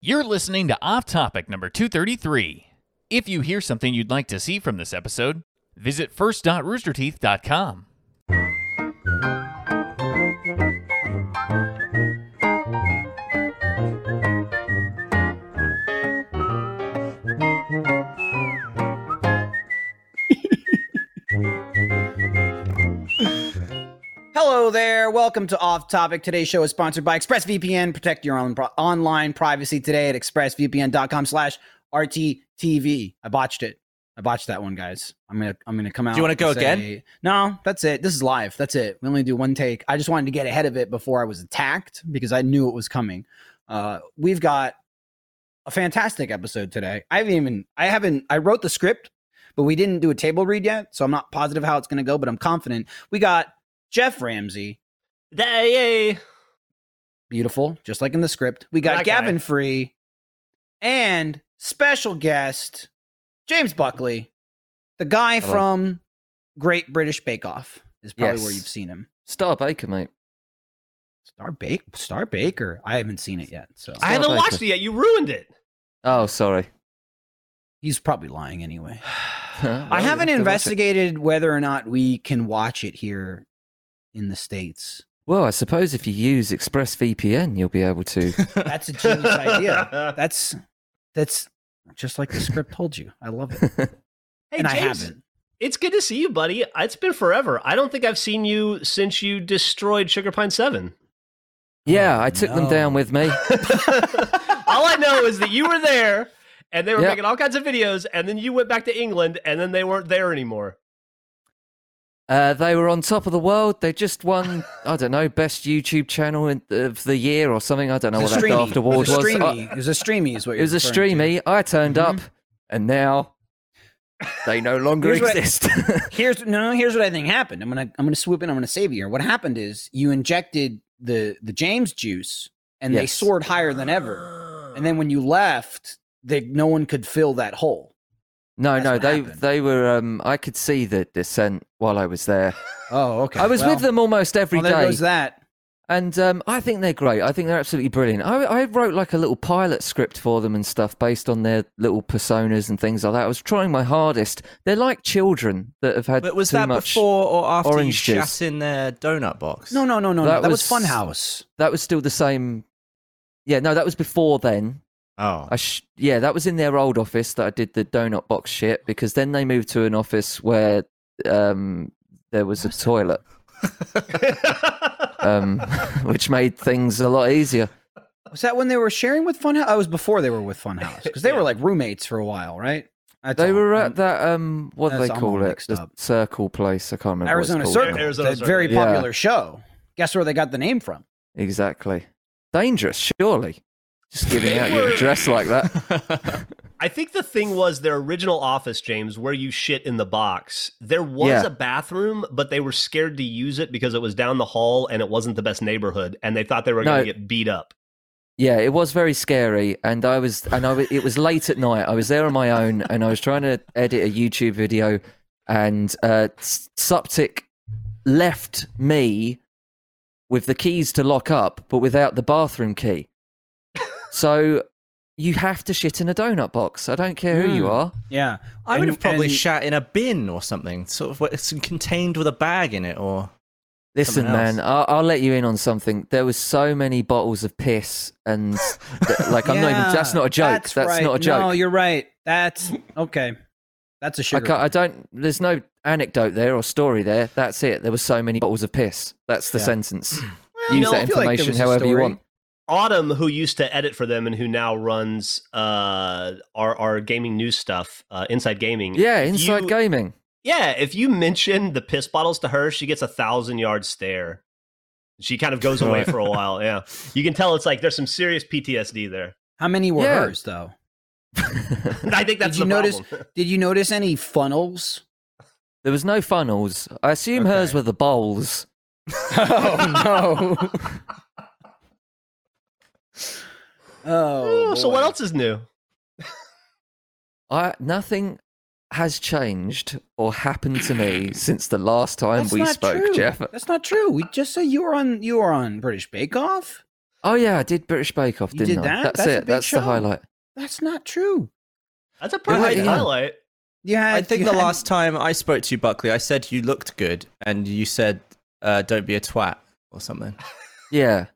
You're listening to Off Topic number 233. If you hear something you'd like to see from this episode, visit first.roosterteeth.com. Hello there. Welcome to Off Topic. Today's show is sponsored by ExpressVPN. Protect your own pro- online privacy today at expressvpn.com slash RTTV. I botched it. I botched that one, guys. I'm gonna I'm gonna come out. Do you wanna go say- again? No, that's it. This is live. That's it. We only do one take. I just wanted to get ahead of it before I was attacked because I knew it was coming. Uh, we've got a fantastic episode today. I haven't even I haven't I wrote the script, but we didn't do a table read yet, so I'm not positive how it's gonna go, but I'm confident. We got Jeff Ramsey, Yay! beautiful, just like in the script. We got That guy. Gavin Free and special guest James Buckley, the guy Hello. from Great British Bake Off. Is probably where you've seen him. Star Baker, mate. Star Bake Star Baker. I haven't seen it yet, so I haven't Baker. watched it yet. You ruined it. Oh, sorry. he's probably lying anyway. I I haven't investigated whether or not we can watch it here in the states. Well, I suppose if you use ExpressVPN, you'll be able to. That's a genius idea. That's that's just like the script told you. I love it, Hey, and I James, haven't. It's good to see you, buddy. It's been forever. I don't think I've seen you since you destroyed Sugar Pine 7. yeah, Oh, I took no. them down with me. all I know is that you were there and they were Yep. making all kinds of videos, and then you went back to England and then they weren't there anymore. Uh, they were on top of the world. They just won, I don't know, best YouTube channel in, of the year or something. I don't know what that streamy. daft award it was. was. A I- streamy. it was a streamy. Is what it was a referring to. streamy. I turned Mhm. up, and now they no longer Here's what I- exist. Here's no. Here's what I think happened. I'm gonna I'm gonna swoop in. I'm gonna save you here. What happened is you injected the the James juice, and they soared higher than ever. And then when you left, they no one could fill that hole. No, That's no, they happened. they were. Um, I could see the descent while I was there. Oh, okay. I was Well, with them almost every well, day. there goes that. And um, I think they're great. I think they're absolutely brilliant. I, I wrote like a little pilot script for them and stuff based on their little personas and things like that. I was trying my hardest. They're like children that have had But was too that much. before or after you orange juice. shat in their donut box? No, no, no, no. That no. That was, was- Funhouse. That was still the same. Yeah, no, that was before then. Oh. I sh- yeah, that was in their old office that I did the donut box shit because then they moved to an office where um, there was a toilet, um, which made things a lot easier. Was that when they were sharing with Funhouse? I was before they were with Funhouse because they were like roommates for a while, right? That's They all. were at that um, what do they call it? The up. circle place. I can't remember. Arizona what it's called. Circle. Arizona It's a Circle. very Yeah. popular show. Guess where they got the name from? Exactly. Dangerous, surely. Just giving out your address like that. I think the thing was their original office, James, where you shit in the box. There was Yeah. a bathroom, but they were scared to use it because it was down the hall and it wasn't the best neighborhood, and they thought they were going to get beat up. Yeah, it was very scary, and I was, and I, it was late at night. I was there on my own, and I was trying to edit a YouTube video, and uh, Suptic left me with the keys to lock up, but without the bathroom key. So you have to shit in a donut box. I don't care who you Mm. are. Yeah, I would And- have probably and- shat in a bin or something, sort of where it's contained with a bag in it, or Listen, man, I'll, I'll let you in on something. There was so many bottles of piss, and th- like I'm not even. That's not a joke. That's, right. not a joke. No, you're right. That's okay. That's a sugar. can't, I don't. There's no anecdote there or story there. That's it. There was so many bottles of piss. That's the Yeah. sentence. Well, Use no, that I feel like information however you want. Autumn, who used to edit for them and who now runs uh, our our gaming news stuff, uh, Inside Gaming. Yeah, inside you- gaming. Yeah, if you mention the piss bottles to her, she gets a thousand yard stare. She kind of goes away for a while. Yeah, you can tell it's like there's some serious PTSD there. How many were Yeah. hers though? I think that's Did you the notice? problem. Did you notice any funnels? There was no funnels. I assume hers were the bowls. oh no! Oh. Oh, so what else is new? I nothing has changed or happened to me since the last time That's we not spoke, true. Jeff. That's not true. We just said you were on you were on British Bake Off. Oh yeah, I did British Bake Off, You didn't did I? That's, That's it. That's show. the highlight. That's not true. That's a pretty Yeah, big yeah. highlight. You I think the had- last time I spoke to you, Buckley, I said you looked good, and you said, uh, "Don't be a twat" or something. Yeah,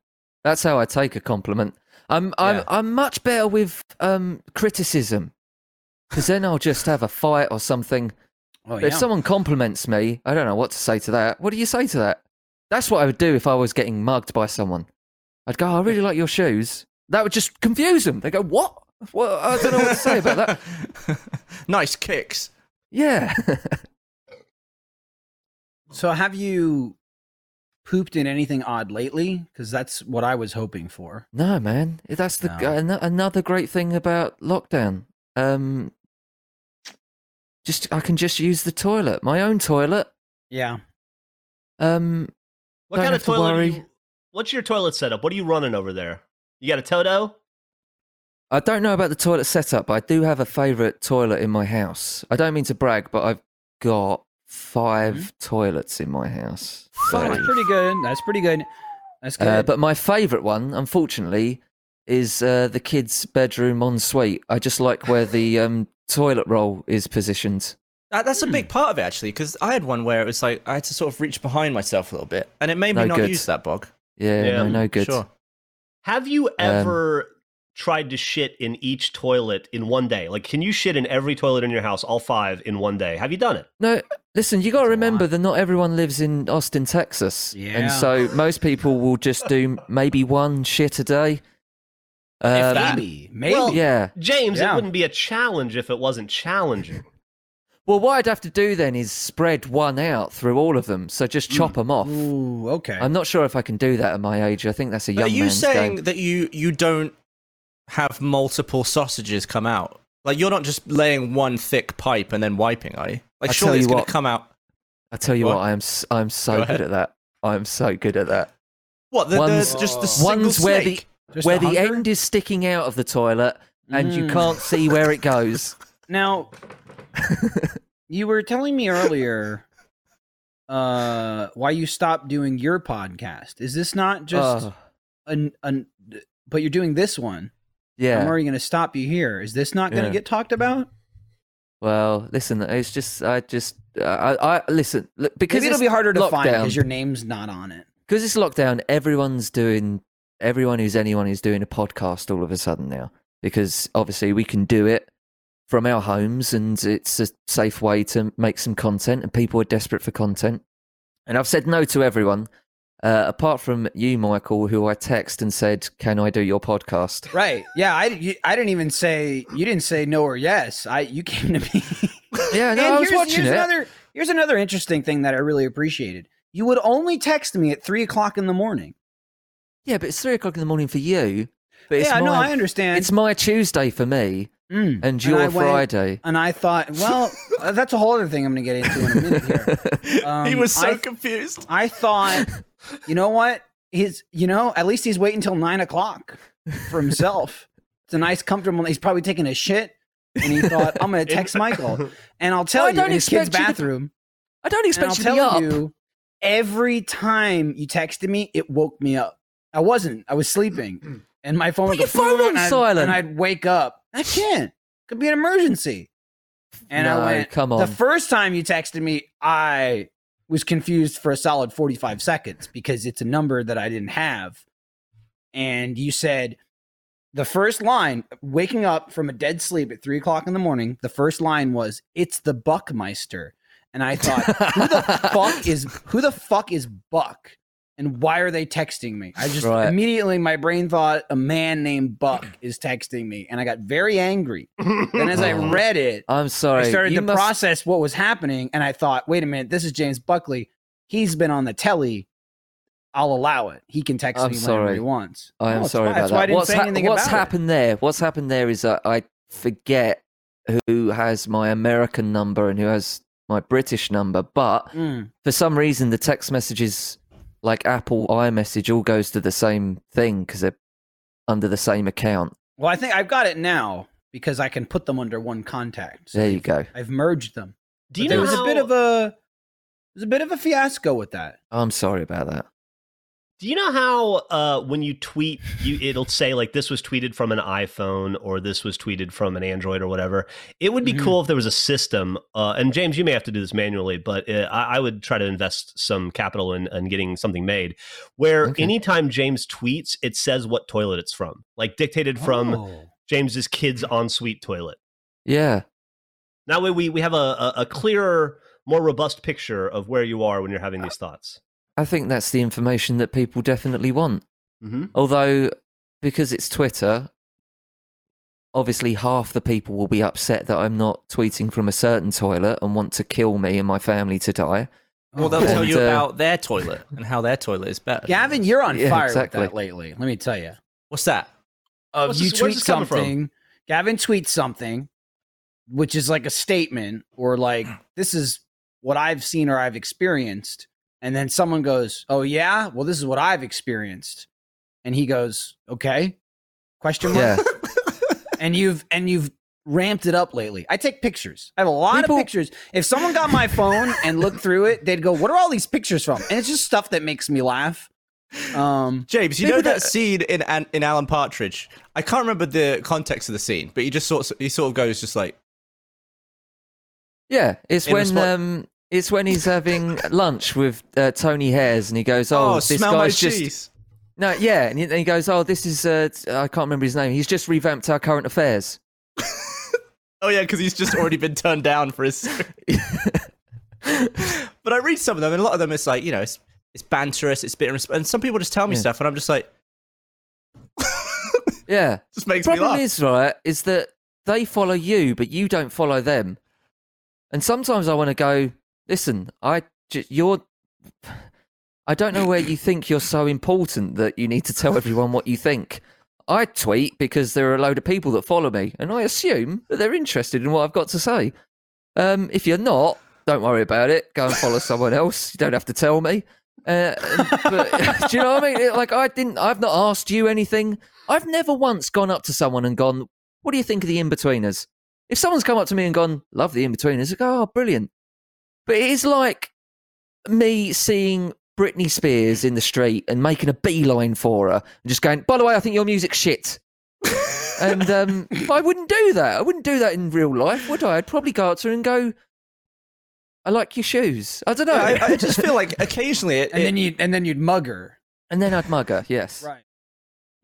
that's how I take a compliment. I'm I'm Yeah. I'm much better with um criticism, because then I'll just have a fight or something. Oh, But if someone compliments me, I don't know what to say to that. What do you say to that? That's what I would do if I was getting mugged by someone. I'd go, "I really like your shoes." That would just confuse them. They go, "What? Well, I don't know what to say about that." nice kicks. Yeah. So have you pooped in anything odd lately? Because that's what I was hoping for. No, man. That's the No. ano- another great thing about lockdown. Um, just I can just use the toilet, my own toilet. Yeah. Um, What kind of to toilet? are worry. you- what's your toilet setup? What are you running over there? You got a Toto? I don't know about the toilet setup, but I do have a favourite toilet in my house. I don't mean to brag, but I've got 5 toilets in my house. So, That's pretty good. That's pretty good. That's good. uh, but my favourite one, unfortunately, is uh, the kids' bedroom ensuite. I just like where the um, toilet roll is positioned. That, that's a big part of it, actually, because I had one where it was like I had to sort of reach behind myself a little bit, and it made me No not good. use that bog. Yeah, Yeah, no, no good. Sure. Have you Um, ever tried to shit in each toilet in one day? Like, can you shit in every toilet in your house, all five, in one day? Have you done it? No, listen, you got to remember that not everyone lives in Austin, Texas. Yeah. And so most people will just do maybe one shit a day. Um, maybe. Maybe. Well, yeah. James, Yeah. it wouldn't be a challenge if it wasn't challenging. Well, what I'd have to do then is spread one out through all of them. So just chop them off. Ooh, okay. I'm not sure if I can do that at my age. I think that's a young Are you man's saying game. that you you don't have multiple sausages come out? Like you're not just laying one thick pipe and then wiping, are you? Like I tell surely it's you going what. to come out. I tell you What? what, I am s- I'm so Go good ahead. at that. I'm so good at that. What? The, One's- the, just the single One's where the? Just where the hunger? end is sticking out of the toilet and you Mm. can't see where it goes. Now, you were telling me earlier uh why you stopped doing your podcast. Is this not just Oh, an an but you're doing this one. Yeah. I'm already going to stop you here. Is this not going to Yeah. get talked about? Well, listen, it's just I just I, I listen look, because Maybe it'll be harder to find lockdown. because your name's not on it. because it's lockdown, everyone's doing everyone who's anyone who's doing a podcast all of a sudden now. Because obviously we can do it from our homes and it's a safe way to make some content and people are desperate for content. And I've said no to everyone, uh, apart from you, Michael, who I text and said, Can I do your podcast? Right. Yeah, I, you, I didn't even say you didn't say no or yes. I you came to me. Yeah, no, And I was here's, watching here's it. Another, here's another interesting thing that I really appreciated. You would only text me at three o'clock in the morning. Yeah, but it's three o'clock in the morning for you. But it's yeah, my, no, I understand. It's my Tuesday for me Mm. and your went- Friday. And I thought, well, uh, that's a whole other thing I'm going to get into in a minute here. Um, he was so I- confused. I thought, you know what? He's you know, at least he's waiting until nine o'clock for himself. it's a nice, comfortable. He's probably taking a shit, and he thought, I'm going to text Michael, and I'll tell I you don't in his kid's expect to- bathroom. I don't And I'll expect you to be tell up. you, every time you texted me, it woke me up. I wasn't. I was sleeping, and my phone Put would your phone on and I'd- silent. and I'd wake up. I can't. Could be an emergency. And No, I went. come on. The first time you texted me, I was confused for a solid forty-five seconds because it's a number that I didn't have, and you said. The first line, waking up from a dead sleep at three o'clock in the morning, the first line was, It's the Buckmeister. And I thought, who the fuck is who the fuck is Buck? And why are they texting me? I just Right. immediately my brain thought a man named Buck is texting me, and I got very angry. and as I Oh. read it, I'm sorry. I started you to must- process what was happening, and I thought, wait a minute, this is James Buckley. He's been on the telly. I'll allow it. He can text I'm me whenever he wants. I am No, sorry about That's why I that. didn't What's, say hap- what's about it. happened there? What's happened there is that I forget who has my American number and who has my British number, but Mm. for some reason the text messages like Apple iMessage all goes to the same thing because they're under the same account. Well, I think I've got it now because I can put them under one contact. So There you go. I've merged them. Do you But know there was how, a bit of a there's a bit of a fiasco with that. I'm sorry about that. Do you know how uh, when you tweet, you it'll say like this was tweeted from an iPhone or this was tweeted from an Android or whatever. It would be Mhm. cool if there was a system. Uh, and James, you may have to do this manually, but uh, I, I would try to invest some capital in, in getting something made where Okay. anytime James tweets, it says what toilet it's from, like dictated from Oh. James's kid's ensuite toilet. Yeah. That way, we we have a, a, a clearer, more robust picture of where you are when you're having these thoughts. I think that's the information that people definitely want. Mm-hmm. Although, because it's Twitter, obviously half the people will be upset that I'm not tweeting from a certain toilet and want to kill me and my family to die. Well, they'll Oh. tell you uh, about their toilet and how their toilet is better. Gavin, you're on Yeah, fire exactly. with that lately. Let me tell you. What's that? Of What's you this- tweet this from? something, Gavin tweets something, which is like a statement or like this is what I've seen or I've experienced, and then someone goes, "Oh yeah, well this is what I've experienced," and he goes, "Okay?" Question mark. Yeah. and you've and you've ramped it up lately. I take pictures. I have a lot People- of pictures. If someone got my phone and looked through it, they'd go, "What are all these pictures from?" And it's just stuff that makes me laugh. Um, James, you People know that that- scene in in Alan Partridge? I can't remember the context of the scene, but he just sort of, he sort of goes just like, Yeah, it's In when um, it's when he's having lunch with uh, Tony Hayers, and he goes, "Oh, "Oh, this guy's just cheese." no, yeah," and he, and he goes, "Oh, this is uh, I can't remember his name. He's just revamped our current affairs." Oh yeah, because he's just already been turned down for his. but I read some of them, and a lot of them it's like you know it's it's banterous, it's bitter, and some people just tell me Yeah. stuff, and I'm just like, Yeah, just makes me problem laugh. is right is that they follow you, but you don't follow them. And sometimes I want to go, listen, I ju- you're. I don't know where you think you're so important that you need to tell everyone what you think. I tweet because there are a load of people that follow me, and I assume that they're interested in what I've got to say. Um, if you're not, don't worry about it. Go and follow someone else. You don't have to tell me. Uh, but, do you know what I mean? Like I didn't. I've not asked you anything. I've never once gone up to someone and gone, "What do you think of the Inbetweeners?" If someone's come up to me and gone, "Love the Inbetweeners," I go, "Oh, brilliant." But it is like me seeing Britney Spears in the street and making a beeline for her and just going, "By the way, I think your music's shit." and um, I wouldn't do that. I wouldn't do that in real life, would I? I'd probably go up to her and go, "I like your shoes." I don't know. I, I just feel like occasionally it, and it- then you and then you'd mug her. and then I'd mug her. Yes. Right.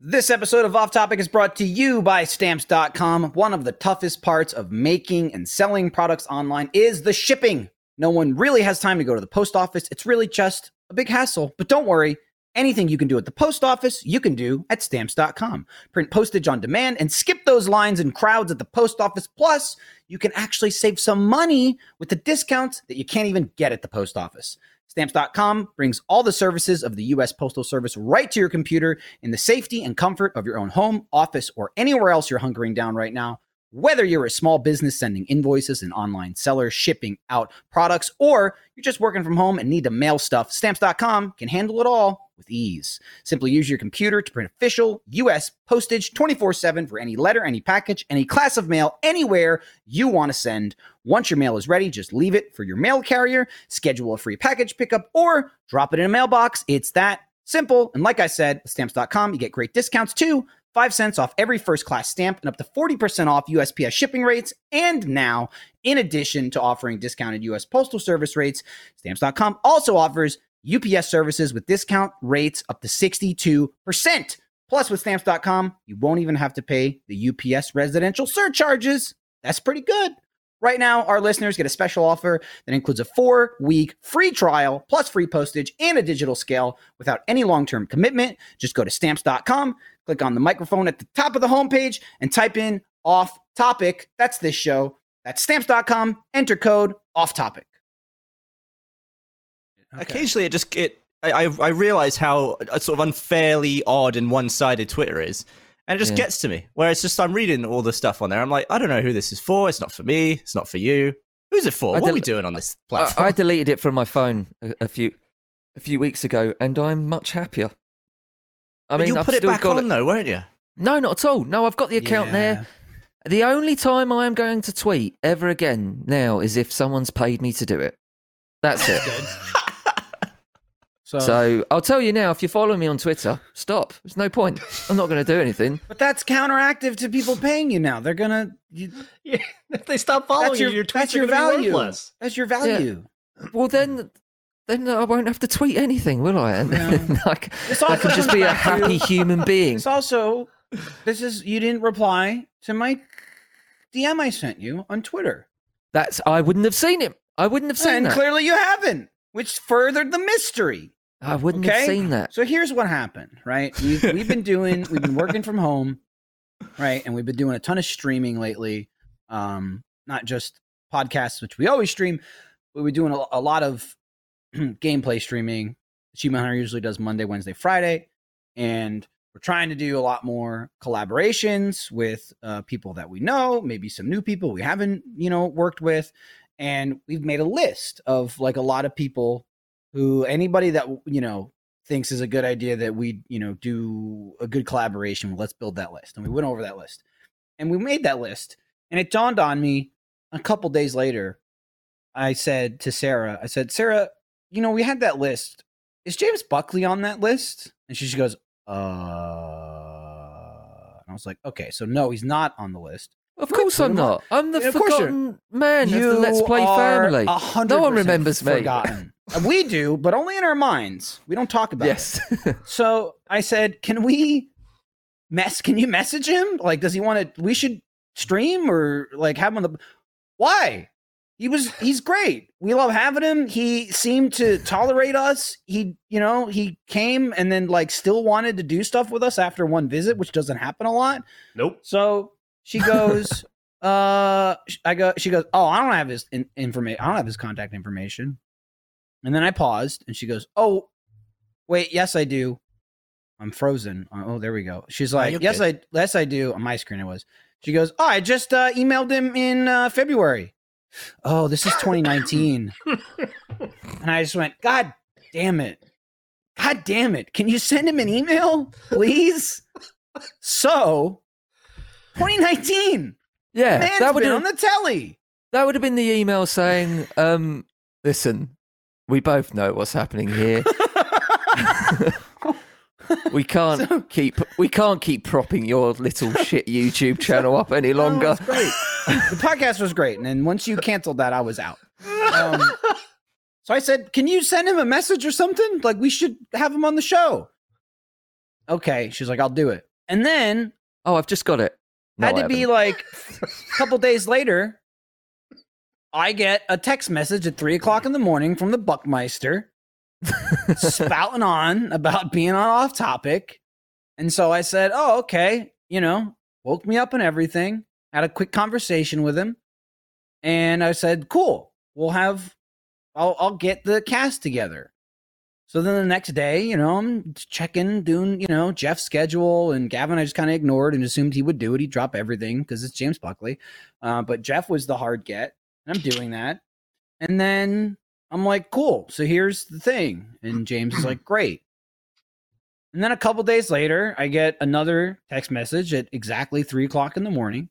This episode of Off Topic is brought to you by Stamps.com. One of the toughest parts of making and selling products online is the shipping. No one really has time to go to the post office. It's really just a big hassle. But don't worry, anything you can do at the post office, you can do at Stamps.com. Print postage on demand and skip those lines and crowds at the post office. Plus, you can actually save some money with the discounts that you can't even get at the post office. Stamps.com brings all the services of the U.S. Postal Service right to your computer in the safety and comfort of your own home, office, or anywhere else you're hunkering down right now. Whether you're a small business sending invoices and online seller shipping out products, or you're just working from home and need to mail stuff, Stamps.com can handle it all with ease. Simply use your computer to print official U.S. postage 24 7 for any letter, any package, any class of mail, anywhere you want to send. Once your mail is ready, just leave it for your mail carrier, schedule a free package pickup, or drop it in a mailbox. It's that simple. And like I said, stamps.com, you get great discounts too. Five cents off every first class stamp and up to 40% off USPS shipping rates. And now, in addition to offering discounted US Postal Service rates, stamps.com also offers UPS services with discount rates up to 62%. Plus, with stamps.com, you won't even have to pay the UPS residential surcharges. That's pretty good. Right now, our listeners get a special offer that includes a four week free trial, plus free postage and a digital scale without any long term commitment. Just go to stamps.com, click on the microphone at the top of the homepage, and type in off topic. That's this show. That's stamps.com. Enter code off topic. occasionally it just it I I, I realize how uh, sort of unfairly odd and one sided Twitter is. And it just Yeah. gets to me. Where it's just I'm reading all the stuff on there. I'm like, I don't know who this is for. It's not for me. It's not for you. Who's it for? I what are we doing on this platform? I deleted it from my phone a, a few a few weeks ago, and I'm much happier. I But mean, you'll I've put it still back got on though, won't you? No, not at all. No, I've got the account there. The only time I am going to tweet ever again now is if someone's paid me to do it. That's it. So, So I'll tell you now, if you're following me on Twitter, stop. There's no point. I'm not going to do anything. but that's counteractive to people paying you now. They're gonna. You, Yeah, if they stop following that's you, your, your tweets that's are your value. worthless. That's your value. Well, then, then I won't have to tweet anything, will I? And then I, c- This I also can just be a happy human being. It's also this is you didn't reply to my DM I sent you on Twitter. That's I wouldn't have seen it. I wouldn't have seen it. and that. clearly you haven't, which furthered the mystery. I wouldn't Okay. have seen that. So here's what happened, right? We've, we've been doing, we've been working from home, right? And we've been doing a ton of streaming lately. Um, not just podcasts, which we always stream, but we're doing a, a lot of gameplay streaming. Achievement Hunter usually does Monday, Wednesday, Friday. And we're trying to do a lot more collaborations with uh, people that we know, maybe some new people we haven't, you know, worked with. And we've made a list of like a lot of people who anybody that you know thinks is a good idea that we you know do a good collaboration let's build that list and we went over that list. And we made that list and it dawned on me a couple days later i said to sarah i said sarah you know we had that list. Is james buckley on that list? And she just goes uh and i was like okay so no he's not on the list Of course I'm not. I'm the Yeah, of course you're- forgotten man of the Let's Play family. No one remembers me. forgotten. we do but only in our minds we don't talk about it Yes. so I said, "Can we mess? Can you message him? Like, does he want to? We should stream or like have him on the. Why? He was. He's great. We love having him. He seemed to tolerate us. He, you know, he came and then like still wanted to do stuff with us after one visit, which doesn't happen a lot. Nope. So she goes, uh, I go, she goes, oh, I don't have his in- information. I don't have his contact information. And then I paused and she goes, oh, wait, yes, I do. I'm frozen. Oh, there we go. She's like, you're yes, I, yes, I do. On my screen, it was. She goes, oh, I just uh, emailed him in uh, February. Oh, this is 2019. and I just went, God damn it. God damn it. Can you send him an email, please? so, 2019. yeah. Man's That would been have on the telly. that would have been the email saying, um, "Listen, we both know what's happening here. We can't keep we can't keep propping your little shit YouTube channel up any longer." it's great. the podcast was great. And then once you canceled that, I was out. Um, so I said, Can you send him a message or something? Like, we should have him on the show. Okay. She's like, I'll do it. And then Oh, I've just got it. No, had to be like a couple days later, I get a text message at three o'clock in the morning from the Buckmeister spouting on about being on off topic. And so I said, Oh, okay. You know, woke me up and everything. Had a quick conversation with him. And I said, Cool. We'll have I'll I'll get the cast together. So then the next day, you know, I'm checking, doing, you know, Jeff's schedule, and Gavin I just kind of ignored and assumed he would do it. He'd drop everything because it's James Buckley. Uh, but Jeff was the hard get, and I'm doing that. And then I'm like, cool. So here's the thing. And James is like, great. And then a couple days later, I get another text message at exactly three o'clock in the morning.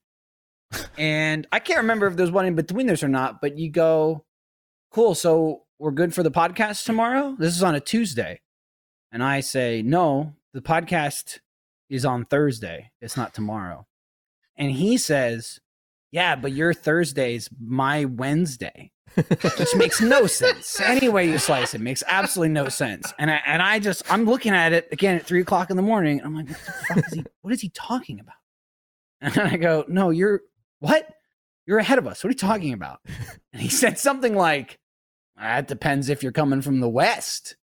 And I can't remember if there's one in between this or not, but you go, cool. So we're good for the podcast tomorrow? This is on a Tuesday. And I say, no, the podcast is on Thursday. It's not tomorrow. And he says, yeah, but your Thursday's my Wednesday, which makes no sense. Any way you slice it makes absolutely no sense. And I, and I just, I'm looking at it again at three o'clock in the morning. I'm like, what the fuck is he, what is he talking about? And I go, no, you're, what? You're ahead of us. What are you talking about? And he said something like, Uh, that depends if you're coming from the West.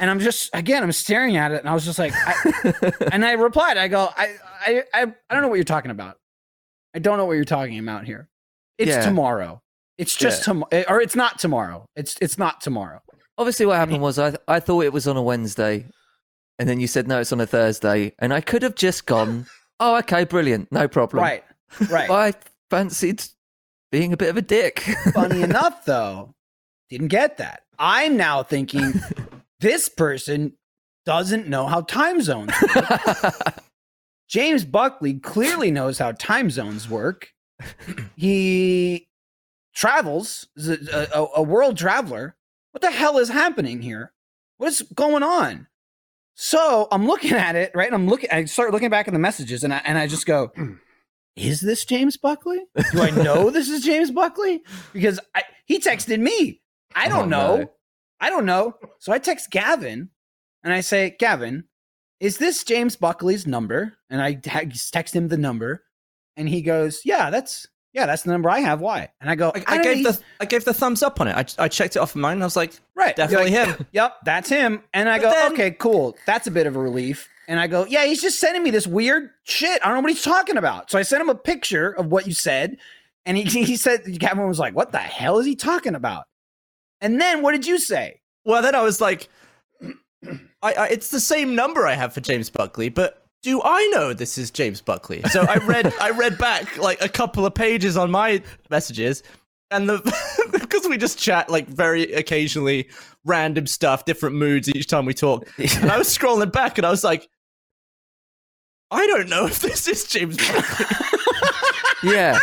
And I'm just, again, I'm staring at it and I was just like, I, and I replied, I go, I, I, I, I don't know what you're talking about. I don't know what you're talking about here. It's Yeah. tomorrow. It's just Yeah. tomorrow, eh, or it's not tomorrow. It's it's not tomorrow. Obviously, what happened was I I thought it was on a Wednesday, and then you said no, it's on a Thursday, and I could have just gone, oh, okay, brilliant, no problem. Right, right. I fancied being a bit of a dick. Funny enough, though, didn't get that. I'm now thinking this person doesn't know how time zones. work. James Buckley clearly knows how time zones work. He travels, is a, a, a world traveler. What the hell is happening here? What's going on? So I'm looking at it, right? And I'm looking, I start looking back at the messages and I, and I just go, is this James Buckley? Do I know this is James Buckley? Because I, he texted me. I oh, don't Oh, know. no. I don't know. So I text Gavin and I say, Gavin, is this James Buckley's number? And I text him the number and he goes, yeah, that's, yeah, that's the number I have. Why? And I go, I, I, I gave the I gave the thumbs up on it. I, I checked it off of mine. And I was like, Right. Definitely like, him. Yep, that's him. And I But go, then- okay, cool. That's a bit of a relief. And I go, yeah, he's just sending me this weird shit. I don't know what he's talking about. So I sent him a picture of what you said. And he, he said, Gavin was like, what the hell is he talking about? And then what did you say? Well, then I was like, I, I, it's the same number I have for James Buckley, but do I know this is James Buckley? So I read, I read back like a couple of pages on my messages, and the because we just chat like very occasionally, random stuff, different moods each time we talk. And I was scrolling back, and I was like, I don't know if this is James Buckley. Yeah.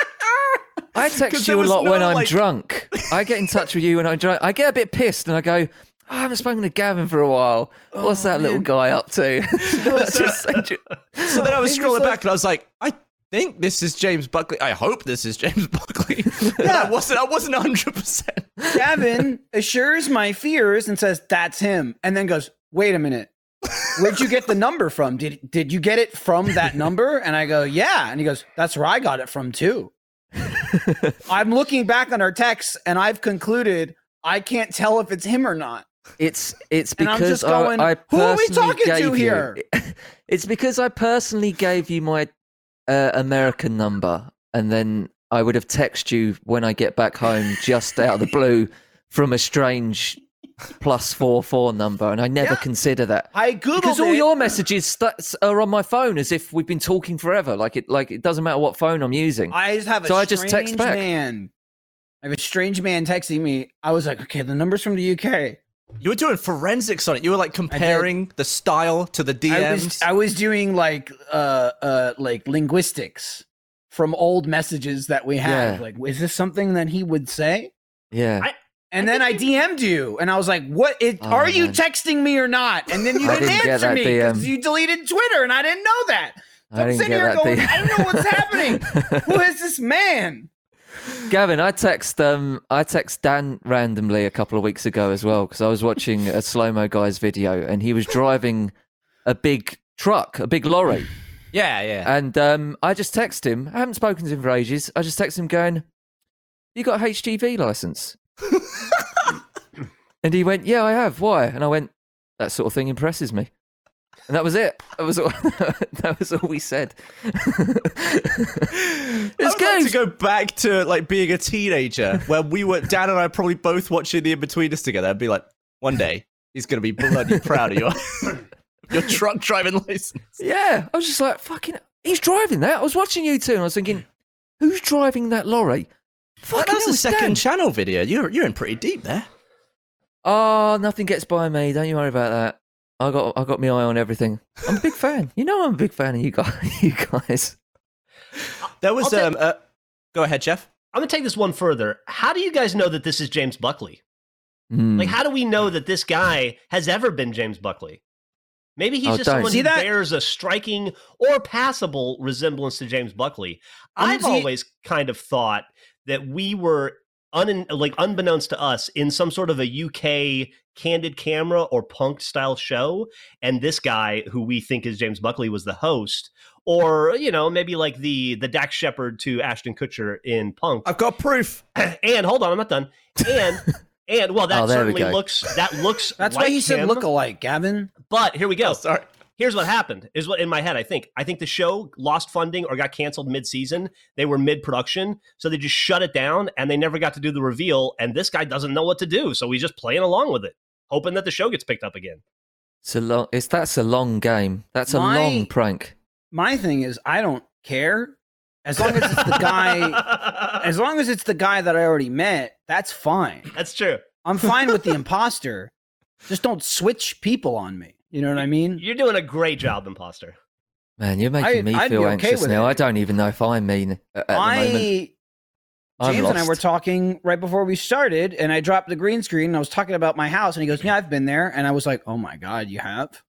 I 'Cause text you a was lot when I'm like- drunk. I get in touch with you when I'm drunk. I get a bit pissed and I go, "Oh, I haven't spoken to Gavin for a while. Oh, What's Oh, that little guy up to? I just sent you- So then I was It was scrolling like- back, and I was like, I think this is James Buckley. I hope this is James Buckley. But Yeah. I wasn't. I wasn't 100. percent Gavin assures my fears and says, that's him. And then goes, wait a minute. Where'd you get the number from? Did did you get it from that number? And I go, yeah. And he goes, that's where I got it from too. I'm looking back on our texts and I've concluded I can't tell if it's him or not. It's it's And I'm because just going, I, I "Who are we talking to you- here?" It's because I personally gave you my uh, American number, and then I would have texted you when I get back home, just out of the blue, from a strange plus four four number, and I never Yeah. consider that. I googled Because all it. your messages st- are on my phone as if we've been talking forever. Like it, like it doesn't matter what phone I'm using. I just have a So I strange just text back. man. I have a strange man texting me. I was like, okay, the number's from the UK. You were doing forensics on it. You were like comparing the style to the DMs. I was I was doing like uh uh like linguistics from old messages that we have. Yeah. Like, is this something that he would say? yeah, I- And then I DM'd you, and I was like, "What? It, Oh, are you texting me or not?" And then you didn't, didn't answer me because you deleted Twitter, and I didn't know that. So I I'm didn't sitting here that. going. "I don't know what's happening. Who is this man?" Gavin, I text um I text Dan randomly a couple of weeks ago as well because I was watching a slow mo guy's video and he was driving a big truck, a big lorry, yeah, yeah. and um I just text him. I haven't spoken to him for ages. I just text him going, "You got a HGV license?" And he went, "Yeah, I have. Why?" And I went, "That sort of thing impresses me." And that was it. That was all. that was all we said. It's would like to go back to like being a teenager where we were Dan and I probably both watching the Inbetweeners together. I'd be like, one day he's gonna be bloody proud of your your truck driving license. Yeah, I was just like, fucking, he's driving that. I was watching you two, and I was thinking, who's driving that lorry? Fucking That was a second Dan. channel video. You're you're in pretty deep there. oh, nothing gets by me. Don't you worry about that. I got, I got my eye on everything. I'm a big fan. You know, I'm a big fan of you guys. You guys. There was I'll um. Uh, go ahead, Jeff. I'm gonna take this one further. How do you guys know that this is James Buckley? Hmm. Like, how do we know that this guy has ever been James Buckley? Maybe he's Oh, just don't. someone See who that? bears a striking or passable resemblance to James Buckley. I've see- always kind of thought that we were un, like unbeknownst to us in some sort of a UK candid camera or punk style show, and this guy who we think is James Buckley was the host, or you know maybe like the the Dax Shepard to Ashton Kutcher in Punk. I've got proof. and hold on, I'm not done. And and well, oh, that Oh, there we certainly looks that looks. That's like why he said him, look alike, Gavin. But here we go. Oh, sorry. Here's what happened. Is what in my head I think. I think the show lost funding or got canceled mid-season. They were mid-production, so they just shut it down and they never got to do the reveal. And this guy doesn't know what to do, so he's just playing along with it, hoping that the show gets picked up again. It's a long. It's that's a long game. That's a My- long prank. My thing is, I don't care as long as it's the guy. As long as it's the guy that I already met, that's fine. That's true. I'm fine with the imposter. Just don't switch people on me. You know what I mean? You're doing a great job, imposter. Man, you're making I'd- me I'd feel okay anxious with now. it. I don't even know if I'm mean at, at the moment. I I'm James and I were talking right before we started, and I dropped the green screen. and I was talking about my house, and he goes, "Yeah, I've been there." And I was like, "Oh my god, you have?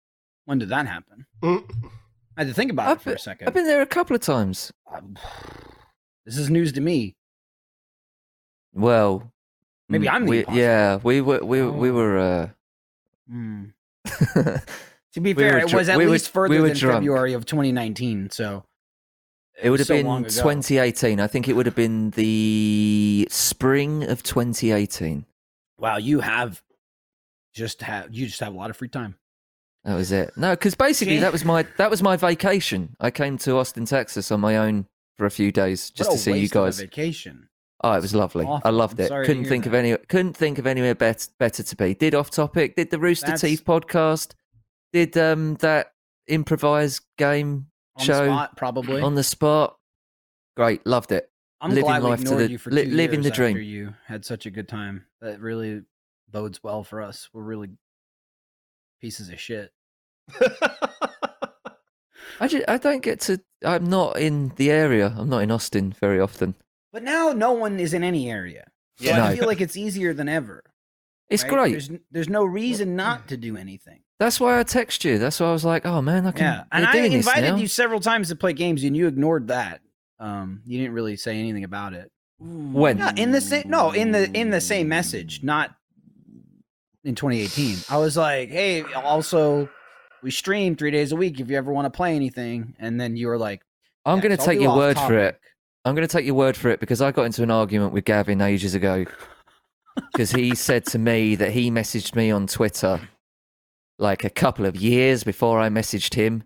When did that happen?" Mm. I had to think about I've it for a second. I've been there a couple of times. Um, This is news to me. Well, Maybe mm, I'm the we, yeah. We were we we Oh. were. Hmm. Uh, To be We fair, were it dr- was at we least we further were than drunk. February of 2019. So it would have so been 2018. I think it would have been the spring of 2018. wow, you have just have you just have a lot of free time. That was it. No, because basically that was my that was my vacation. I came to Austin, Texas on my own for a few days just What to see you waste of a guys. vacation. Oh, it was lovely. I awful. loved I'm it. Couldn't think of any couldn't think of anywhere bet, better to be. Did off topic, did the Rooster That's- Teeth podcast, did um that improvised game On show the spot, probably. on the spot. Great, loved it. I'm living glad we life to ignored the- you for li- two living the years after dream. You had such a good time. That really bodes well for us. We're really pieces of shit. I just, I don't get to I'm not in the area. I'm not in Austin very often. But now no one is in any area. So Yeah. I feel like it's easier than ever. It's right? great. There's, there's no reason not to do anything. That's why I text you. That's why I was like, oh man, I can. Yeah, and I invited you several times to play games, and you ignored that. Um, you didn't really say anything about it. When? Yeah, in the same no, in the in the same message, not in 2018. I was like, hey, also we stream three days a week if you ever want to play anything. And then you were like, I'm "Yeah, going to so take your off word for it. Topic." I'm going to take your word for it because I got into an argument with Gavin ages ago because he said to me that he messaged me on Twitter like a couple of years before I messaged him.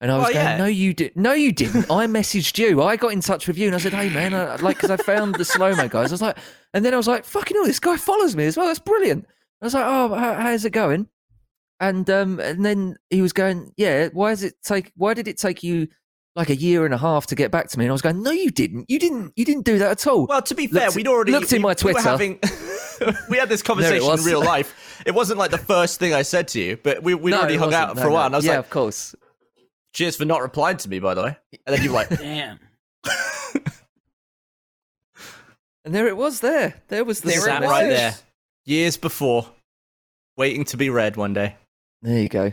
And I was Oh, going, yeah. no, you did. No, you didn't. I messaged you. I got in touch with you and I said, hey, man, I, like, because I found the slow mo guys. I was like, and then I was like, fucking hell, this guy follows me as well. That's brilliant. I was like, oh, how, how's it going? And um, and then he was going, yeah. Why is it take? Why did it take you like a year and a half to get back to me? And I was going, no, you didn't. You didn't. You didn't do that at all. Well, to be fair, Looked- we'd already looked in we- my we were Twitter. having- we had this conversation in real life. It wasn't like the first thing I said to you, but we we No, already hung wasn't. out No, for a no. while. And I was yeah, like, of course. "Cheers for not replying to me, by the way." And then you were like, Damn. And there it was. There, there was the There "Sat right there, years before, waiting to be read one day." There you go.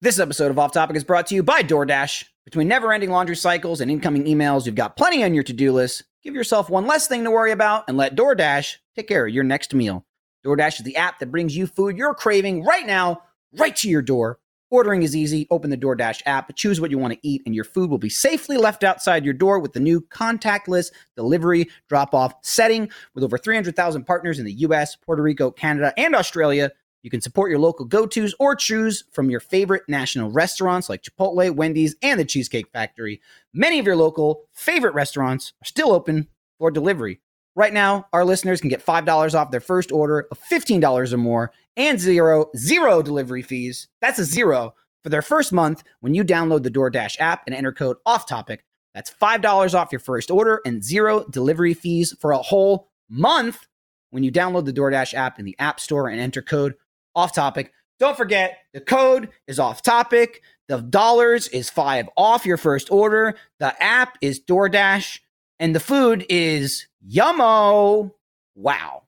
This episode of Off Topic is brought to you by DoorDash. Between never ending laundry cycles and incoming emails, you've got plenty on your to do list. Give yourself one less thing to worry about and let DoorDash take care of your next meal. DoorDash is the app that brings you food you're craving right now, right to your door. Ordering is easy. Open the DoorDash app, choose what you want to eat, and your food will be safely left outside your door with the new contactless delivery drop off setting. With over 300,000 partners in the US, Puerto Rico, Canada, and Australia, you can support your local go tos or choose from your favorite national restaurants like Chipotle, Wendy's, and the Cheesecake Factory. Many of your local favorite restaurants are still open for delivery. Right now, our listeners can get $5 off their first order of $15 or more and zero, zero delivery fees. That's a zero for their first month when you download the DoorDash app and enter code off topic. That's $5 off your first order and zero delivery fees for a whole month when you download the DoorDash app in the App Store and enter code off topic. Don't forget, the code is off topic. The dollars is five off your first order. The app is DoorDash, and the food is yummo. Wow.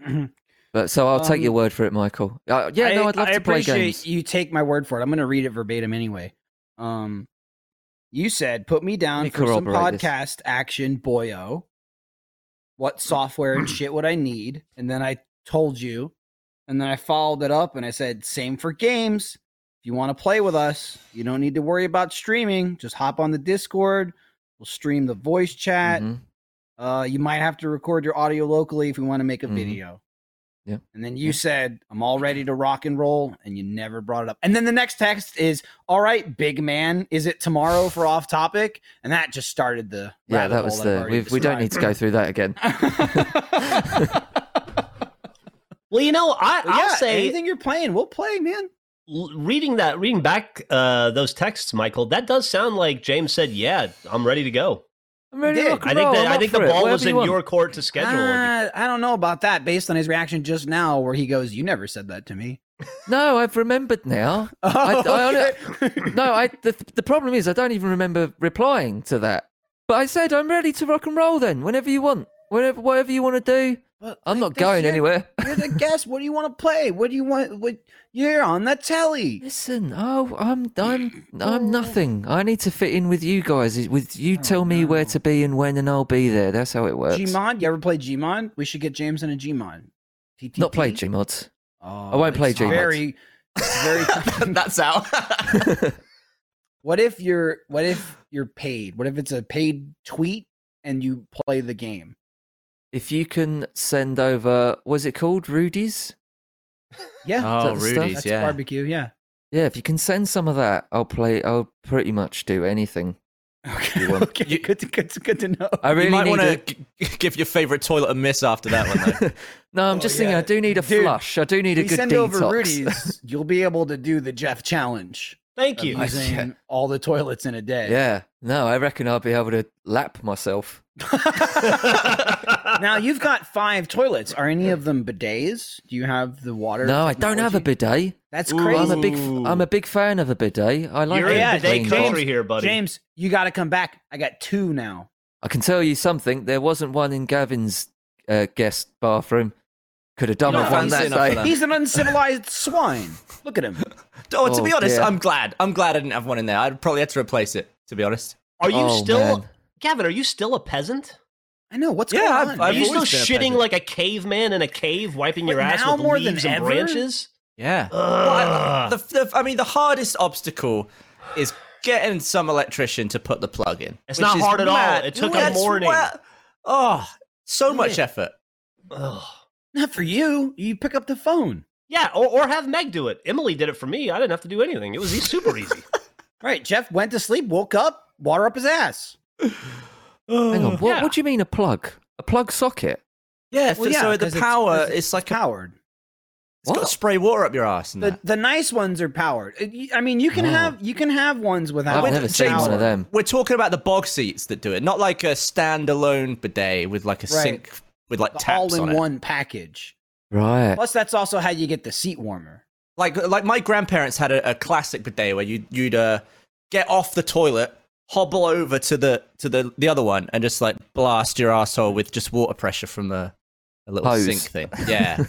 But so I'll take your Um, word for it, Michael. Uh, yeah, no, I- I'd love I to play games. you take my word for it. I'm going to read it verbatim anyway. Um, you said put me down for some corroborate this. podcast action, boyo. What software and shit would I need? And then I told you, and then I followed it up and I said, same for games. If you want to play with us, you don't need to worry about streaming. Just hop on the Discord. We'll stream the voice chat. Mhm. Uh, you might have to record your audio locally if we want to make a Mhm. video. Yep. And then you Yep. said, I'm all ready to rock and roll, and you never brought it up. And then the next text is, All right, big man, is it tomorrow for off topic? And that just started the Yeah, that was the. we don't need to go through that again. described. Well, you know, I, I'll yeah, say anything you're playing, we'll play, man. reading that, reading back uh, those texts, Michael, that does sound like James said, "Yeah, I'm ready to go." I'm ready to rock I and think roll. that I'm I up think the ball Whatever was you in want. your court to schedule. Uh, I don't know about that based on his reaction just now, where he goes, You never said that to me. No, I've remembered now. Oh, I- I okay. No, I the, the problem is I don't even remember replying to that. But I said I'm ready to rock and roll then, whenever you want. Whatever whatever you want to do. But, I'm not going anywhere. You're the guest. What do you want to play? What do you want? What you're on the telly? Listen, oh, I'm I'm I'm oh. nothing. I need to fit in with you guys. With you oh, tell me where to be and when, and I'll be there. That's how it works. Gmod. You ever play Gmod? We should get James in a Gmod. TTT. Not played Gmods. Oh, won't play Gmod. Very, very. That's out. what if you're? What if you're paid? What if it's a paid tweet and you play the game? If you can send over, was it called Rudy's? Yeah. oh, that stuff? Rudy's, that's yeah. barbecue. Yeah. Yeah, if you can send some of that, I'll play. I'll pretty much do anything. Okay. You okay. good. To, good. To, good to know. I really you might want to g- give your favorite toilet a miss after that one, no, I'm Oh, just thinking. yeah. I do need a Dude, flush. I do need a good send detox. over Rudy's, you'll be able to do the Jeff challenge. Thank you. Using all the toilets in a day. yeah, no, I reckon I'll be able to lap myself. now you've got five toilets. Are any of them bidets? Do you have the water? No, I don't have a bidet. That's Ooh, crazy. I'm a big. I'm a big fan of a bidet. I like. You're it in Yeah, bidet James- country here, buddy. James, you got to come back. I got two now. I can tell you something. There wasn't one in Gavin's uh, guest bathroom. Could have done You with one eh? that day. He's an uncivilized swine. Look at him. oh, to Oh, be honest, dear. I'm glad. I'm glad I didn't have one in there. I'd probably had to replace it, to be honest. Are you Oh, still, man. Gavin? Are you still a peasant? I know what's Yeah, going I've- on. Are I've you still always a shitting like a caveman in a cave, wiping your But ass now with more than leaves and ever? branches? Yeah. Well, I, the, the, I mean, the hardest obstacle is getting some electrician to put the plug in. It's not hard at all. It took a morning. wha- oh, so much Yeah. effort. Ugh. Not for you. You pick up the phone. Yeah, or, or have Meg do it. Emily did it for me. I didn't have to do anything. It was super easy. Right. Jeff went to sleep, woke up, water up his ass. Hang on. What, Yeah. what do you mean a plug? A plug socket? Yeah, Well, yeah, so 'cause the it's- power, 'cause it's, like a, powered. it's got to What? spray water up your ass. And The that. the nice ones are powered. Uh, I mean, you can Oh. have you can have ones without. I've never seen one of them. We're talking about the bog seats that do it, not like a standalone bidet with like a Right. sink with like The taps all-in-one package. Right. Plus, that's also how you get the seat warmer. Like like my grandparents had a, a classic bidet where you you'd uh, get off the toilet, hobble over to the to the the other one, and just like blast your asshole with just water pressure from a, a little Hose. sink thing. Yeah,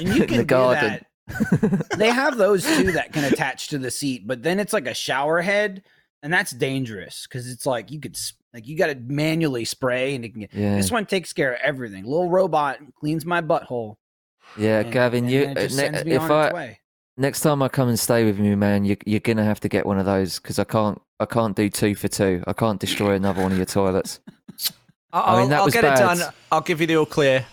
And you In can the do garden. that. They have those too that can attach to the seat, but then it's like a shower head, and that's dangerous because it's like you could like you got to manually spray, and it can get. Yeah. This one takes care of everything. Little robot cleans my butthole. Yeah, and- Gavin. and You it uh, just ne- sends uh, me if on I its way. next time I come and stay with you, man, you, you're gonna have to get one of those because I can't. I can't do two for two. I can't destroy another one of your toilets. I'll, I mean, that I'll was get bad. it done. I'll give you the all clear.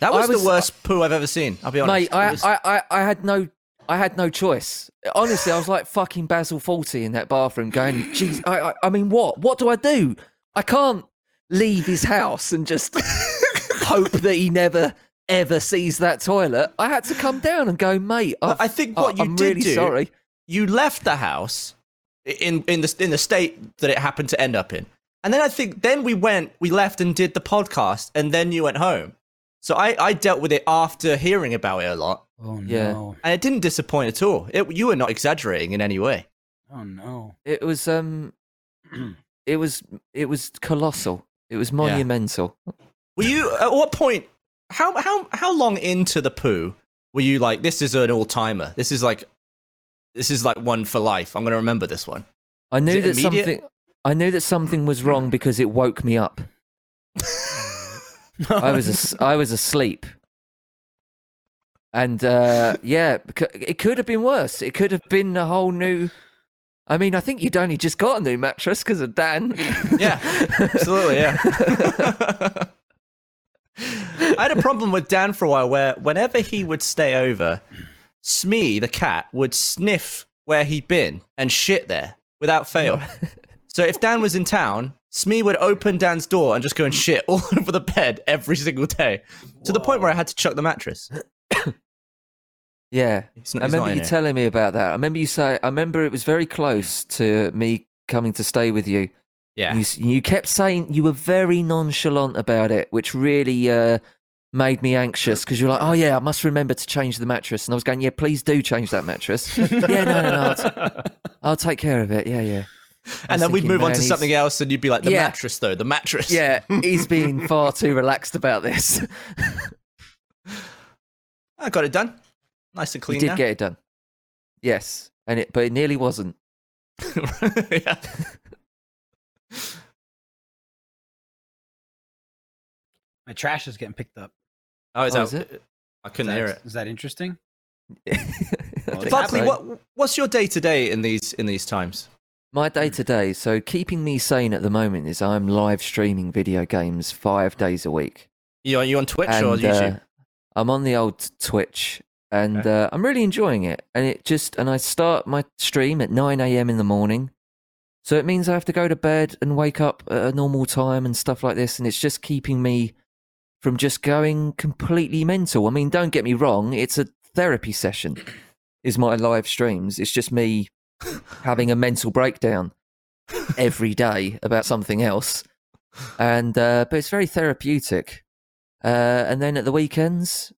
That was, was- the worst poo I've ever seen. I'll be honest. Mate, I, was- I, I, I had no, I had no choice. Honestly, I was like fucking Basil Fawlty in that bathroom, going, "Jeez, I, I, I mean, what? What do I do? I can't leave his house and just hope that he never ever sees that toilet. I had to come down and go, mate. I've- I think what I- you I'm did really do- sorry. you left the house in in the in the state that it happened to end up in. And then I think then we went, we left and did the podcast, and then you went home. So I, I dealt with it after hearing about it a lot, Oh Yeah. no! and it didn't disappoint at all. It, you were not exaggerating in any way. Oh no! It was, um, it was, it was colossal. It was monumental. Were you at what point? How how how long into the poo were you like? This is an all timer. This is like, this is like one for life. I'm gonna remember this one. I knew it that immediate? something. I knew that something was wrong because it woke me up. I was as- I was asleep. And uh, yeah, it could have been worse. It could have been a whole new. I mean, I think you'd only just got a new mattress because of Dan. Yeah, absolutely. Yeah. I had a problem with Dan for a while where whenever he would stay over, Smee, the cat, would sniff where he'd been and shit there without fail. so if Dan was in town, Smee would open Dan's door and just go and shit all over the bed every single day to the point where I had to chuck the mattress. yeah, He's not- I he's not remember in you here. telling me about that. I remember you say. I remember it was very close to me coming to stay with you. Yeah. You, s- you kept saying you were very nonchalant about it, which really uh, made me anxious because you're like, oh yeah, I must remember to change the mattress, and I was going, yeah, please do change that mattress. yeah, no, no, no, I'll, t- I'll take care of it. Yeah, yeah. I And then we'd thinking, move on to he's- something else, and you'd be like, the Yeah. mattress, though, the mattress. Yeah, he's been far too relaxed about this. I got it done. Nice and he clean did now. get it done. Yes, and it, but it nearly wasn't. yeah. My trash is getting picked up. Oh, is Oh, that, is it? I couldn't Is hear it. Is that interesting? I Buckley, what what's your day to day in these in these times? My day to day, so keeping me sane at the moment is I'm live streaming video games five days a week. You are you on Twitch or and YouTube? uh, I'm on the old Twitch, and uh, I'm really enjoying it. And it just and I start my stream at 9 a.m. in the morning, so it means I have to go to bed and wake up at a normal time and stuff like this. And it's just keeping me from just going completely mental. I mean, don't get me wrong; it's a therapy session. Is my live streams? It's just me having a mental breakdown every day about something else, and uh, but it's very therapeutic. Uh, and then at the weekends,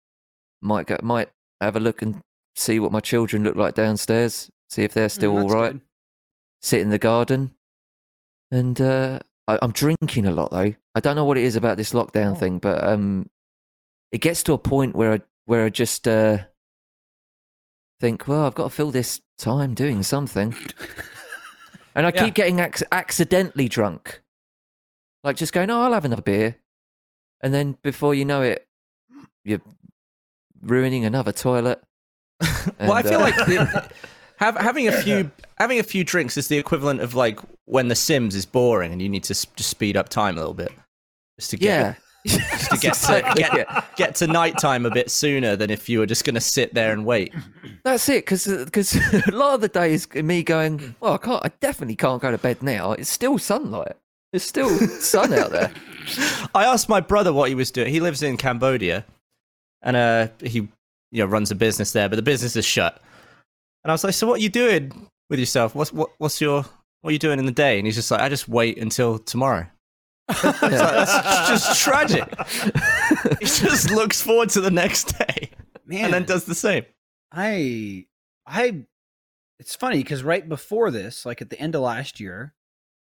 might go, might have a look and see what my children look like downstairs. See if they're still Mm, all right. good. Sit in the garden, and uh, I, I'm drinking a lot though. I don't know what it is about this lockdown Oh. thing, but um, it gets to a point where I where I just uh, think, well, I've got to fill this time doing something, and I Yeah. keep getting ac- accidentally drunk, like just going, oh, I'll have another beer, and then before you know it, you're ruining another toilet. well, I feel uh, like the, have, having a few having a few drinks is the equivalent of like when The Sims is boring and you need to s- just speed up time a little bit, just to get yeah, just to get to, get, get to nighttime a bit sooner than if you were just going to sit there and wait. That's it, because a lot of the day is me going, well, I can't, I definitely can't go to bed now. It's still sunlight. There's still sun out there. I asked my brother what he was doing. He lives in Cambodia, and uh, he you know runs a business there, but the business is shut. And I was like, "So what are you doing with yourself? What's what, what's your what are you doing in the day?" And he's just like, "I just wait until tomorrow." It's like, that's just tragic. he just looks forward to the next day Man, and then does the same. I I it's funny because right before this, like at the end of last year,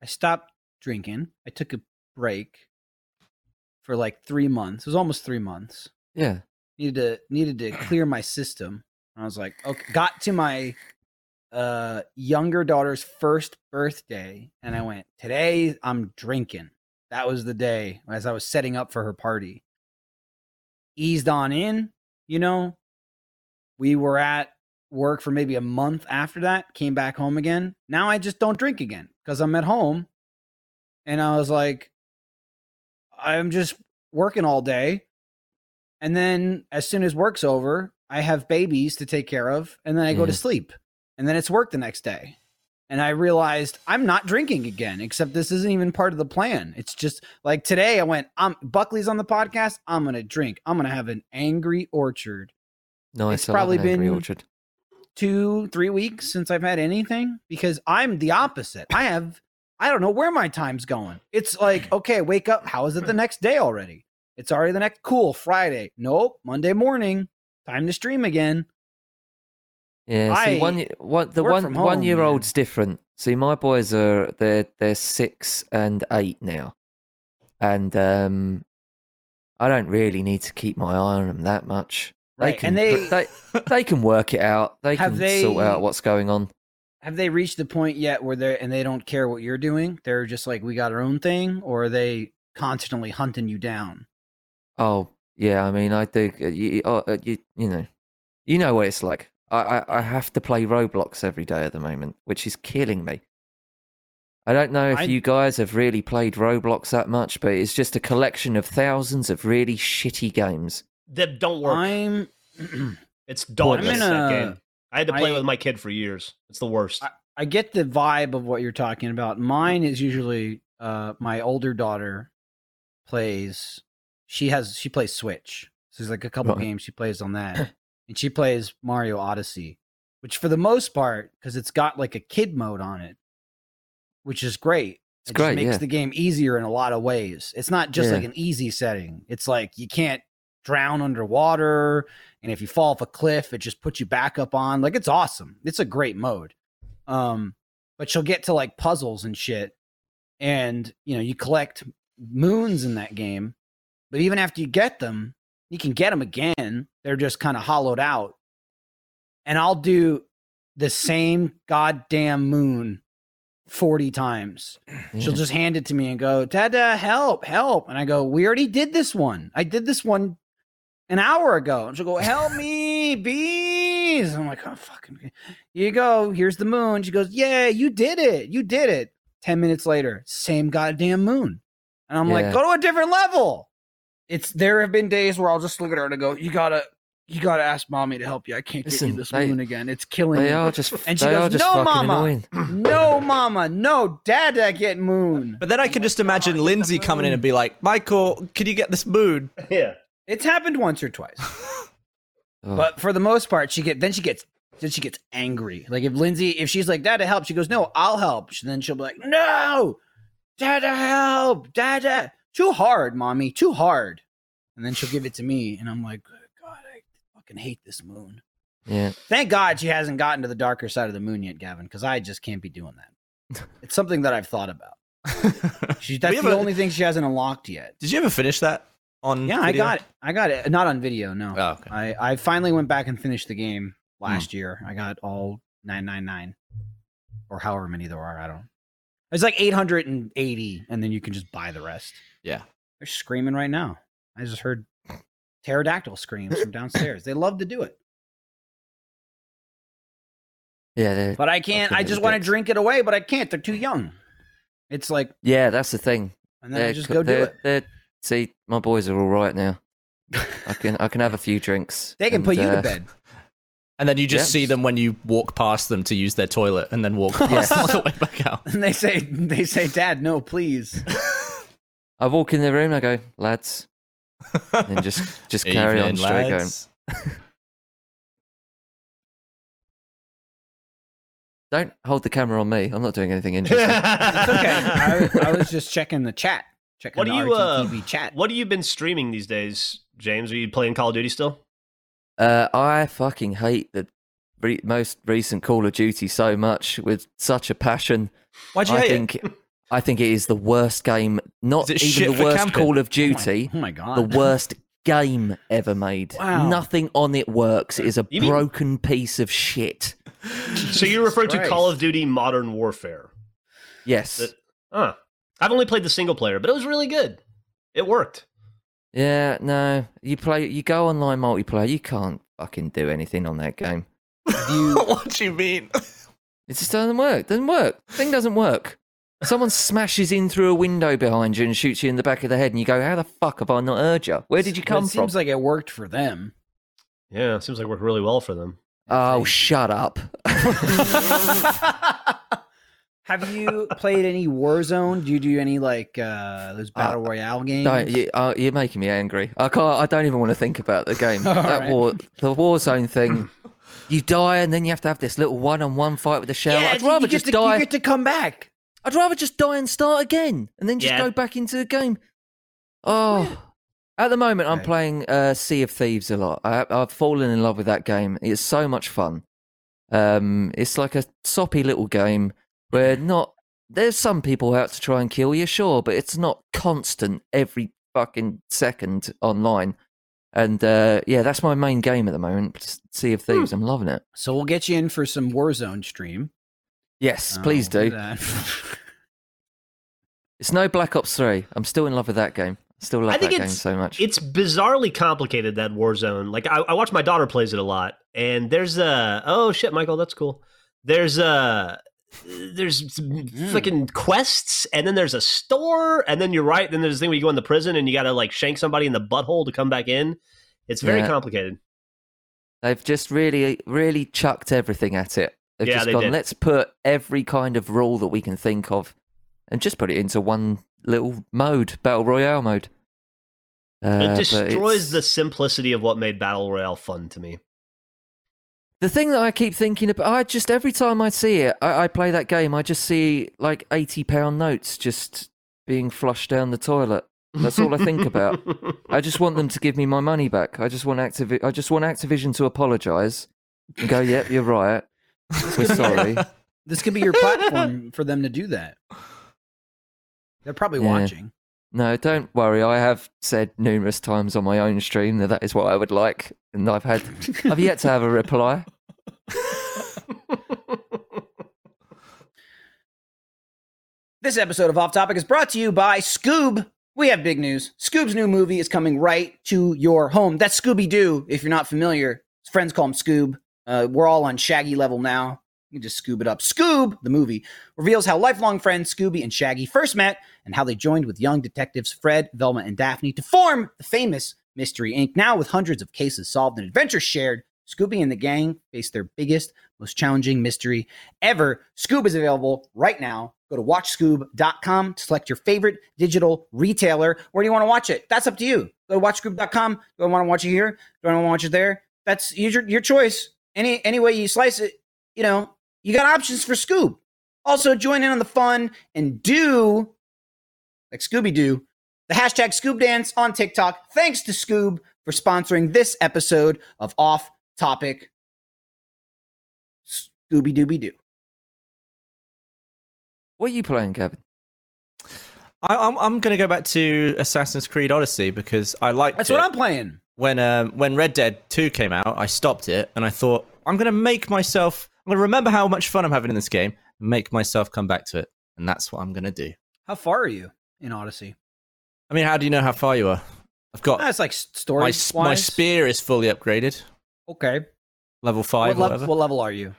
I stopped drinking. I took a break for like three months. It was almost three months. Yeah. Needed to needed to clear my system. I was like, okay, got to my uh younger daughter's first birthday, and I went, Today I'm drinking. That was the day as I was setting up for her party. Eased on in, you know. We were at work for maybe a month after that, came back home again. Now I just don't drink again because I'm at home. And I was like, I'm just working all day. And then as soon as work's over, I have babies to take care of. And then I go to Mhm. sleep. And then it's work the next day. And I realized I'm not drinking again, except this isn't even part of the plan. It's just like today I went, I'm Buckley's on the podcast. I'm going to drink. I'm going to have an angry orchard No, It's probably been- Orchard. two, three weeks since I've had anything because I'm the opposite. I have, I don't know where my time's going. It's like, okay, wake up. How is it the next day already? It's already the next cool Friday. Nope, Monday morning. Time to stream again. Yeah, see, I one, y- one the one from one year man. old's different. See, my boys are they're they're six and eight now, and um, I don't really need to keep my eye on them that much. They Right, can, and they- they they can work it out. They can they- sort out what's going on. Have they reached the point yet where they're and they don't care what you're doing? They're just like, we got our own thing, or are they constantly hunting you down? Oh yeah, I mean, I do. uh, You, uh, uh, you, you know, you know what it's like. I, I, I have to play Roblox every day at the moment, which is killing me. I don't know if I- you guys have really played Roblox that much, but it's just a collection of thousands of really shitty games. That don't work. I'm it's dauntless, I'm in that game. I had to play I- with my kid for years. It's the worst. I- I get the vibe of what you're talking about. Mine is usually uh my older daughter plays she has she plays Switch. So there's like a couple Right. games she plays on that. and she plays Mario Odyssey, which for the most part cuz it's got like a kid mode on it, which is great. It's it great, just makes yeah. the game easier in a lot of ways. It's not just Yeah. like an easy setting. It's like you can't drown underwater, and if you fall off a cliff, it just puts you back up on. Like it's awesome. It's a great mode. Um, but she'll get to like puzzles and shit, and you know you collect moons in that game. But even after you get them, you can get them again. They're just kind of hollowed out. And I'll do the same goddamn moon 40 times. She'll mm. just hand it to me and go, Dada, help, help. And I go, We already did this one. I did this one an hour ago. And she'll go, Help me, bees. And I'm like, Oh, fucking. Here you go. Here's the moon. She goes, Yeah, you did it. You did it. 10 minutes later, same goddamn moon. And I'm like, Go to a different level. It's there have been days where I'll just look at her and I go, You gotta, you gotta ask mommy to help you. I can't get Listen, you this they- moon again. It's killing They me. are just, And she they goes, just "No, mama." annoying. no, mama, no, dada get moon. But then I can just imagine Lindsay coming in and be like, Michael, can you get this moon?" Yeah. It's happened once or twice, Oh, but for the most part, she get then she gets then she gets angry. Like if Lindsay, if she's like dada help, she goes no, I'll help. Then she'll be like no, dada help, dada too hard, mommy, too hard. And then she'll give it to me, and I'm like, God, I fucking hate this moon. yeah. Thank God she hasn't gotten to the darker side of the moon yet, Gavin, because I just can't be doing that. It's something that I've thought about. She, that's the a- only thing she hasn't unlocked yet. Did you ever finish that on? Yeah, I got it. I got it. Not on video, no. Oh, okay. I, I finally went back and finished the game hmm. last year. I got all 999 or however many there are. I don't It's like 880, and then you can just buy the rest. Yeah. They're screaming right now. I just heard pterodactyl screams from downstairs. They love to do it. Yeah, But I can't. I just want to drink it away, but I can't. They're too young. It's like, yeah, that's the thing. and then I They're just go do it. see, my boys are all right now. I can I can have a few drinks. They can and, put you uh, to bed. And then you just Yeah. see them when you walk past them to use their toilet, and then walk past them on the way back out. And they say, they say, Dad, no, please. I walk in the room. I go, lads, and just just carry on Evening, straight going. Don't hold the camera on me. I'm not doing anything interesting. It's okay. I, I was just checking the chat. Checking What do the you, uh, RTTV chat. What have you been streaming these days, James? Are you playing Call of Duty still? Uh, I fucking hate the re- most recent Call of Duty so much with such a passion. Why'd you I hate think I think it is the worst game. Not Is it shit even the worst camping? Call of Oh my- Duty. Oh my, god. the worst game ever made. Wow. Nothing on it works. It is a You mean- broken piece of shit. So you're referring to Call of Duty Modern Warfare? Yes. That- Huh. I've only played the single player, but it was really good. It worked. Yeah, no. You play you go online multiplayer, you can't fucking do anything on that game. it? what do you mean? It just doesn't work. Doesn't work. Thing doesn't work. Someone smashes in through a window behind you and shoots you in the back of the head, and you go, "How the fuck have I not heard you? Where did you But come it from?" seems like it worked for them. Yeah, seems like it worked really well for them. oh, shut up! Have you played any Warzone? Do you do any like uh those battle royale games? No, you, uh, you're making me angry. I can't. I don't even want to think about the game. That right. war, the Warzone thing. You die, and then you have to have this little one-on-one fight with the shell. yeah, I'd you rather get just to, die. You get to come back. I'd rather just die and start again, and then just Yeah. go back into the game. Oh, at the moment, I'm playing uh, Sea of Thieves a lot. I, I've fallen in love with that game. It's so much fun. Um, it's like a soppy little game where not there's some people out to try and kill you, sure, but it's not constant every fucking second online. And uh, yeah, that's my main game at the moment. Sea of Thieves. I'm loving it. So we'll get you in for some Warzone stream. Yes, Oh, please do. It's no Black Ops 3. I'm still in love with that game. I still love I think that game so much. It's bizarrely complicated that Warzone. Like I, I watch my daughter plays it a lot, and there's a oh shit, Michael, that's cool. There's a there's mm. fucking quests, and then there's a store, and then you're right. Then there's a thing where you go in the prison and you got to like shank somebody in the butthole to come back in. It's very Yeah. complicated. They've just really, really chucked everything at it. They've Yeah, just they gone, did. let's put every kind of rule that we can think of and just put it into one little mode, Battle Royale mode. Uh, it destroys the simplicity of what made Battle Royale fun to me. The thing that I keep thinking about, I just, every time I see it, I, I play that game, I just see like £80 notes just being flushed down the toilet. That's all I think about. I just want them to give me my money back. I just want Activi- I just want Activision to apologise and go, "Yep, you're right. We're sorry." This could be your platform for them to do that. They're probably Yeah. watching. No, don't worry. I have said numerous times on my own stream that that is what I would like, and I've had I've yet to have a reply. This episode of Off Topic is brought to you by Scoob. We have big news. Scoob's new movie is coming right to your home. That's Scooby Doo, if you're not familiar. His friends call him Scoob. Uh, we're all on Shaggy level now. You can just Scoob it up. Scoob, the movie, reveals how lifelong friends Scooby and Shaggy first met and how they joined with young detectives Fred, Velma, and Daphne to form the famous Mystery Inc. Now, with hundreds of cases solved and adventures shared, Scooby and the gang face their biggest, most challenging mystery ever. Scoob is available right now. Go to watchscoob.com to select your favorite digital retailer. Where do you want to watch it? That's up to you. Go to watchscoob.com. Do I want to watch it here? Do I want to watch it there? That's your, your choice. Any any way you slice it, you know, you got options for Scoob. Also, join in on the fun and do like Scooby Doo the hashtag Scoob Dance on TikTok. Thanks to Scoob for sponsoring this episode of Off Topic. Scooby Dooby Doo. What are you playing, Gavin? I, I'm I'm gonna go back to Assassin's Creed Odyssey because I like. That's it. what I'm playing. When um, when Red Dead 2 came out, I stopped it and I thought I'm going to make myself I'm going to remember how much fun I'm having in this game, and make myself come back to it, and that's what I'm going to do. How far are you in Odyssey? I mean, how do you know how far you are? I've got That's like story. my my spear is fully upgraded, Okay. level 5 What, whatever. what level are you?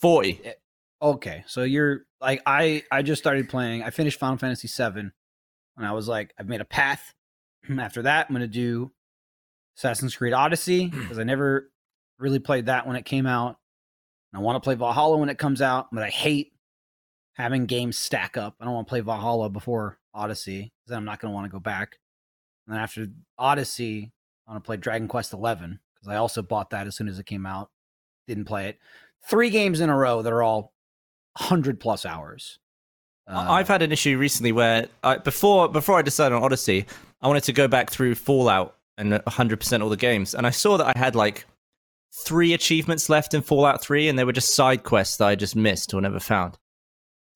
40. Okay, so you're like I. I just started playing. I finished Final Fantasy VII, and I was like, I've made a path. After that, I'm gonna do Assassin's Creed Odyssey because I never really played that when it came out. And I want to play Valhalla when it comes out, but I hate having games stack up. I don't want to play Valhalla before Odyssey because then I'm not gonna want to go back. And then after Odyssey, I want to play Dragon Quest XI because I also bought that as soon as it came out. Didn't play it. Three games in a row that are all hundred plus hours. Uh, I've had an issue recently where I, before before I decided on Odyssey, I wanted to go back through Fallout and 100% all the games, and I saw that I had like three achievements left in Fallout 3, and they were just side quests that I just missed or never found.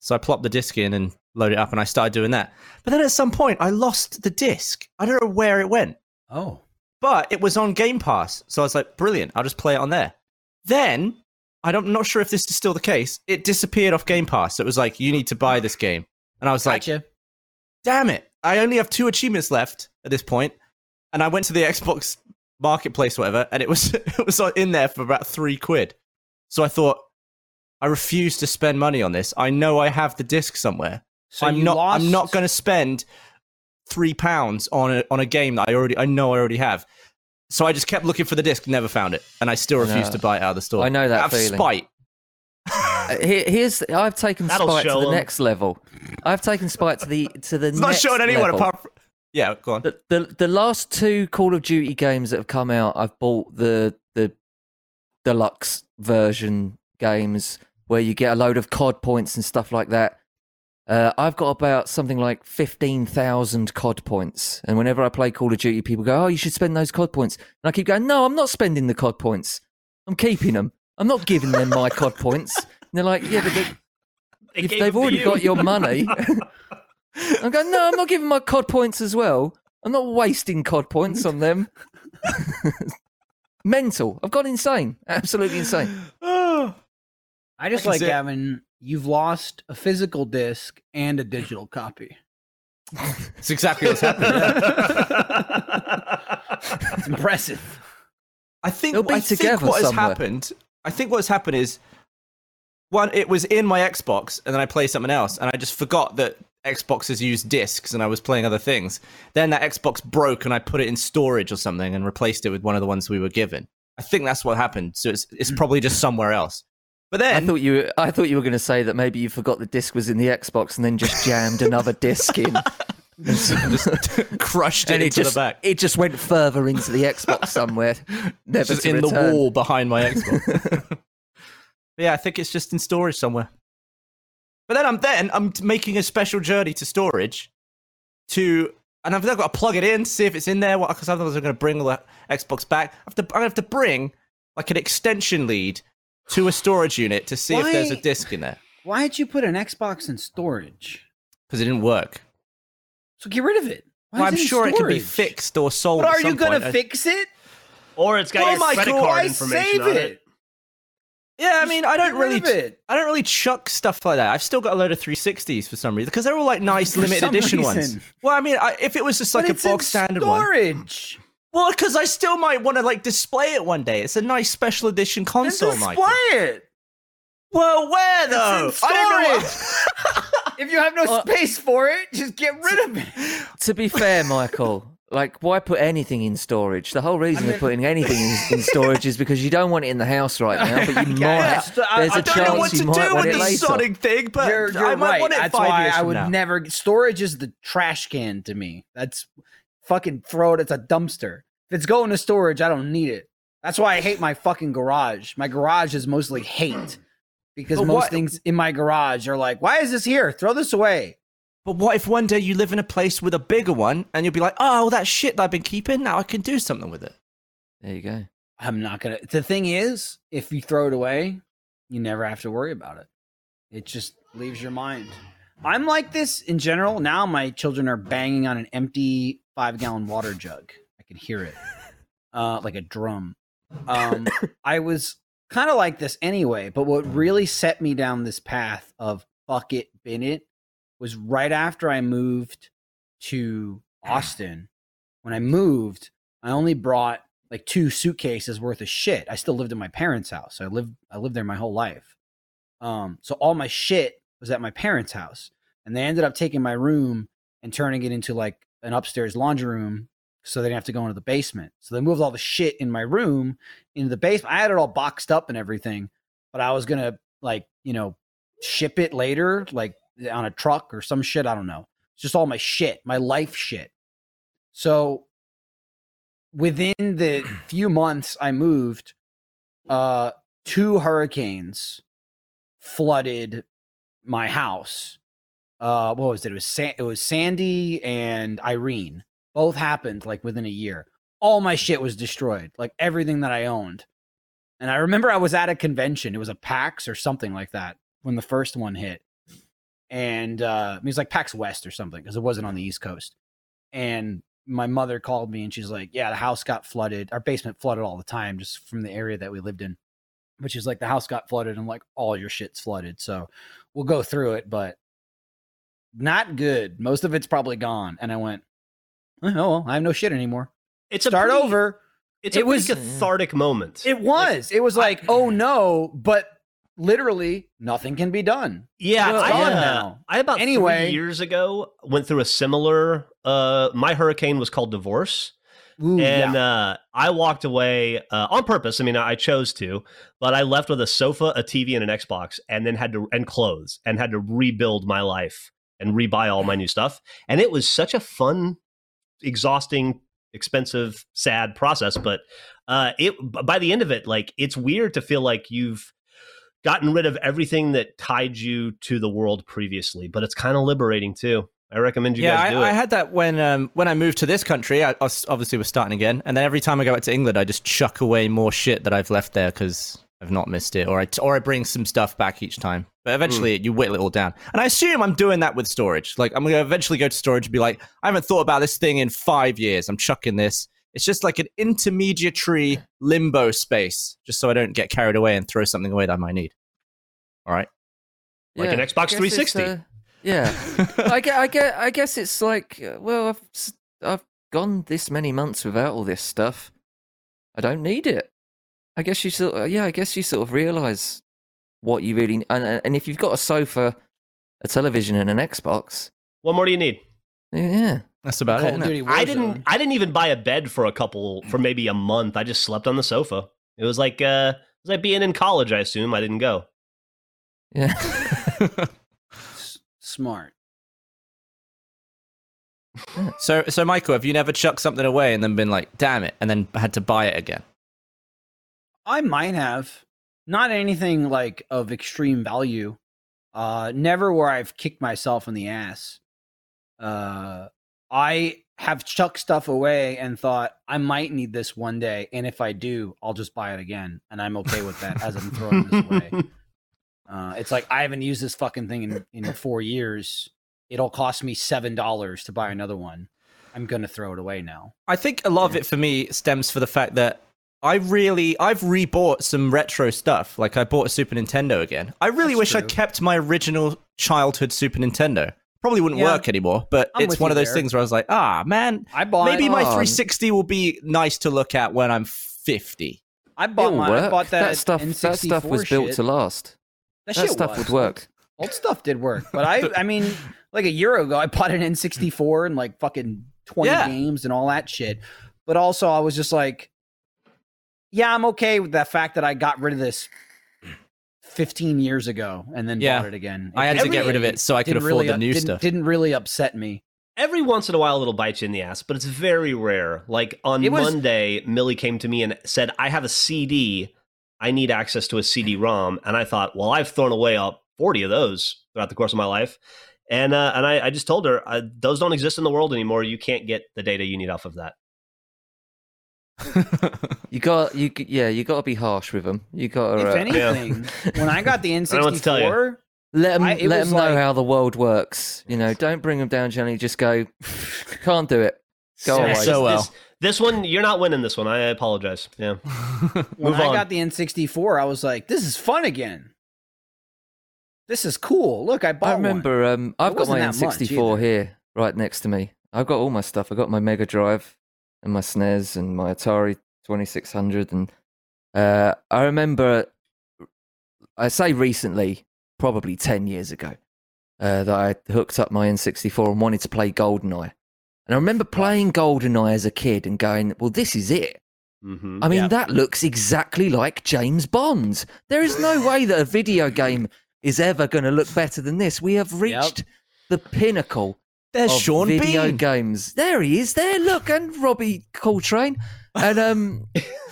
So I plopped the disc in and loaded it up, and I started doing that. But then at some point, I lost the disc. I don't know where it went, oh, but it was on Game Pass, so I was like, brilliant, I'll just play it on there. Then I don't, I'm not sure if this is still the case. It disappeared off Game Pass. It was like you need to buy this game, and I was like, damn it, I only have two achievements left at this point, and I went to the Xbox Marketplace, or whatever, and it was it was in there for about three quid. So I thought, I refuse to spend money on this. I know I have the disc somewhere. So I'm not. Lost, I'm not going to spend three pounds on a on a game that I already I know I already have. So I just kept looking for the disc, never found it, and I still refuse No. to buy it out of the store. I know that out of feeling. spite. Uh, here, here's I've taken That'll Spite to show the 'em. next level. I've taken Spite to the to the It's not next showing anyone level. apart from. Yeah, go on. The, the the last two Call of Duty games that have come out, I've bought the the deluxe version games where you get a load of COD points and stuff like that. Uh, I've got about something like fifteen thousand COD points, and whenever I play Call of Duty, people go, "Oh, you should spend those COD points," and I keep going, "No, I'm not spending the COD points. I'm keeping them. I'm not giving them my COD points." And they're like, "Yeah, but they, They if they've already you. got your money." I'm going, no, I'm not giving my COD points as well. I'm not wasting COD points on them. Mental. I've gone insane. Absolutely insane. Oh. I just I like see. Gavin. You've lost a physical disc and a digital copy. It's exactly what's happening. It's impressive. I think They'll I think together what has happened. I think what's happened is one. It was in my Xbox, and then I played something else, and I just forgot that Xboxes use discs, and I was playing other things. Then that Xbox broke, and I put it in storage or something, and replaced it with one of the ones we were given. I think that's what happened. So it's it's hmm. probably just somewhere else. But then I thought you. I thought you were going to say that maybe you forgot the disc was in the Xbox and then just jammed another disc in, just crushed it and it just the back. it just went further into the Xbox somewhere, never just in the wall behind my Xbox. yeah, I think it's just in storage somewhere. But then I'm then I'm making a special journey to storage to and I've now got to plug it in, to see if it's in there. Because otherwise, I'm going to bring the Xbox back. I have to, I'm going to have to bring like an extension lead to a storage unit to see if there's a disc in there Why did you put an Xbox in storage? because it didn't work. So get rid of it. Why Well, I'm in sure it can be fixed or sold. But at are you gonna fix it? Or it's got Oh your my credit God, card why information save on it? it. Yeah, I mean, I don't really, it. I don't really chuck stuff like that. I've still got a load of 360s for some reason because they're all like nice limited some edition ones. Well, I mean, I, if it was just like But a it's in box standard one, storage. well, because I still might want to like display it one day. It's a nice special edition Then console, display Michael. it. Well, where though? It's in I don't know. storage. if you have no Uh, space for it, just get rid of it. To be fair, Michael, like why put anything in storage? The whole reason mean- of putting anything in, in storage is because you don't want it in the house right now, but you might. Yeah, have- st- I- there's I a I don't know chance what you to might do want with it the later. Sonic thing, but you're, you're I might right. want it That's five why years I from would now. never. Storage is the trash can to me. That's fucking throw it. It's a dumpster. If it's going to storage, I don't need it. That's why I hate my fucking garage. My garage is mostly hate because But most what- things in my garage are like, why is this here? Throw this away. But what if one day you live in a place with a bigger one and you'll be like, oh, that shit that I've been keeping, now I can do something with it. There you go. I'm not gonna. The thing is, if you throw it away, you never have to worry about it. It just leaves your mind. I'm like this in general. Now my children are banging on an empty five gallon water jug. I can hear it, uh, like a drum. Um, I was kind of like this anyway, but what really set me down this path of fuck it, bin it, was right after I moved to Austin. When I moved, I only brought like two suitcases worth of shit. I still lived in my parents' house. I lived I lived there my whole life. Um, so all my shit was at my parents' house, and they ended up taking my room and turning it into like an upstairs laundry room, so they didn't have to go into the basement. So they moved all the shit in my room into the basement. I had it all boxed up and everything, but I was gonna like you know ship it later, like on a truck or some shit. I don't know. It's just all my shit, my life shit. So within the few months I moved, uh, two hurricanes flooded my house. Uh, what was it? It was San- it was Sandy and Irene. Both happened like within a year. All my shit was destroyed, like everything that I owned. And I remember I was at a convention. It was a PAX or something like that when the first one hit. And uh, it was like PAX West or something because it wasn't on the East Coast. And my mother called me and she's like, Yeah, the house got flooded. Our basement flooded all the time just from the area that we lived in. But she's like, The house got flooded and like all your shit's flooded. So we'll go through it, but not good. Most of it's probably gone. And I went, Oh, well, I have no shit anymore. It's a Start pretty- over. It's It a was- cathartic moment. It was. it was like, oh no, but literally nothing can be done. Yeah, I. I about Anyway. three years ago went through a similar. Uh, my hurricane was called divorce, Ooh, and yeah. uh, I walked away uh, on purpose. I mean, I chose to, but I left with a sofa, a TV, and an Xbox, and then had to and clothes, and had to rebuild my life and rebuy all my new stuff. And it was such a fun, exhausting, expensive, sad process. But uh, it by the end of it, like it's weird to feel like you've gotten rid of everything that tied you to the world previously, but it's kind of liberating too. I recommend you yeah, guys I, do it. I had that when um, when I moved to this country. I, I obviously was starting again, and then every time I go back to England, I just chuck away more shit that I've left there because I've not missed it, or I or I bring some stuff back each time. But eventually, you whittle it all down, and I assume I'm doing that with storage. Like I'm gonna eventually go to storage and be like, I haven't thought about this thing in five years. I'm chucking this. It's just like an intermediary limbo space, just so I don't get carried away and throw something away that I might need. All right. Like an Xbox 360. uh, yeah, I get, I get, I guess it's like, uh, well, I've, s- I've gone this many months without all this stuff. I don't need it. I guess you sort, of, yeah, I guess you sort of realize what you really, and and if you've got a sofa, a television, and an Xbox, what more do you need? yeah, That's about Call it. of isn't it? Duty I didn't. I didn't even buy a bed for a couple for maybe a month. I just slept on the sofa. It was like uh, it was like being in college. I assume I didn't go. yeah. S- smart. So, so Michael, have you never chucked something away and then been like, "Damn it," and then had to buy it again? I might have. Not anything like of extreme value. Uh never where I've kicked myself in the ass. Uh I have chucked stuff away and thought I might need this one day, and if I do, I'll just buy it again, and I'm okay with that as I'm throwing this away. Uh, it's like I haven't used this fucking thing in, in four years. It'll cost me seven dollars to buy another one. I'm gonna throw it away now. I think a lot of it for me stems for the fact that I really I've rebought some retro stuff. Like I bought a Super Nintendo again. I really That's wish I true. kept my original childhood Super Nintendo. Probably wouldn't Yeah. work anymore, but I'm it's one of those there. things where I was like, ah man, I bought. maybe my Oh. 360 will be nice to look at when I'm 50. I bought It'll my. I bought that. stuff. That stuff was N64 built to last. That, That stuff was. would work. Old stuff did work, but I. I mean, like a year ago, I bought an N64 and like fucking twenty Yeah. games and all that shit. But also, I was just like, yeah, I'm okay with the fact that I got rid of this 15 years ago and then Yeah. bought it again. I had to get rid of it so I could didn't afford really, the new didn't, stuff. Didn't really upset me. Every once in a while, it'll bite you in the ass, but it's very rare. Like on was- Monday, Millie came to me and said, I have a CD. I need access to a CD ROM. And I thought, well, I've thrown away up 40 of those throughout the course of my life. And, uh, and I, I just told her, uh, those don't exist in the world anymore. You can't get the data you need off of that. You got you. Yeah, you got to be harsh with them. You got If to uh, anything, when I got the know what to tell you. N64, let them I- it let them know like- how the world works. You know, don't bring them down, Johnny. Just go. Can't do it. Go So- away. so well. This, this one, you're not winning this one. I apologize. Yeah. when I on. got the N64, I was like, this is fun again. This is cool. Look, I bought I one. remember. Um, I've got my wasn't that much N64 here, right next to me. I've got all my stuff. I've got my Mega Drive and my SNES and my Atari 2600. And uh, I remember, I say recently, probably 10 years ago, uh, that I hooked up my N64 and wanted to play GoldenEye. And I remember playing GoldenEye as a kid and going, "Well, this is it." hmm I mean, Yeah. that looks exactly like James Bond. There is no way that a video game is ever going to look better than this. We have reached the pinnacle There's of Sean video Bean. games. There he is. There, look, and Robbie Coltrane, and um,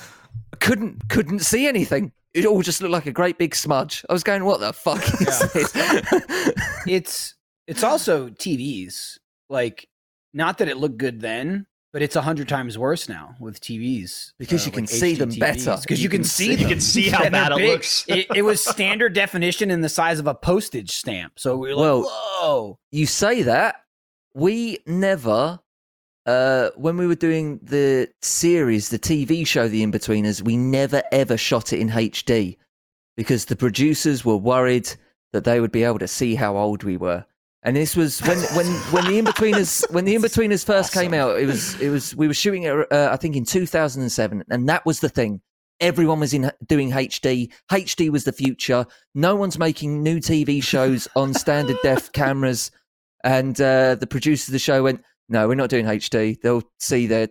couldn't couldn't see anything. It all just looked like a great big smudge. I was going, "What the fuck is this?" it's it's also TVs. Like, not that it looked good then, but it's a hundred times worse now with TVs Because you can see them better. Because you, can, see You can see how And bad it big. looks. it, it was standard definition in the size of a postage stamp. So we were like, Well, whoa. you say that we never uh when we were doing the series the tv show the Inbetweeners we never ever shot it in hd because the producers were worried that they would be able to see how old we were. And this was when when when the Inbetweeners when the Inbetweeners first came out it was it was we were shooting it uh, i think in 2007 and that was the thing. Everyone was in doing hd hd was the future. No one's making new tv shows on standard def cameras and uh, the producers of the show went, "No, we're not doing HD. They'll see their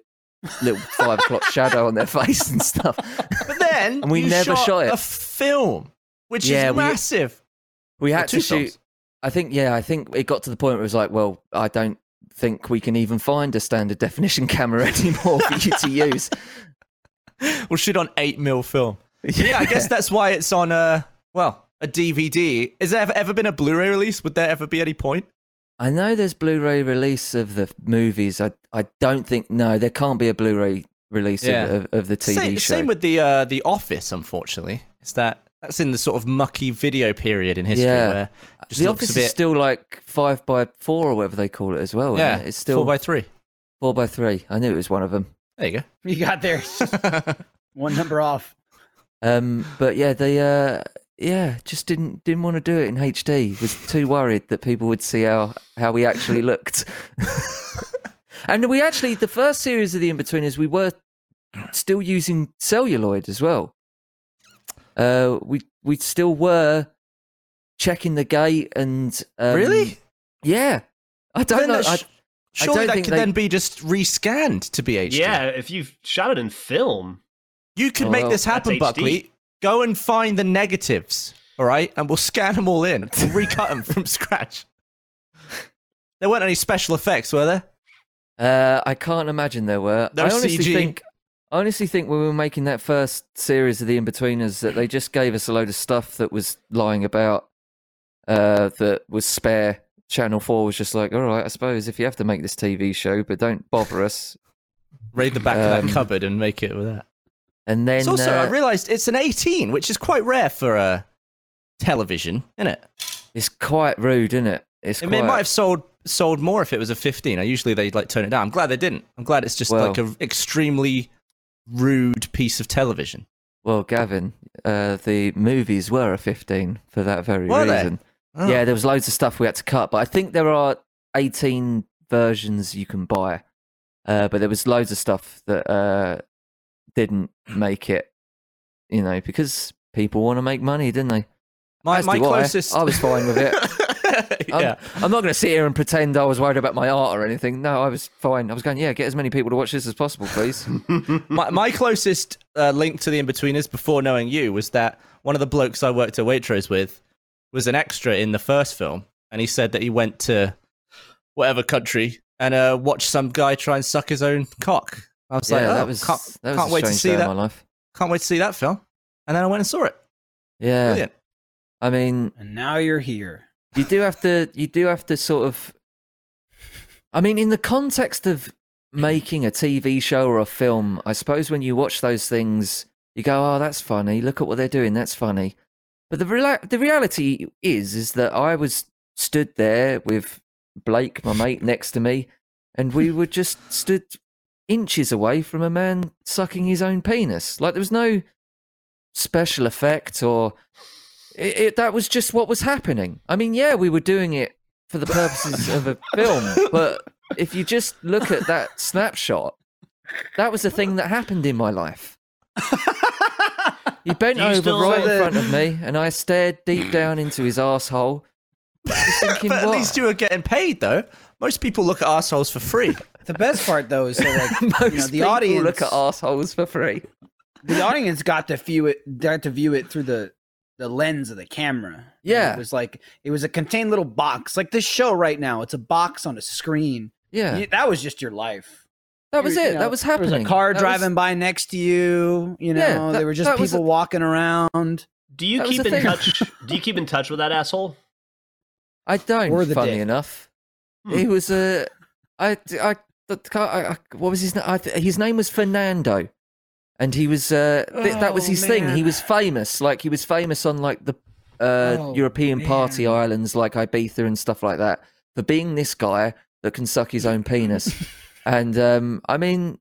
little five o'clock shadow on their face and stuff." But then And we never shot, shot it. a film, which Yeah, is massive. We Or had to shoot. films. I think, yeah, I think it got to the point where it was like, "Well, I don't think we can even find a standard definition camera anymore for you to use." We'll shoot on eight mil film. Yeah, I guess that's why it's on a well a DVD. Is there ever, ever been a Blu-ray release? Would there ever be any point? I know there's Blu-ray release of the movies. I I don't think no, there can't be a Blu-ray release Yeah. of, of, of the TV same, show. same with the uh, the Office. Unfortunately, is that that's in the sort of mucky video period in history Yeah. where just the Office bit is still like five by four or whatever they call it as well. yeah, it? it's still four by three. four by three. I knew it was one of them. There you go. You got there. One number off. Um, but yeah, they uh, yeah, just didn't didn't want to do it in HD. Was too worried that people would see how how we actually looked. and we actually the first series of the Inbetweeners we were still using celluloid as well. Uh, we we still were checking the gate and um, really? yeah. I don't Then know. that I, sh- Surely don't that could they- then be just rescanned to be HD. Yeah, if you've shot it in film, You could Oh, make well, this happen, that's Buckley. Go and find the negatives, all right? And we'll scan them all in. We'll recut them from scratch. There weren't any special effects, were there? Uh, I can't imagine there were. No I honestly CG. think, I honestly think when we were making that first series of the Inbetweeners, that they just gave us a load of stuff that was lying about, uh, that was spare Channel Four was just like, all right, I suppose if you have to make this TV show, but don't bother us. Raid the back of Um, that cupboard and make it with that. And then It's also, I uh, realized it's an 18, which is quite rare for a television, isn't it? it's quite rude, isn't it? It's I quite, mean, it might have sold sold more if it was a 15. I usually they'd like turn it down. I'm glad they didn't. I'm glad it's just Well- like an extremely rude piece of television. Well, Gavin, uh, the movies were a 15 for that very Were reason. Oh. Yeah, there was loads of stuff we had to cut, but I think there are 18 versions you can buy. Uh, but there was loads of stuff that uh, didn't make it, you know, because people want to make money, didn't they? my As my do I. closest. I was fine with it. I'm, yeah. I'm not going to sit here and pretend I was worried about my art or anything. No, I was fine. I was going, yeah, get as many people to watch this as possible, please. my, my closest uh, link to the Inbetweeners before knowing you was that one of the blokes I worked at Waitrose with was an extra in the first film, and he said that he went to whatever country and uh, watched some guy try and suck his own cock. I was yeah, like, oh, that was can't, that was can't a wait to strange see that. in my life. Can't wait to see that film. And then I went and saw it. Yeah, Brilliant. I mean, And now you're here. you do have to you do have to sort of i mean in the context of making a tv show or a film i suppose when you watch those things you go oh that's funny look at what they're doing that's funny but the rela- the reality is is that i was stood there with blake my mate next to me and we were just stood inches away from a man sucking his own penis like there was no special effect or it, it, that was just what was happening. I mean, yeah, we were doing it for the purposes of a film, but if you just look at that snapshot, that was the thing that happened in my life. He bent over right in front of me, and I stared deep down into his asshole. Thinking, but at what? least you were getting paid, though. Most people look at assholes for free. The best part though is so like Most you know, the audience look at assholes for free. the audience got to view it got to view it through the the lens of the camera. Yeah. It was like it was a contained little box. Like this show right now, it's a box on a screen. Yeah, You- that was just your life. that was You- it. you know, that was There happening. was a car That was- driving by next to you. You know, Yeah, that- there were just people a- walking around. Do you That keep in thing. touch? Do you keep in touch with that asshole? I don't. Or the funny dick. enough, Hmm. he was a. I, I, I, I, what was his name? His name was Fernando, and he was. Uh, th- that was Oh, his thing. He was famous. Like he was famous on like the uh, Oh, European party islands, like Ibiza and stuff like that, for being this guy that can suck his own penis. and um, I mean,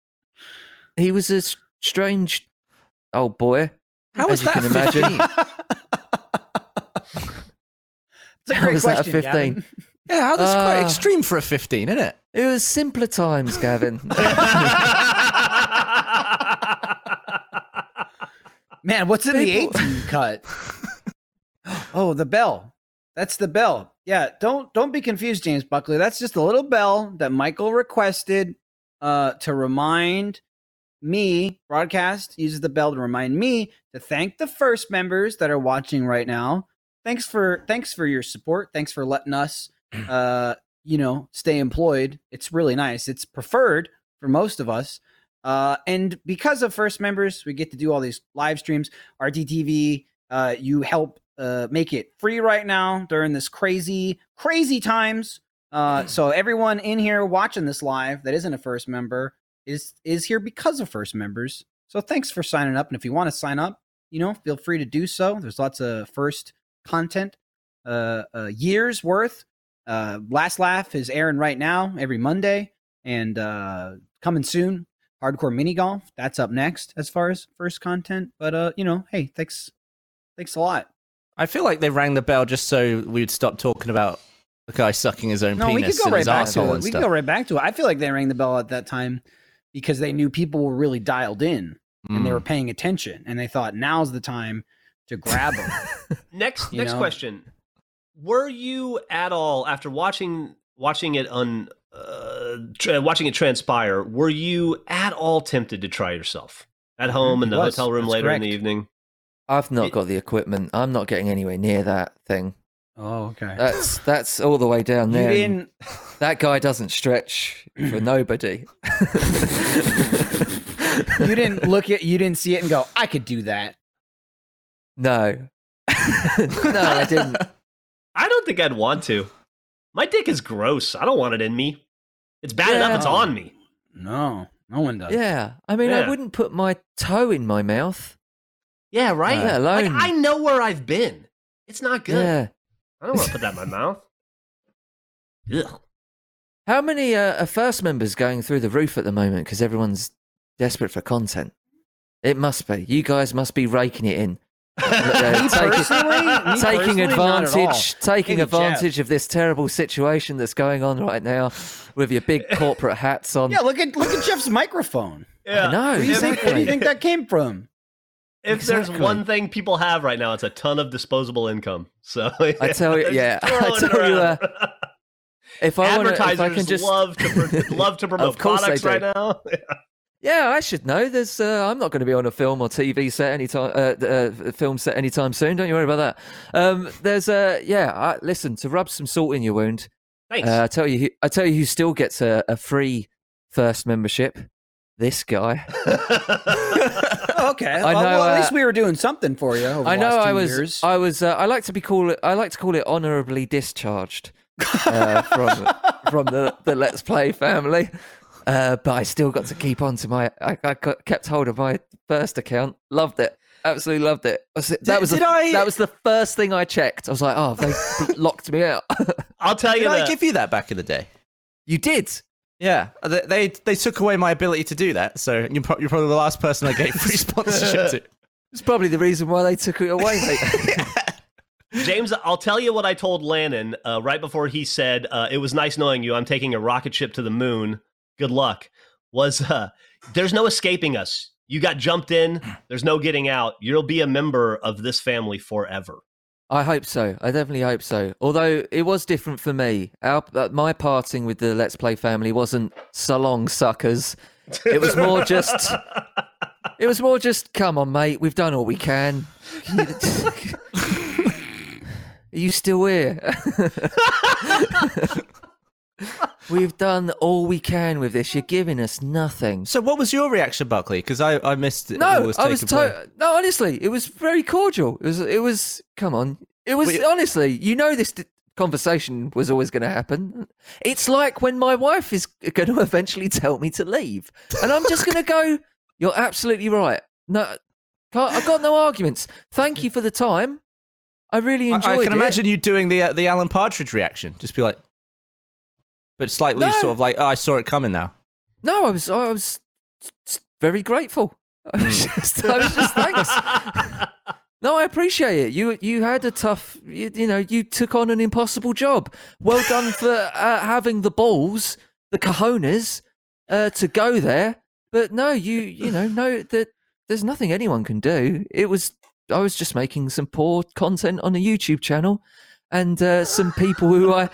he was a strange old boy. How As was you that can imagine. 15? It's a How was that question, 15? Gavin. yeah, that's quite Uh, extreme for a 15, isn't it? It was simpler times, Gavin. Man, what's in the People- 18 cut? Oh, the bell. That's the bell. Yeah, don't don't be confused, James Buckley. That's just a little bell that Michael requested uh to remind me, broadcast uses the bell to remind me to thank the first members that are watching right now. Thanks for thanks for your support. Thanks for letting us uh you know, stay employed. It's really nice. It's preferred for most of us. Uh, and because of first members, we get to do all these live streams. RTTV, uh, you help uh, make it free right now during this crazy, crazy times. Uh, so everyone in here watching this live that isn't a first member is is here because of first members. So thanks for signing up. And if you want to sign up, you know, feel free to do so. There's lots of first content, uh, uh years worth. Uh, Last Laugh is airing right now every Monday, and uh, coming soon. Hardcore mini golf that's up next as far as first content. But uh, you know, hey, thanks, thanks a lot. I feel like they rang the bell just so we'd stop talking about the guy sucking his own No, we penis could go right back to it. We stuff. could go right back to it. I feel like they rang the bell at that time because they knew people were really dialed in and they Mm. were paying attention, and they thought now's the time to grab them. Next, You next know? question: Were you at all after watching watching it un uh, tra- watching it transpire? Were you at all tempted to try yourself at home in the was. hotel room That's later in the evening? I've not It- got the equipment. I'm not getting anywhere near that thing. oh, okay. That's that's all the way down there. and didn't. That guy doesn't stretch for nobody. You didn't look at. You didn't see it and go, "I could do that." no, no, I didn't. I don't think I'd want to. My dick is gross. I don't want it in me. It's bad enough it's on me. No, no one does. Yeah, I mean, Yeah. I wouldn't put my toe in my mouth. Yeah, right. Let like alone- I know where I've been. It's not good. Yeah. I don't want to put that in my mouth. Ugh. How many uh, are first members going through the roof at the moment because everyone's desperate for content? It must be. You guys must be raking it in. Uh, taking- personally, taking personally, not at all. advantage, taking Maybe advantage of this terrible situation that's going on right now with your big corporate hats on. Yeah, look at look at Jeff's microphone. I know. Where do you think, where do you think that came from? If there's one thing people have right now, it's a ton of disposable income. So I tell you- yeah, I throwing it tell you, around. If I want to, if I advertisers can just, love to pro- love to promote Of course they products right do. now. Yeah, I should know. There's, uh, I'm not going to be on a film or TV set anytime, uh, uh, film set anytime soon. Don't you worry about that. Um, there's, uh, yeah. I, listen, to rub some salt in your wound. Thanks. Uh, I tell you, who, I tell you, who still gets a, a free first membership. This guy. Oh, okay. I Well, know, well, at uh, least we were doing something for you. Over I know. I was. Years. I was. Uh, I like to be call it. I like to call it honorably discharged uh, from from the the Let's Play family. Uh, but I still got to keep on to my. I, I got, kept hold of my first account. Loved it. Absolutely loved it. Was it- that Did- was did the, I- that was the first thing I checked. I was like, oh, they locked me out. I'll tell you Did I that. give you that back in the day? you did. Yeah, they, they they took away my ability to do that. So you're, pro- you're probably the last person I gave free sponsorship to. It's probably the reason why they took it away. Mate. James, I'll tell you what I told Lannan uh, right before he said, uh, It was nice knowing you. I'm taking a rocket ship to the moon. Good luck. Was uh, there's no escaping us. You got jumped in. There's no getting out. You'll be a member of this family forever. I hope so. I definitely hope so. Although it was different for me. Our, uh, my parting with the Let's Play family wasn't so long, suckers. It was more just. It was more just, come on, mate. We've done all we can. Are you still here? We've done all we can with this. You're giving us nothing. So what was your reaction, Buckley? Because I, I missed it. No, It was I was to- no. Honestly, it was very cordial. It was. It was. Come on. It was honestly. You know, this d- conversation was always going to happen. It's like when my wife is going to eventually tell me to leave, and I'm just going to go. You're absolutely right. No, can't, I've got no arguments. Thank you for the time. I really I, enjoyed I can it. imagine you doing the uh, the Alan Partridge reaction. Just be like, but slightly No. sort of like, oh, I saw it coming now. No, I was. I was very grateful. I was just. I was just thanks. No, I appreciate it. You you had a tough, you, you know, you took on an impossible job. Well done for uh, having the balls, the cojones, uh, to go there. But no, you you know, no, that there's nothing anyone can do. It was I was just making some poor content on a YouTube channel, and uh, some people who I,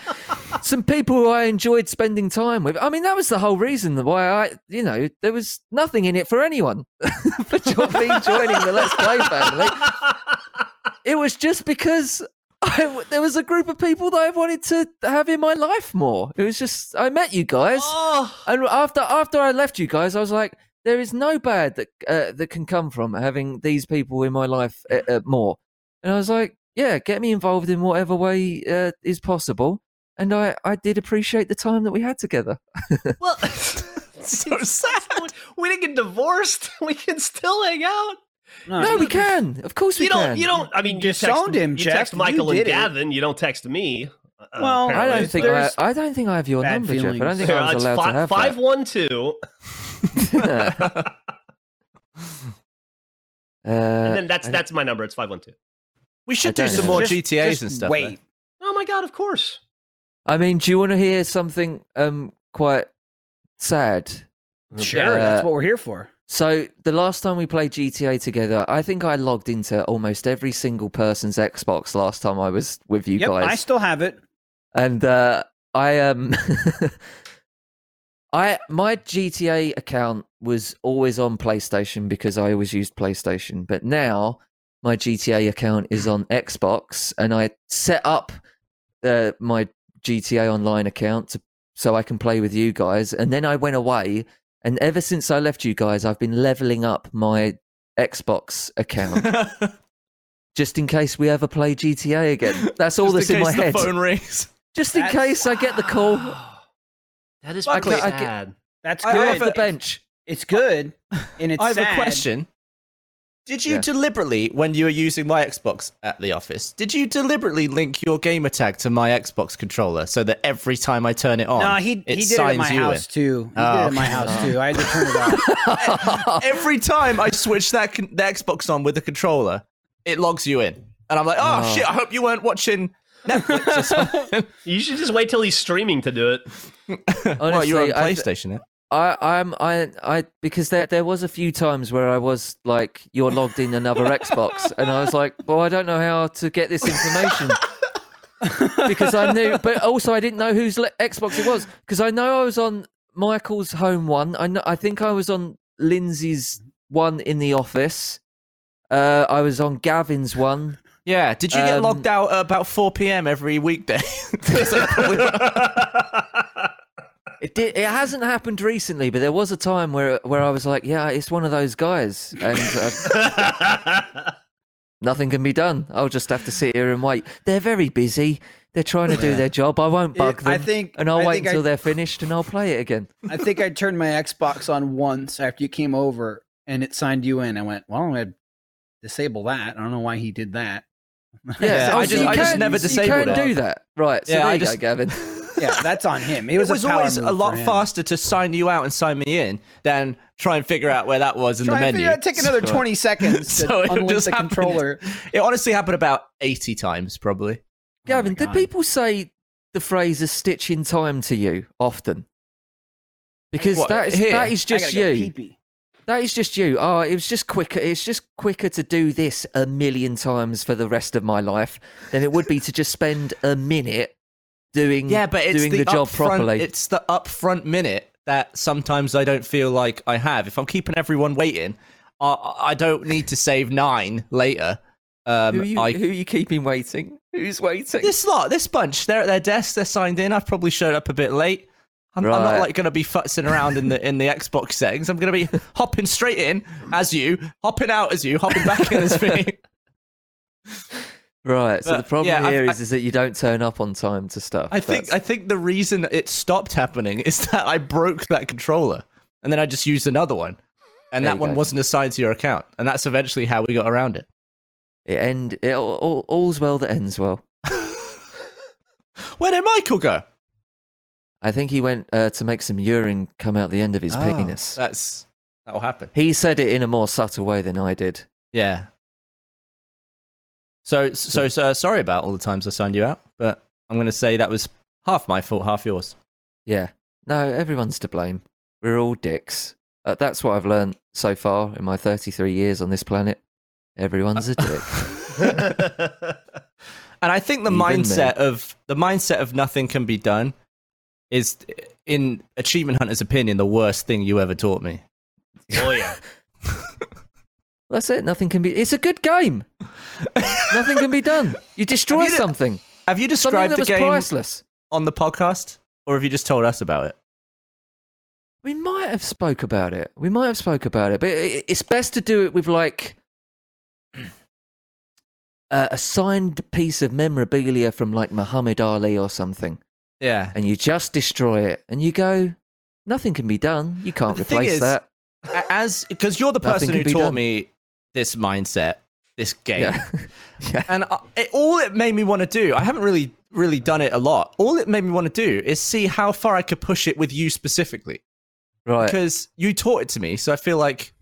some people who I enjoyed spending time with. I mean, that was the whole reason why I, you know, there was nothing in it for anyone for jo- me joining the Let's Play family. It was just because I, there was a group of people that I wanted to have in my life more. It was just I met you guys, oh, and after after I left you guys, I was like, there is no bad that uh, that can come from having these people in my life uh, uh, more. And I was like, yeah, get me involved in whatever way uh, is possible. And I I did appreciate the time that we had together. well, So sad. we didn't get divorced. We can still hang out. No, we can. Of course we you don't. can. You don't. I mean, you disowned text, him, You Jeff. text You Michael and did it. Gavin. You don't text me. uh, Well, I don't think I, There's I don't think I have your bad number, Jeff. I don't feelings. think I Uh, was it's allowed fi- to have five that. one two, Uh, and then that's I- that's my number. It's five one two. We should do some know. more Just- GTAs just and stuff. Wait. Oh my god! Of course. I mean, do you want to hear something um quite sad? Sure, Uh, that's what we're here for. So the last time we played GTA together, I think I logged into almost every single person's Xbox last time I was with you Yep, guys. I still have it. and uh, I um I my GTA account was always on PlayStation because I always used PlayStation, but now my GTA account is on Xbox, and I set up uh, my GTA Online account to, so I can play with you guys, and then I went away, and ever since I left you guys, I've been leveling up my Xbox account just in case we ever play GTA again. That's all Just that's in, my case the head. phone rings. just in That's- case I get the call. That is pretty can't- I get- sad. That's I- I good. off the bench. It's good, and it's I have sad. a question. Did you Yeah. deliberately, when you were using my Xbox at the office, did you deliberately link your gamer tag to my Xbox controller so that every time I turn it on, No, he it he did it at my you house too. He did it Oh, at my house too. I had to turn it off. Every time I switch that con- the Xbox on with the controller, it logs you in, and I'm like, oh, Oh. shit! I hope you weren't watching Netflix or something. You should just wait till he's streaming to do it. well, you're on Honestly, I- PlayStation. yeah? I, I'm, I, I, because there, there was a few times where I was like, "You're logged in another Xbox," and I was like, "Well, I don't know how to get this information." because I knew, but also I didn't know whose Xbox it was. Because I know I was on Michael's home one. I know, I think I was on Lindsay's one in the office. Uh, I was on Gavin's one. Yeah. Did you get Um, logged out at about 4 p.m. every weekday? It did. It hasn't happened recently, but there was a time where where I was like, "Yeah, it's one of those guys," and uh, nothing can be done. I'll just have to sit here and wait. They're very busy. They're trying to do their job. I won't bug It- them. I think- and I'll I wait think I- until they're finished, and I'll play it again. I think I turned my Xbox on once after you came over, and it signed you in. I went, well, I'm gonna disable that. I don't know why he did that. Yeah, oh, I just- I just never You can it. do that, right? So Yeah, there I you just- go, Gavin. Yeah, that's on him. It was, it was a always a lot faster to sign you out and sign me in than try and figure out where that was in Try the and menu. figure out, take another So- 20 seconds to So it unlink just the happened. controller. It honestly happened about 80 times, probably. Gavin, Oh my do God. people say the phrase "a stitch in time" to you often? Because What, that is here? that is just you. That is just you. Oh, it was just quicker. It's just quicker to do this a million times for the rest of my life than it would be to just spend a minute doing Yeah, but it's doing the, the, job upfront- properly. It's the upfront minute that sometimes I don't feel like I have. If I'm keeping everyone waiting, I, I don't need to save nine later. Um, who, are you, I, who are you keeping waiting? Who's waiting? this lot, this bunch, they're at their desks, they're signed in. I've probably showed up a bit late. I'm, I'm not like going to be futzing around in the in the Xbox settings. I'm going to be hopping straight in as you, hopping out as you, hopping back in as me. right. So But, the problem yeah, here I- is, is that you don't turn up on time to stuff. I think I think the reason it stopped happening is that I broke that controller, and then I just used another one, and There that one go. wasn't assigned to your account, and that's eventually how we got around it. it end. It, all, all- all's well that ends well. Where did Michael go? I think he went uh, to make some urine come out the end of his Oh, penis. That's that'll happen. He said it in a more subtle way than I did. Yeah. So so so sorry about all the times I signed you out, but I'm going to say that was half my fault, half yours. Yeah. No, everyone's to blame. We're all dicks. Uh, that's what I've learned so far in my 33 years on this planet. Everyone's a dick. And I think the Even mindset of the mindset of nothing can be done is, in Achievement Hunter's opinion, the worst thing you ever taught me. oh yeah. That's it. Nothing can be. It's a good game. Nothing can be done. You destroy Have you- something. Have you described the game priceless. on the podcast, or have you just told us about it? We might have spoke about it. We might have spoke about it, but it's best to do it with like a a signed piece of memorabilia from like Muhammad Ali or something, Yeah. and you just destroy it, and you go, nothing can be done. You can't replace is- that. As because you're the person who taught done. me this mindset, this game, Yeah, yeah. and I, it, all it made me want to do, I haven't really really done it a lot. All it made me want to do is see how far I could push it with you specifically, Right. because you taught it to me. So I feel like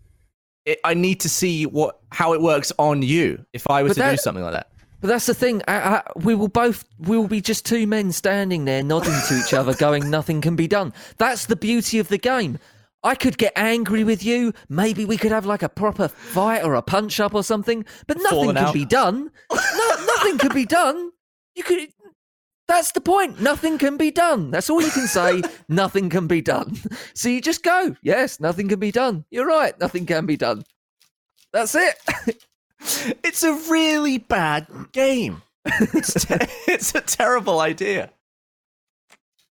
it, I need to see what how it works on you if I was But to do something like that. But that's the thing. I, I, we will both. We will be just two men standing there, nodding to each other, going, "Nothing can be done." That's the beauty of the game. I could get angry with you. Maybe we could have like a proper fight or a punch up or something. But nothing Falling can out. be done. No, nothing can be done. You could. That's the point. Nothing can be done. That's all you can say. nothing can be done. So you just go. Yes, nothing can be done. You're right. Nothing can be done. That's it. It's a really bad game. It's, te- it's a terrible idea.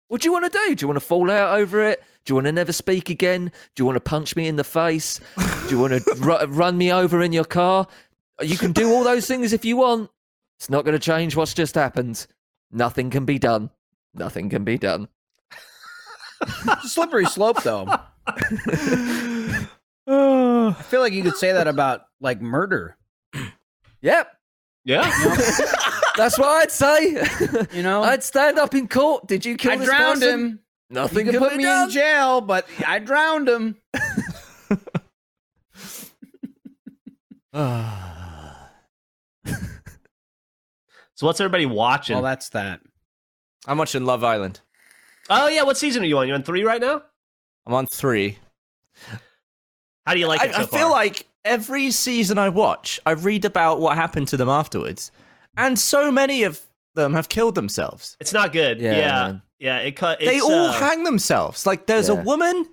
What do you want to do? Do you want to fall out over it? Do you want to never speak again? Do you want to punch me in the face? Do you want to ru- run me over in your car? You can do all those things if you want. It's not going to change what's just happened. Nothing can be done. nothing can be done. Slippery slope, though. I feel like you could say that about like murder. Yep, Yeah. that's what I'd say. You know, I'd stand up in court. Did you kill I this drowned person? him. Nothing You could can put me done. in jail, but I drowned him. So what's everybody watching? Well, that's that. I'm watching Love Island. oh yeah, what season are you on? You're on three right now? I'm on three. How do you like I, it so I feel far? like every season I watch, I read about what happened to them afterwards, and so many of them have killed themselves. it's not good. Yeah, Yeah, yeah. it cut. they all uh, hang themselves. Like there's a woman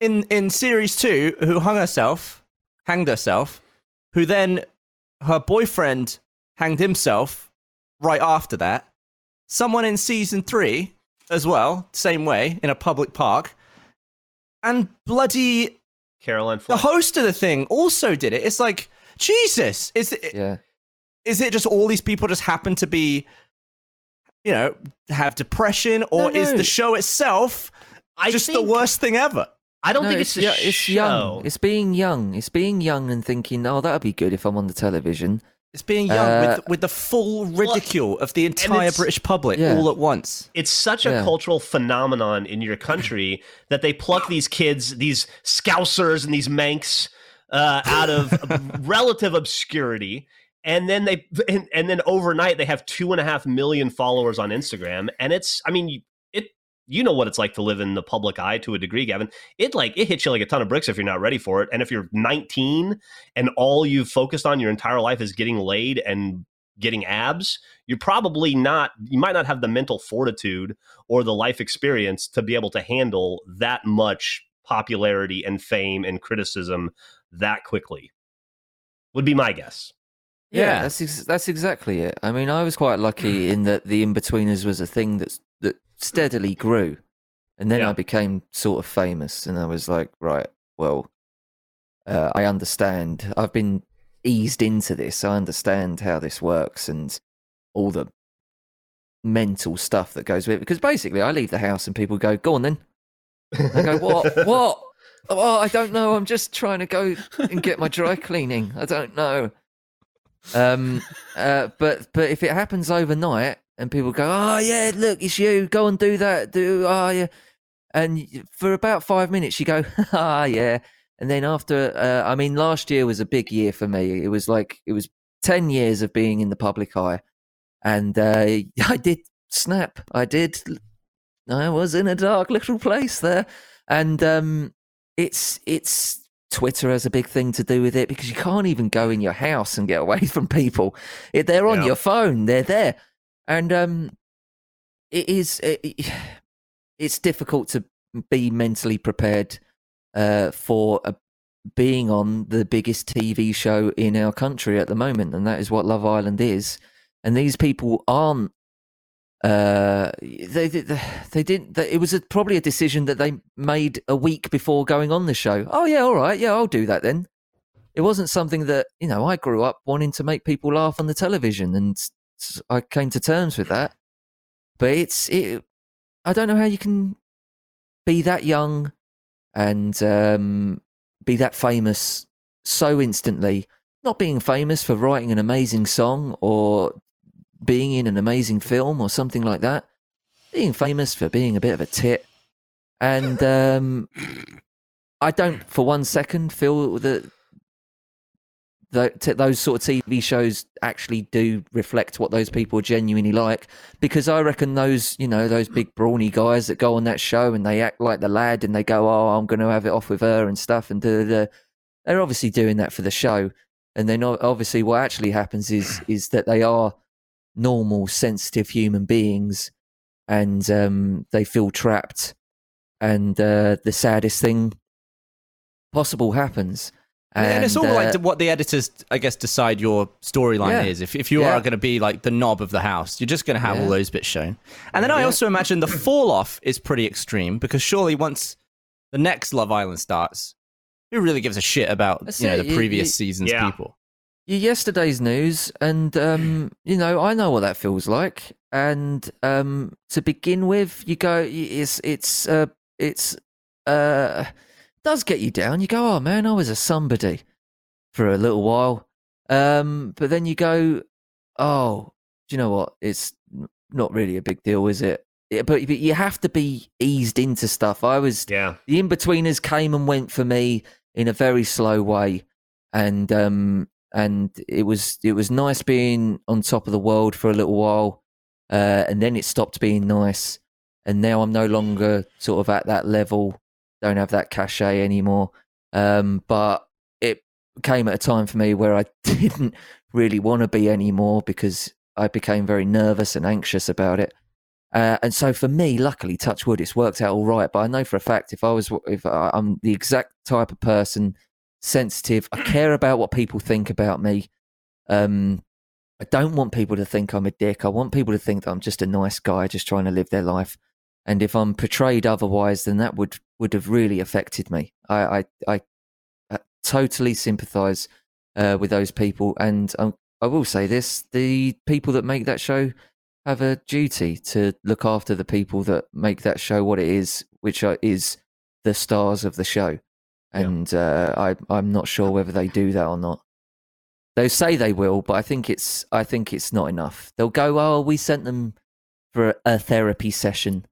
in in series two who hung herself, hanged herself, who then her boyfriend hanged himself right after that. Someone in season three as well, same way in a public park, and bloody Caroline. the host of the thing also did it. It's like Jesus. Is it? Yeah. Is it just all these people just happen to be you know have depression or No, is the show itself I just think- the worst thing ever I don't No, think it's, yo- a it's show. young. It's being young. It's being young and thinking, oh, that'd be good if I'm on the television. it's being young Uh, with, with the full ridicule of the entire british public Yeah. all at once it's such a Yeah. cultural phenomenon in your country that they pluck these kids, these scousers and these mancs uh, out of relative obscurity. And then they, and, and then overnight they have two and a half million followers on Instagram. And it's, I mean, it, you know what it's like to live in the public eye to a degree, Gavin. It like, it hits you like a ton of bricks if you're not ready for it. And if you're 19 and all you've focused on your entire life is getting laid and getting abs, you're probably not, you might not have the mental fortitude or the life experience to be able to handle that much popularity and fame and criticism that quickly. Would be my guess. Yeah, Yeah. that's ex- that's exactly it. I mean, I was quite lucky in that the Inbetweeners was a thing that's that steadily grew, and then Yeah. I became sort of famous, and I was like, right, well, uh, I understand. I've been eased into this. I understand how this works and all the mental stuff that goes with it. Because basically, I leave the house and people go, "Go on then." I go, "What? what?" Oh, I don't know. I'm just trying to go and get my dry cleaning. I don't know. Um, uh, but but if it happens overnight and people go, oh yeah, look, it's you. Go and do that. Do oh yeah, and for about five minutes you go, ah yeah, and then after, uh, I mean, last year was a big year for me. It was like it was ten years of being in the public eye, and uh, I did snap. I did. I was in a dark little place there, and um, it's it's Twitter has a big thing to do with it because you can't even go in your house and get away from people. It, they're on Yeah. your phone. They're there, and um, it is it, it's difficult to be mentally prepared uh, for a, being on the biggest TV show in our country at the moment, and that is what Love Island is. And these people aren't. Uh, they they, they didn't. They, it was a, probably a decision that they made a week before going on the show. Oh yeah, all right, yeah, I'll do that then. It wasn't something that you know. I grew up wanting to make people laugh on the television, and I came to terms with that. But it's it. I don't know how you can be that young and um, be that famous so instantly. Not being famous for writing an amazing song or being in an amazing film or something like that. Being famous for being a bit of a tit. And um, I don't for one second feel that those sort of TV shows actually do reflect what those people genuinely like because I reckon those you know those big brawny guys that go on that show and they act like the lad and they go oh I'm going to have it off with her and stuff and da, da, da. they're obviously doing that for the show and then obviously what actually happens is is that they are normal sensitive human beings and um, they feel trapped. And uh, the saddest thing possible happens. And, it's all uh, like what the editors i guess decide your storyline Yeah. is. If, if you Yeah. are going to be like the knob of the house you're just going to have all those bits shown. And then i also imagine the fall off is pretty extreme because surely once the next love island starts who really gives a shit about That's you know it, the you- previous you- season's Yeah. people yesterday's news, and um, you know I know what that feels like. And um, to begin with, you go, it's it's uh, it's uh, does get you down. You go, oh man, I was a somebody for a little while, um, but then you go, oh, do you know what? It's not really a big deal, is it? Yeah, but but you have to be eased into stuff. I was Yeah. the Inbetweeners came and went for me in a very slow way, and um and it was it was nice being on top of the world for a little while, uh, and then it stopped being nice, and now I'm no longer sort of at that level. Don't have that cachet anymore. Um, but it came at a time for me where I didn't really want to be anymore because I became very nervous and anxious about it. Uh, and so for me, luckily, touch wood, it's worked out all right. But I know for a fact if I was, if I- I'm the exact type of person, sensitive, I care about what people think about me. Um, I don't want people to think I'm a dick. I want people to think that I'm just a nice guy, just trying to live their life. And if I'm portrayed otherwise, then that would would have really affected me. I I, I, uh totally sympathise uh, with those people, and I will say this: the people that make that show have a duty to look after the people that make that show what it is, which are, is the stars of the show. Yeah. And uh, I, I'm not sure whether they do that or not. They say they will, but I think it's I think it's not enough. They'll go, "Oh, we sent them for a therapy session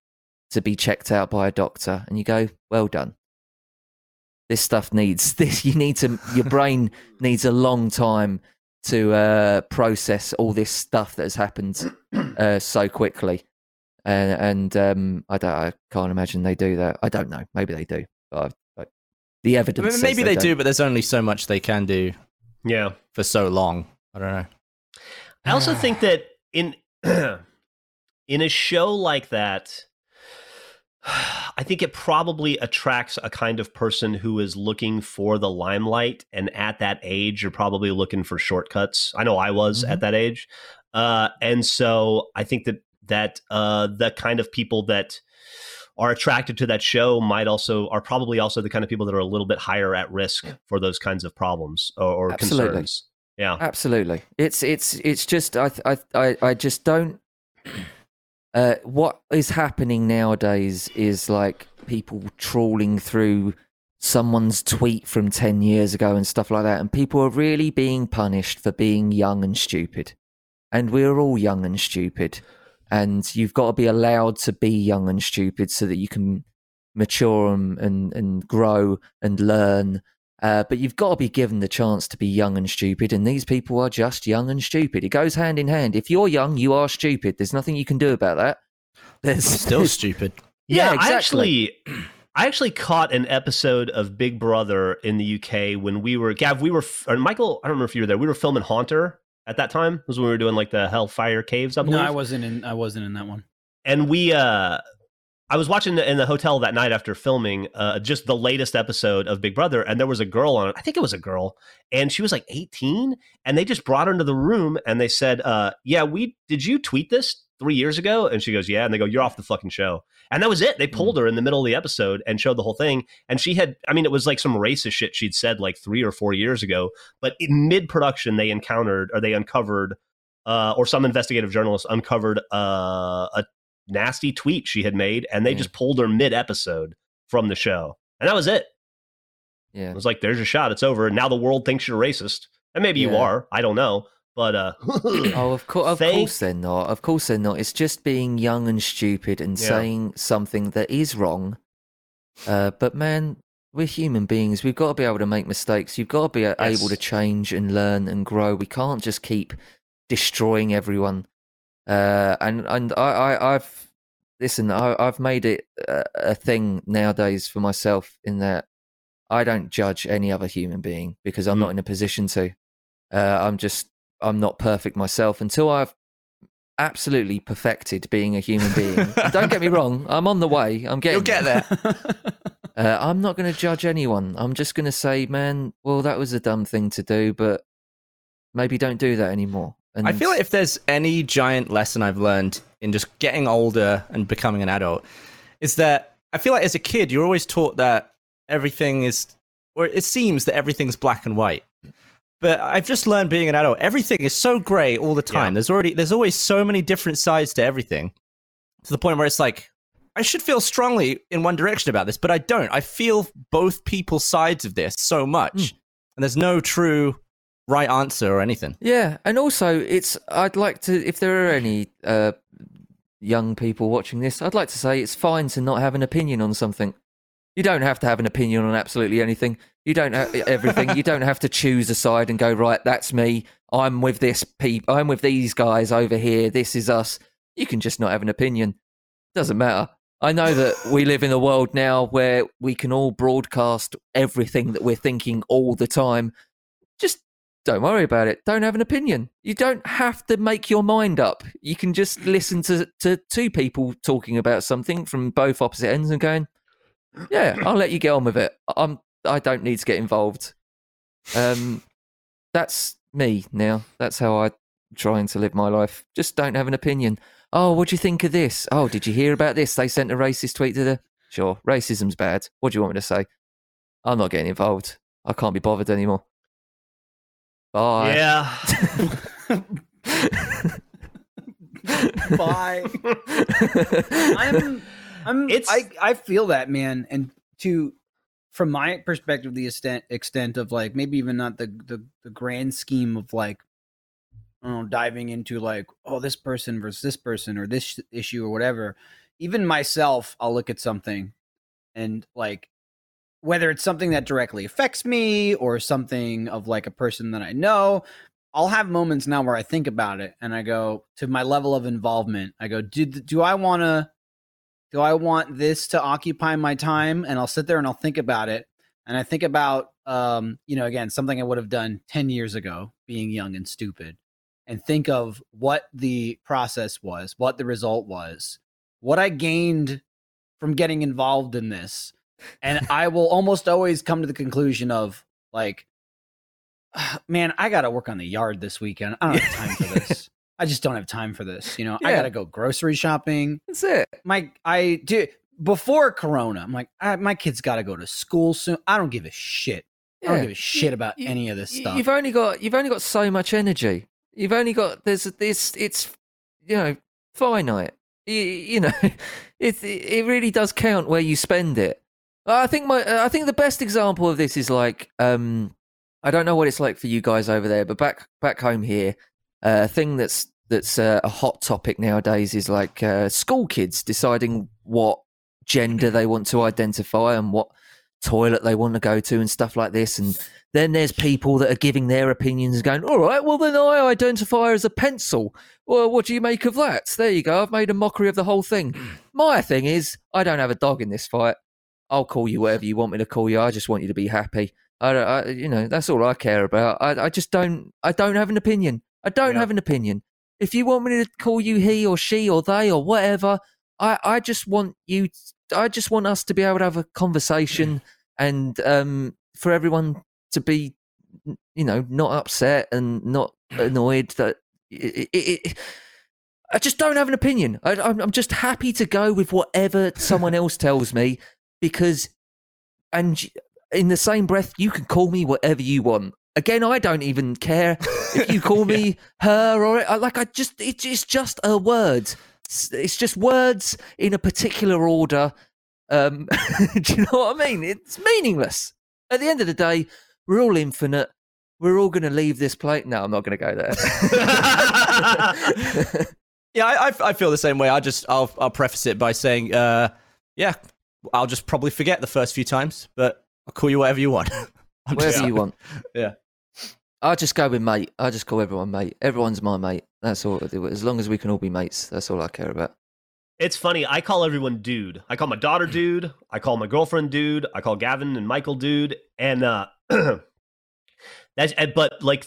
to be checked out by a doctor," and you go, "Well done." This stuff needs this. You need to. Your brain needs a long time to uh, process all this stuff that has happened uh, so quickly. And, and um, I don't. I can't imagine they do that. I don't know. Maybe they do. But I, I, the I evidence. mean, says maybe they, don't. do, but there's only so much they can do Yeah. for so long. I don't know. I also think that in in a show like that, I think it probably attracts a kind of person who is looking for the limelight, and at that age, you're probably looking for shortcuts. I know I was Mm-hmm. at that age, uh, and so I think that that uh, the kind of people that are attracted to that show might also are probably also the kind of people that are a little bit higher at risk for those kinds of problems or, or Absolutely. concerns. Yeah. Absolutely. It's it's it's just I I I, I just don't. Uh, what is happening nowadays is like people trawling through someone's tweet from 10 years ago and stuff like that and people are really being punished for being young and stupid and we're all young and stupid and you've got to be allowed to be young and stupid so that you can mature and and, and grow and learn uh, but you've got to be given the chance to be young and stupid, and these people are just young and stupid. It goes hand in hand. If you're young, you are stupid. There's nothing you can do about that. There's Still stupid. Yeah, Yeah, I exactly. actually, I actually caught an episode of Big Brother in the UK when we were Gav. We were or Michael. I don't remember if you were there. We were filming Haunter at that time. It was when we were doing like the Hellfire Caves. I believe. No, I wasn't in. I wasn't in that one. and we uh I was watching in the hotel that night after filming uh, just the latest episode of Big Brother, and there was a girl on it. I think it was a girl, and she was like 18. And they just brought her into the room, and they said, uh, "Yeah, we did you tweet this three years ago?" And she goes, "Yeah." And they go, "You're off the fucking show." And that was it. They pulled her in the middle of the episode and showed the whole thing. And she had, I mean, it was like some racist shit she'd said like three or four years ago. But in mid production, they encountered or they uncovered, uh, or some investigative journalist uncovered uh, a nasty tweet she had made, and they Yeah. just pulled her mid episode from the show, and that was it. yeah. It was like, "There's your shot. It's over." And Now the world thinks you're racist, and maybe you are. I don't know, but uh, Oh, of, course, of Thank- course they're not. Of course they're not. It's just being young and stupid and Yeah. saying something that is wrong. Uh, but man, we're human beings. We've got to be able to make mistakes. You've got to be a- able to change and learn and grow. We can't just keep destroying everyone. Uh, and and I, I I've listen. I, I've made it a, a thing nowadays for myself in that I don't judge any other human being because I'm Mm. not in a position to. Uh, I'm just I'm not perfect myself until I've absolutely perfected being a human being. Don't get me wrong, I'm on the way. I'm getting You'll get there. Uh, I'm not going to judge anyone. I'm just going to say, man, well, that was a dumb thing to do, but maybe don't do that anymore. And I feel like if there's any giant lesson I've learned in just getting older and becoming an adult, is that I feel like as a kid, you're always taught that everything is, or it seems that everything's black and white. But I've just learned being an adult, everything is so gray all the time. Yeah. There's already there's always so many different sides to everything. To the point where it's like I should feel strongly in one direction about this, but I don't. I feel both people's sides of this so much. Hmm. And there's no true right answer or anything. Yeah, and also it's I'd like to if there are any uh, young people watching this, I'd like to say it's fine to not have an opinion on something. You don't have to have an opinion on absolutely anything. You don't have everything. you don't have to choose a side and go right. That's me. I'm with this peop I'm with these guys over here. This is us. You can just not have an opinion. Doesn't matter. I know that we live in a world now where we can all broadcast everything that we're thinking all the time. Just don't worry about it. Don't have an opinion. You don't have to make your mind up. You can just listen to, to two people talking about something from both opposite ends and going, yeah, I'll let you get on with it. I'm, I don't need to get involved. Um, that's me now. That's how I'm trying to live my life. Just don't have an opinion. Oh, what do you think of this? Oh, did you hear about this? They sent a racist tweet to the. Sure, racism's bad. What do you want me to say? I'm not getting involved. I can't be bothered anymore. Bye. Yeah. Bye. I'm I'm It's- I I feel that man and to from my perspective the extent extent of like maybe even not the the, the grand scheme of like I don't know, diving into like oh this person versus this person or this issue or whatever even myself I'll look at something and like whether it's something that directly affects me or something of like a person that I know I'll have moments now where I think about it and I go to my level of involvement. I go, do do I want to do I want this to occupy my time? And I'll sit there and I'll think about it. And I think about um, you know, again, something I would have done 10 years ago, being young and stupid, and think of what the process was, what the result was, what I gained from getting involved in this. And I will almost always come to the conclusion of like man, I got to work on the yard this weekend. I don't have time for this. I just don't have time for this. You know, I got to go grocery shopping. That's it. My, I do before Corona. I'm like, I, my kids got to go to school soon. I don't give a shit. I don't give a shit about You- any of this Y- stuff. You've only got you've only got so much energy. You've only got there's this it's you know finite. You, you know it it really does count where you spend it. I think my I think the best example of this is like um I don't know what it's like for you guys over there, but back back home here, uh, a thing that's that's uh, a hot topic nowadays is like uh, school kids deciding what gender they want to identify and what toilet they want to go to and stuff like this. And then there's people that are giving their opinions and going all right well then i identify as a pencil. Well what do you make of that? There you go. I've made a mockery of the whole thing. My thing is i don't have a dog in this fight. I'll call you whatever you want me to call you. I just want you to be happy. I I, you know that's all i care about. I, I just don't i don't have an opinion i don't Yeah. have an opinion if you want me to call you he or she or they or whatever i i just want you I just want us to be able to have a conversation and um, for everyone to be, you know, not upset and not annoyed that it, it, it, I just don't have an opinion. I, I'm, I'm just happy to go with whatever someone else tells me because, and in the same breath, you can call me whatever you want. Again, I don't even care if you call me her or I- like I just it, it's just a word. It's, just words in a particular order. Um, do you know what I mean? It's meaningless. At the end of the day, we're all infinite. We're all going to leave this place. No, I'm not going to go there. Yeah, I, I, I feel the same way. I just I'll I'll preface it by saying, uh, yeah, I'll just probably forget the first few times, but I'll call you whatever you want. Whatever you want. Yeah. I'll just go with mate. I'll just call everyone mate. Everyone's my mate. That's all. I. As long as we can all be mates, that's all I care about. It's funny. I call everyone dude. I call my daughter dude. I call my girlfriend dude. I call Gavin and Michael dude. And uh that's but like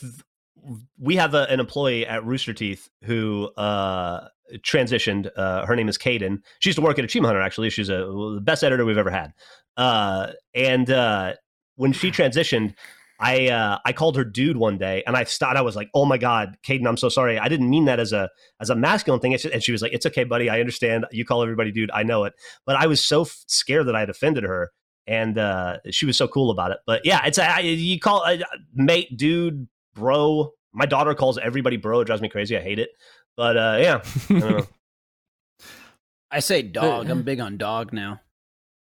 we have a, an employee at Rooster Teeth who uh transitioned. Uh her name is Kdin. She used to work at Achievement Hunter actually. She's a the best editor we've ever had. Uh and uh when she transitioned I uh, I called her dude one day, and I thought I was like, "Oh my god, Kdin, I'm so sorry. I didn't mean that as a as a masculine thing." And she was like, "It's okay, buddy. I understand. You call everybody dude. I know it." But I was so f- scared that I had offended her, and uh, she was so cool about it. But yeah, it's a, I, you call uh, mate, dude, bro. My daughter calls everybody bro. It drives me crazy. I hate it. But uh, yeah, I don't know. I say dog. I'm big on dog now.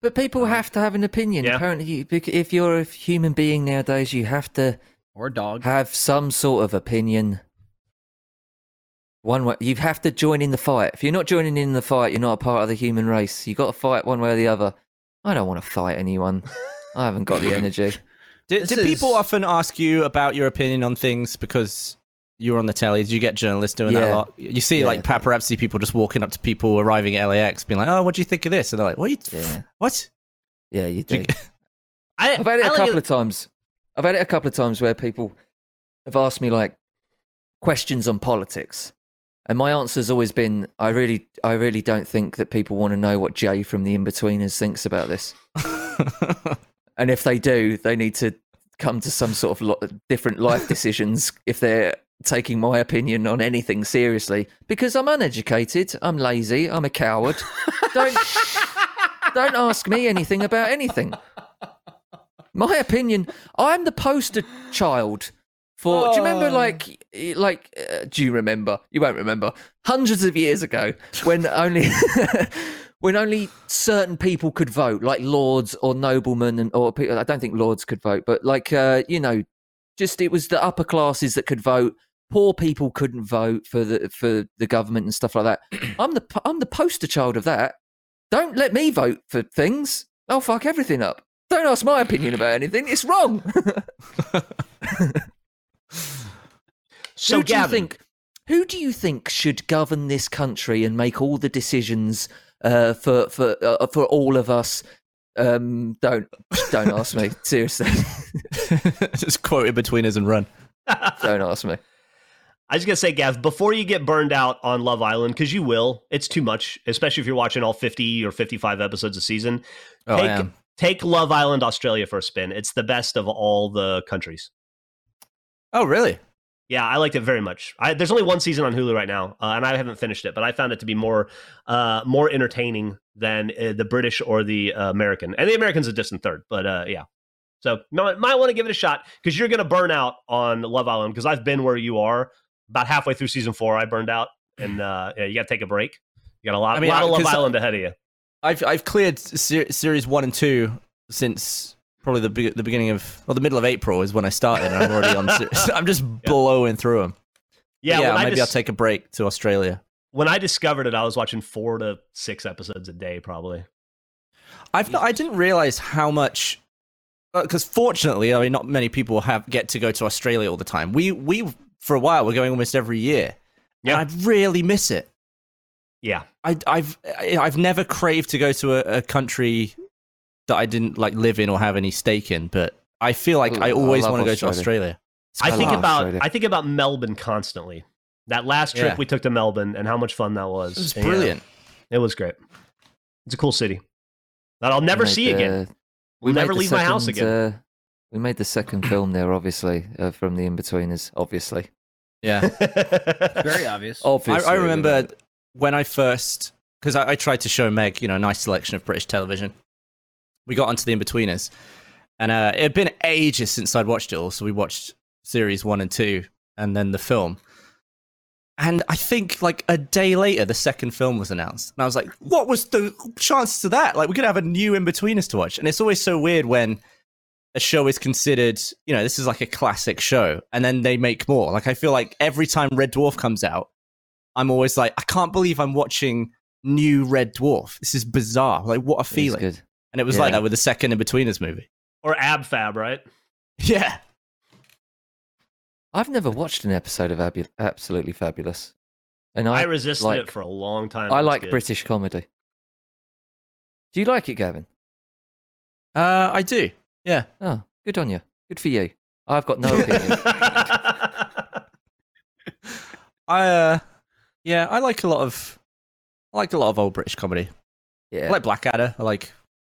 But people have to have an opinion. Yeah. Apparently, if you're a human being nowadays, you have to Or dog. have some sort of opinion. One way, you have to join in the fight. If you're not joining in the fight, you're not a part of the human race. You got to fight one way or the other. I don't want to fight anyone. I haven't got the energy. Do, This do people often ask you about your opinion on things because you're on the telly? Do you get journalists doing that a lot? You see Yeah. like paparazzi people just walking up to people arriving at LAX, being like, "Oh, what do you think of this?" And they're like, "What? You Yeah, what?" yeah, you Do do. I, I've had it I a like couple of times. I've had it a couple of times where people have asked me like questions on politics, and my answer's always been, "I really, I really don't think that people want to know what Jay from the Inbetweeners thinks about this." And if they do, they need to come to some sort of lo- different life decisions if they're taking my opinion on anything seriously. Because I'm uneducated, I'm lazy, I'm a coward. Don't don't ask me anything about anything. My opinion. I'm the poster child for. Do you remember, Oh. like, like? Uh, do you remember? You won't remember. Hundreds of years ago, when only. When only certain people could vote, like lords or noblemen, and or people, I don't think lords could vote, but like uh, you know, just it was the upper classes that could vote. Poor people couldn't vote for the for the government and stuff like that. I'm the I'm the poster child of that. Don't let me vote for things. I'll fuck everything up. Don't ask my opinion about anything. It's wrong. so who do Gavin, you think? Who do you think should govern this country and make all the decisions uh, for for uh, for all of us? Um, don't don't ask me. Seriously, just quote in between us and run. don't ask me. I was gonna say, Gav, before you get burned out on Love Island, because you will, it's too much, especially if you're watching all 50 or 55 episodes a season. Oh, I am. take Love Island Australia for a spin. It's the best of all the countries. Oh, really? Yeah, I liked it very much. I, there's only one season on Hulu right now, uh, and I haven't finished it, but I found it to be more uh, more entertaining than uh, the British or the uh, American. And the American's a distant third, but uh, yeah. So might, might want to give it a shot because you're going to burn out on Love Island because I've been where you are. About halfway through season four, I burned out, and uh, yeah, you got to take a break. You got a lot, I mean, lot of Love Island ahead of you. I've I've cleared ser- series one and two since probably the be- the beginning of well the middle of April is when I started. and I'm already on. I'm just blowing through them. Yeah, yeah. Maybe dis- I'll take a break to Australia. when I discovered it, I was watching four to six episodes a day, probably. I've not, I didn't realize how much uh, because fortunately, I mean, not many people have get to go to Australia all the time. We we for a while we're going almost every year. Yeah. I really miss it. Yeah, I, I've I- I've never craved to go to a, a country that I didn't like live in or have any stake in, but I feel like Ooh, I I always want to go to Australia. Australia. I I think about Australia. I think about Melbourne constantly. That last trip Yeah. we took to Melbourne and how much fun that was. It was Yeah, brilliant. it was great. It's a cool city that I'll never We made see again. We'll made never the leave my house second, again. Uh, we made the second film there, obviously, uh, from the Inbetweeners, obviously. Yeah. Very obvious. I, Obviously. I we remember when I first, because I, I tried to show Meg, you know, a nice selection of British television. We got onto the Inbetweeners, and uh, it had been ages since I'd watched it all. So we watched series one and two, and then the film. And I think like a day later, the second film was announced, and I was like, "What was the chances of that? Like, we could have a new Inbetweeners to watch." And it's always so weird when a show is considered, you know, this is like a classic show, and then they make more. Like, I feel like every time Red Dwarf comes out, I'm always like, I can't believe I'm watching new Red Dwarf. This is bizarre. Like, what a feeling. Good. And it was like that with the second in Inbetweeners movie. or Ab Fab, right? Yeah. I've never watched an episode of Abu- Absolutely Fabulous. And I, I, resisted like- it for a long time. I like good. British comedy. Do you like it, Gavin? Uh, I do. Yeah. Oh, good on you. Good for you. I've got no opinion. I, uh, yeah, I like a lot of, I like a lot of old British comedy. Yeah. I like Blackadder. I like,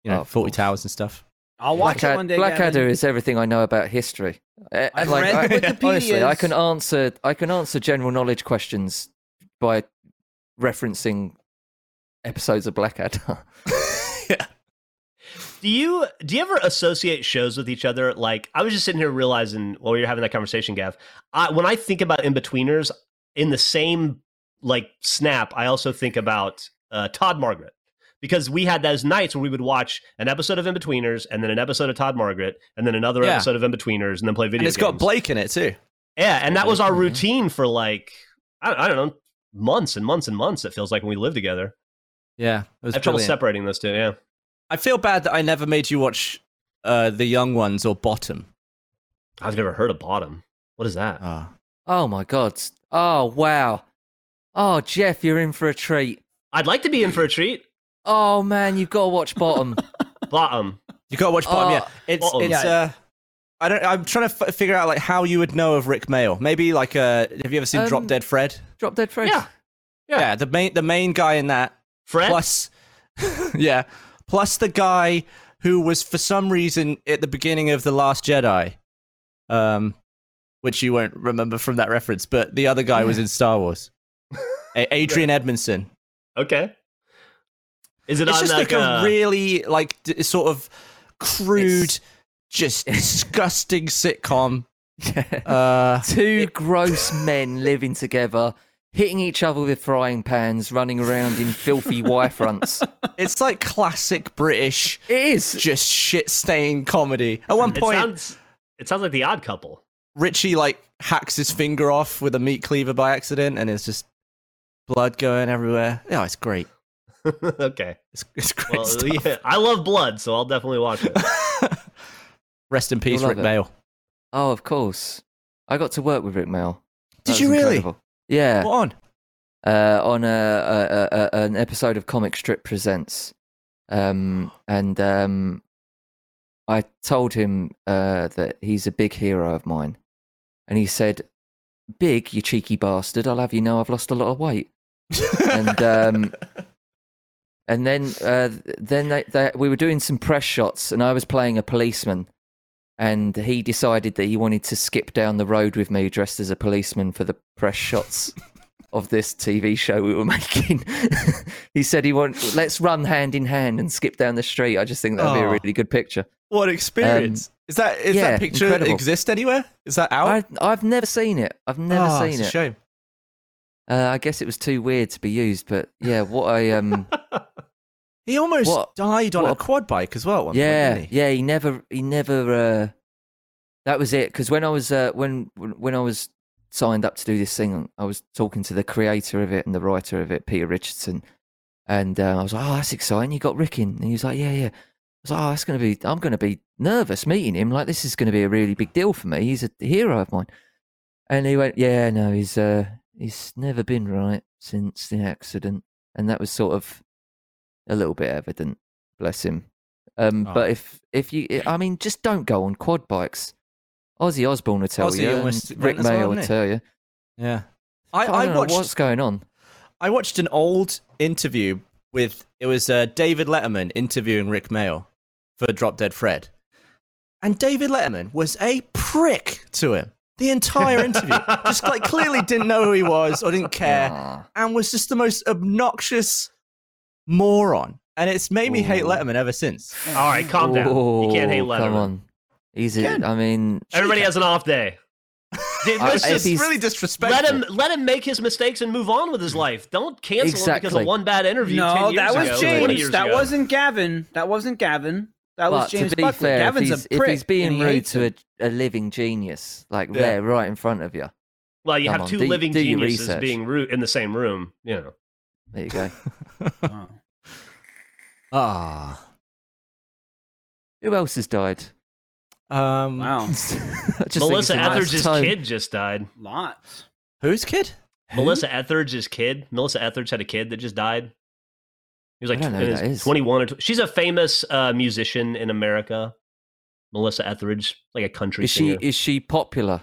you Oh, know, of Fawlty course. Towers and stuff. I'll watch Blackad- it one day. Blackadder is everything I know about history. Uh, I've like, read I- the honestly, I can answer. I can answer general knowledge questions by referencing episodes of Blackadder. yeah. Do you do you ever associate shows with each other? Like I was just sitting here realizing while we were having that conversation, Gav. I, when I think about Inbetweeners, in the same like snap, I also think about uh, Todd Margaret because we had those nights where we would watch an episode of Inbetweeners and then an episode of Todd Margaret and then another Yeah. episode of Inbetweeners and then play video And it's games. got Blake in it too. Yeah, and that was our Mhm. routine for like I, I don't know months and months and months. It feels like when we lived together. Yeah, it was I have trouble separating those two. Yeah, I feel bad that I never made you watch uh, the young ones or Bottom. I've never heard of Bottom. What is that? Ah. Oh my god. Oh wow. Oh Jeff, you're in for a treat. I'd like to be in for a treat. Oh man, you've got to watch Bottom. Bottom. You gotta watch Bottom. Oh. yeah, it's Uh-oh. it's. Yeah. Uh, I don't. I'm trying to f- figure out like how you would know of Rik Mayall. Maybe like uh, have you ever seen Drop Um, Dead Fred? Drop Dead Fred. Yeah. Yeah. Yeah. the main the main guy in that. Fred. Plus, yeah, plus the guy who was for some reason at the beginning of the Last Jedi, um, which you won't remember from that reference, but the other guy was in Star Wars. A- Adrian Edmondson. Okay. Is it It's just like, like, uh, a really like sort of crude, just disgusting sitcom. Uh, Two gross men living together, hitting each other with frying pans, running around in filthy Y fronts. it's like classic British, It is. just shit stained comedy. At one it point, sounds it sounds like the Odd Couple. Richie like hacks his finger off with a meat cleaver by accident, and it's just blood going everywhere. Yeah, it's great. okay. It's, it's great Well, stuff. yeah, I love blood, so I'll definitely watch it. Rest in peace, Rik it. Mayall. Oh, of course. I got to work with Rik Mayall. Did you really? incredible. Yeah. What on? uh, on a, a, a, a, an episode of Comic Strip Presents, um, and um, I told him uh, that he's a big hero of mine, and he said, "Big, you cheeky bastard! I'll have you know I've lost a lot of weight." and um, and then uh, then they, they, we were doing some press shots, and I was playing a policeman. And he decided that he wanted to skip down the road with me dressed as a policeman for the press shots of this TV show we were making. he said he want let's run hand in hand and skip down the street. I just think that'd be a Oh. really good picture. what experience? is that is Um, yeah, that picture incredible. exist anywhere? Is that out? I I've never seen it. I've never Oh, seen it. shame. Uh, I guess it was too weird to be used, but yeah, what I um He almost What- died on a a- quad bike as well. Yeah, point, he? yeah, he never he never uh that was it because when I was uh when when I was signed up to do this thing, I was talking to the creator of it and the writer of it, Peter Richardson, and uh, I was like, "Oh, that's exciting! You got Rik in," and he was like, "Yeah, yeah." I was like, "Oh, that's gonna be. I'm gonna be nervous meeting him. Like, this is gonna be a really big deal for me. He's a hero of mine." And he went, "Yeah, no, he's uh, he's never been right since the accident," and that was sort of a little bit evident. Bless him. Um, Oh. But if if you, I mean, just don't go on quad bikes. Ozzy Osbourne will tell Ozzy you. and Rik as well, Mayo will tell you. Yeah. I, I, I, don't know watched what's going on. I watched an old interview with it was uh, David Letterman interviewing Rik Mayall for Drop Dead Fred, and David Letterman was a prick to him the entire interview. just like clearly didn't know who he was or didn't care, Ah. and was just the most obnoxious moron. And it's made me hate Ooh. Letterman ever since. All right, calm down. You can't hate Letterman. Come on. He's a, Can. I mean, Everybody has an off day. Dude, I- let's just he's- really disrespectful. let him let him make his mistakes and move on with his life. Don't cancel him because of one bad interview. No, 10 years that was ago, James. That ago. wasn't Gavin. That wasn't Gavin. That was but James to be Buckley. fair, if Gavin's he's, a if he's being he rude to a, a living genius, like Yeah. there, right in front of you, Well, you Come have on, two do- living do geniuses being rude in the same room. You know. there you go. Oh. Ah. Who else has died? Um, Wow, just Melissa it's a nice Etheridge's kid just died. lots. Whose kid? Melissa Etheridge's kid. Melissa Etheridge had a kid that just died. He was like I know who that is. 21 or tw- she's a famous uh, musician in America. Melissa Etheridge, like a country Is she is she popular?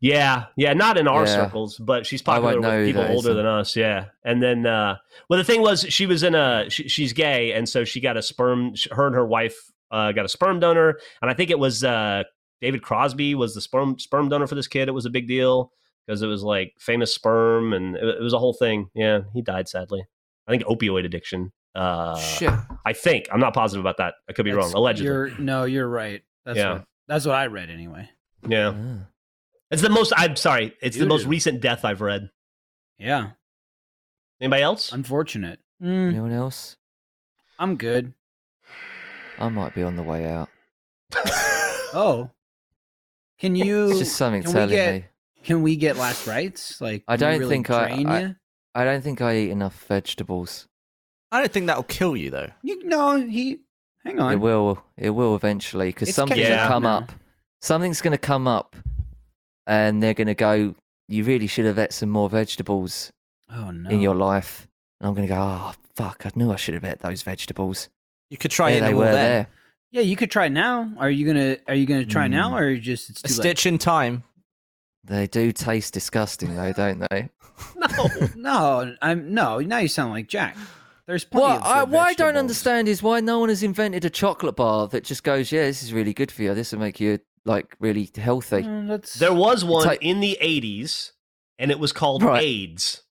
Yeah, yeah, not in our Yeah. circles, but she's popular with people older than us. Yeah, and then, uh, well, the thing was, she was in a, she, she's gay, and so she got a sperm. Her and her wife uh, got a sperm donor, and I think it was uh, David Crosby was the sperm sperm donor for this kid. It was a big deal because it was like famous sperm, and it, it was a whole thing. Yeah, he died sadly. I think opioid addiction. Uh, Shit. I think I'm not positive about that. I could be That's- wrong. Allegedly, You're, no, you're right. That's Yeah. what, that's what I read anyway. yeah. Ah. It's the most. I'm sorry. It's the most do. recent death I've read. Yeah, Anybody else? unfortunate. Mm, Anyone else? I'm good. I might be on the way out. Oh, can you? It's just something can we telling get- me. Can we get last rites? Like, I can we don't really think I- drain I- you? I don't think I eat enough vegetables. I don't think that'll kill you though. You no, he. Hang on. It will. It will eventually because something's gonna up come now. up. Something's gonna come up, and they're gonna go. You really should have ate some more vegetables Oh no. in your life. And I'm gonna go. Oh fuck! I knew I should have ate those vegetables. You could try there eating they were then. there. Yeah, you could try now. Are you gonna? Are you gonna try now, Mm. or just it's A too late? stitch in time. They do taste disgusting though, don't they? no. No, I'm no. Now you sound like Jack. There's plenty What of I, what I don't understand is why no one has invented a chocolate bar that just goes, yeah, this is really good for you. This will make you like really healthy. Mm, There was one like- in the 80s, and it was called Right. Ayds.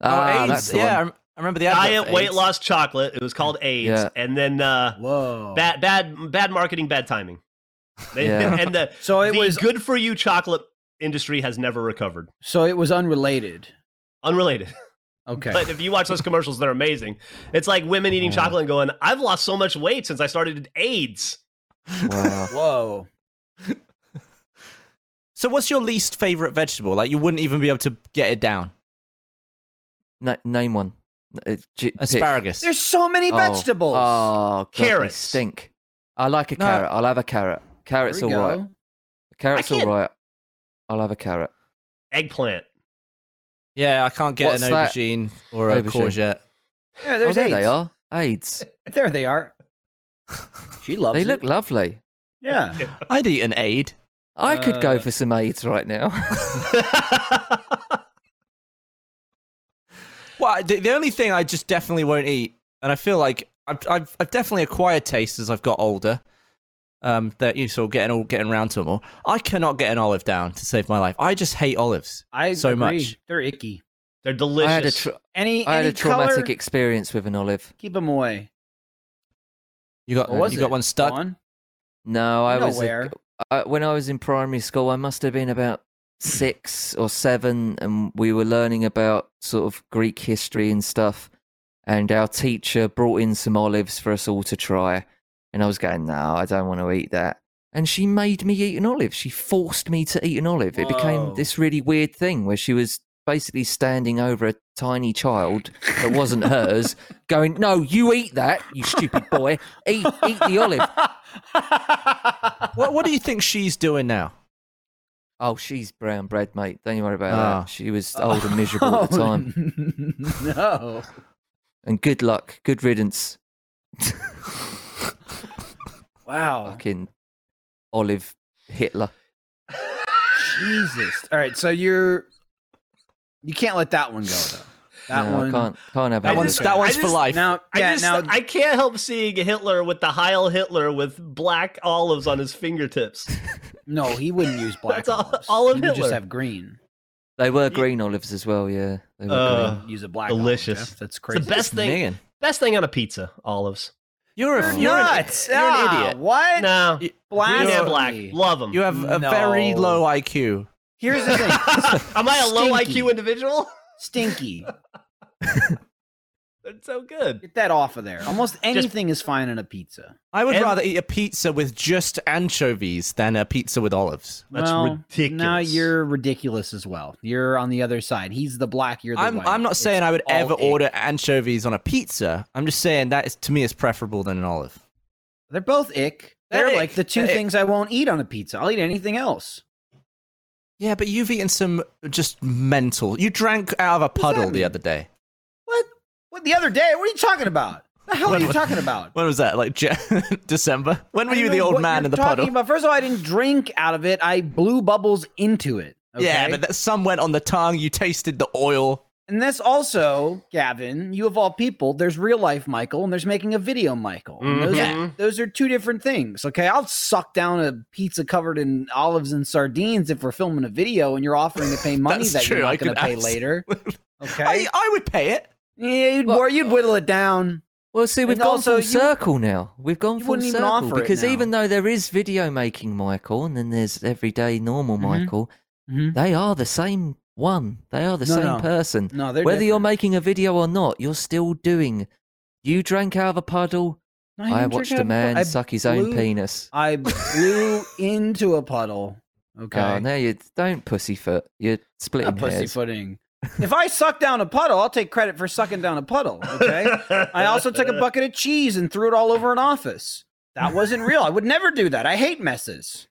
Ah, oh, that's Ayds. the Yeah, I one. I remember the advert Diet for weight loss chocolate. It was called Ayds, Yeah. and then uh, Whoa. bad, bad, bad marketing, bad timing. They, Yeah. and the, So it the was. good for you chocolate industry has never recovered. So it was unrelated. Unrelated. Okay. But if you watch those commercials, they're amazing. It's like women eating Yeah. chocolate and going, "I've lost so much weight since I started Ayds." Wow. Whoa. So, what's your least favorite vegetable? Like, you wouldn't even be able to get it down. Na- name one. Uh, j- Asparagus. There's so many Oh, vegetables. Oh, God, they Carrots. stink. I like a No. carrot. I'll have a carrot. Carrot's we all right. go. Carrot's I right. I'll have a carrot. Eggplant. Yeah, I can't get What's an that? aubergine or a Aubergine. courgette. Yeah, Oh, there's there Ayds. they are. Ayds. There they are. She loves They it. look lovely. Yeah. I'd eat an aid. I could go Uh, for some Ayds right now. Well, the, the only thing I just definitely won't eat, and I feel like I've, I've, I've definitely acquired tastes as I've got older. Um, that you sort of getting all getting around to them all. I cannot get an olive down to save my life. I just hate olives. I So agree. much. They're icky. They're I delicious. had a tr- Any, I had any a traumatic color, experience with an olive. keep them away. You got you it? got one stuck. On? No, I was a- Nowhere. I, when I was in primary school. I must have been about six or seven, and we were learning about sort of Greek history and stuff. And our teacher brought in some olives for us all to try, and I was going, "No, I don't want to eat that." And she made me eat an olive. She forced me to eat an olive. It became this really weird thing where she was basically standing over a tiny child that wasn't hers, going, "No, you eat that, you stupid boy. Eat, eat the olive." What What do you think she's doing now? Oh, she's brown bread, mate. Don't you worry about Ah. that. She was old and miserable at the time. no. And good luck, good riddance. Wow. Fucking Olive Hitler. Jesus. All right. So you're. You can't let that one go though. That no, one. I can't can't have I That any one's just- that I one's for life. Now, I just now, I can't help seeing Hitler with the Heil Hitler with black olives on his fingertips. no, he wouldn't use black That's olives. all of he would just have green. They were green olives as well, yeah. They were Uh, green. Use a black. delicious. Olive, Jeff. That's It's crazy. the best thing. Minging. Best thing on a pizza, olives. You're a You're you're an- nuts. you're an Ah, idiot. What? No, You- Blasphemy. yeah, black. Love them. You have a very low IQ. Here's the thing. Am I a low IQ individual? Stinky. That's so good. Get that off of there. Almost anything is fine on a pizza. I would Ev- rather eat a pizza with just anchovies than a pizza with olives. That's well, ridiculous. Now you're ridiculous as well. You're on the other side. He's the black. You're the I'm white. I'm not It's saying I would ever ick. order anchovies on a pizza. I'm just saying that is to me is preferable than an olive. They're both ick. They're They're like ick. the two They're ick. things I won't eat on a pizza. I'll eat anything else. Yeah, but you've eaten some just mental. You drank out of a puddle the other day. What? What? The other day? What are you talking about? The hell are you talking about? When was that? Like Ja- December? When were you the old man in the puddle? About. First of all, I didn't drink out of it. I blew bubbles into it. Yeah, but that, some went on the tongue. You tasted the oil. And this also, Gavin, you of all people, there's real life Michael and there's making a video Michael. And those, mm-hmm. are, those are two different things. Okay. I'll suck down a pizza covered in olives and sardines if we're filming a video and you're offering to pay money that true, you're not going to pay abs- later. Okay. I, I would pay it. Yeah, you'd, Well- or you'd whittle it down. Well, see, we've And gone also, full you- circle now. We've gone full even circle it because even though there is video making Michael and then there's everyday normal Mhm. Michael, Mhm. they are the same one. They are the No, same no. person. No, they're Whether you're making a video or not, you're still doing. You drank out of a puddle. No, I watched a man I suck his own penis. I blew into a puddle. Okay. Oh, now you don't pussyfoot. You're splitting Not hairs. pussyfooting. If I suck down a puddle, I'll take credit for sucking down a puddle. Okay. I also took a bucket of cheese and threw it all over an office. That wasn't real. I would never do that. I hate messes.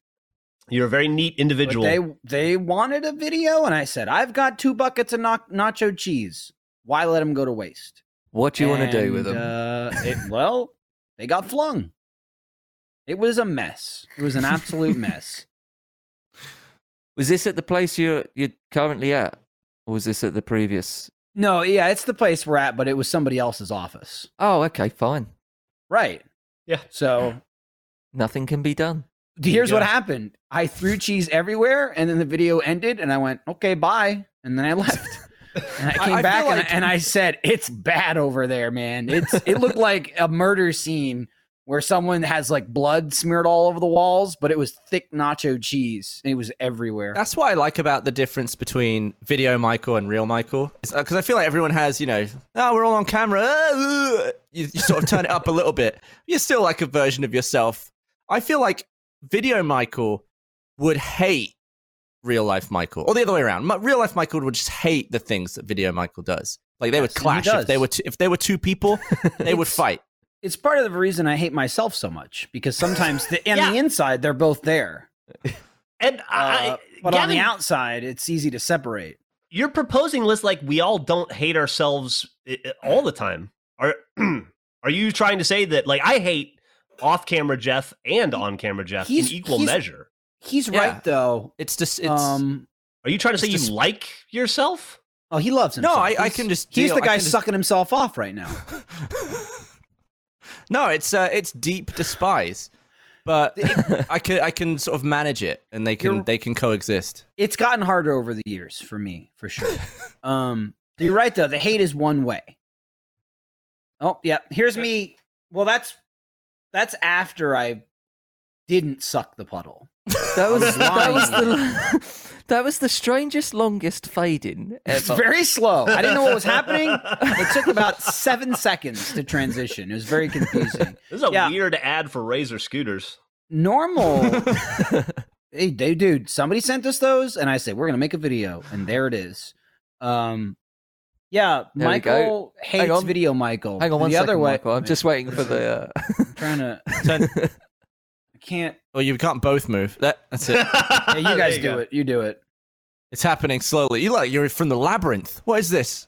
You're a very neat But individual. they they wanted a video, and I said, "I've got two buckets of nach- nacho cheese. Why let them go to waste?" What do you want to do with them? Uh, it, well, they got flung. It was a mess. It was an absolute mess. Was this at the place you're you're currently at, or was this at the previous? No, yeah, it's the place we're at, but it was somebody else's office. Oh, okay, fine. Right. Yeah. So Nothing can be done. here's what happened. I threw cheese everywhere, and then the video ended, and I went, "Okay, bye," and then I left. And I I- came I back feel and, like- and I said, "It's bad over there, man. It's it looked like a murder scene where someone has like blood smeared all over the walls, but it was thick nacho cheese and it was everywhere." That's what I like about the difference between video Michael and real Michael. Because I feel like everyone has, you know, oh, we're all on camera. uh," You, you sort of turn it up a little bit. You're still like a version of yourself. I feel like video Michael would hate real life Michael, or the other way around. Real life Michael would just hate the things that video Michael does. Like they would clash if they were t- if they were two people, they would fight. It's part of the reason I hate myself so much because sometimes the, on Yeah. the inside they're both there, and I, uh, but on the outside it's easy to separate. you're proposing lists like we all don't hate ourselves i- i- all the time. Are are you trying to say that like I hate off camera Jeff and on camera Jeff He's- in equal he's- measure? He's Yeah. right though. It's just it's. um, Are you trying to say it's you like yourself? oh, he loves No, himself. I- I can just He's deal- the guy can just- sucking himself off right now. No, it's uh, it's deep despise, but I can I can sort of manage it, and they can You're- they can coexist. It's gotten harder over the years for me, for sure. um, you're right though. The hate is one way. Oh yeah, here's me. Well, that's that's after I didn't suck the puddle. That was was that was lying. the that was the strangest longest fading It's very slow. I didn't know what was happening. It took about seven seconds to transition. It was very confusing. This is a Yeah. weird ad for Razor scooters. Normal. hey, they, dude, somebody sent us those, and I said we're gonna make a video, and there it is. Um, yeah, There we go. Michael hates video. Michael. Hang on one the second, other way. Michael. I'm just waiting for the. Uh... I'm trying to. I can't. Well, you can't both move. That, that's it. Yeah, you There guys do go. it. You do it. it's happening slowly. You like you're from the labyrinth. What is this?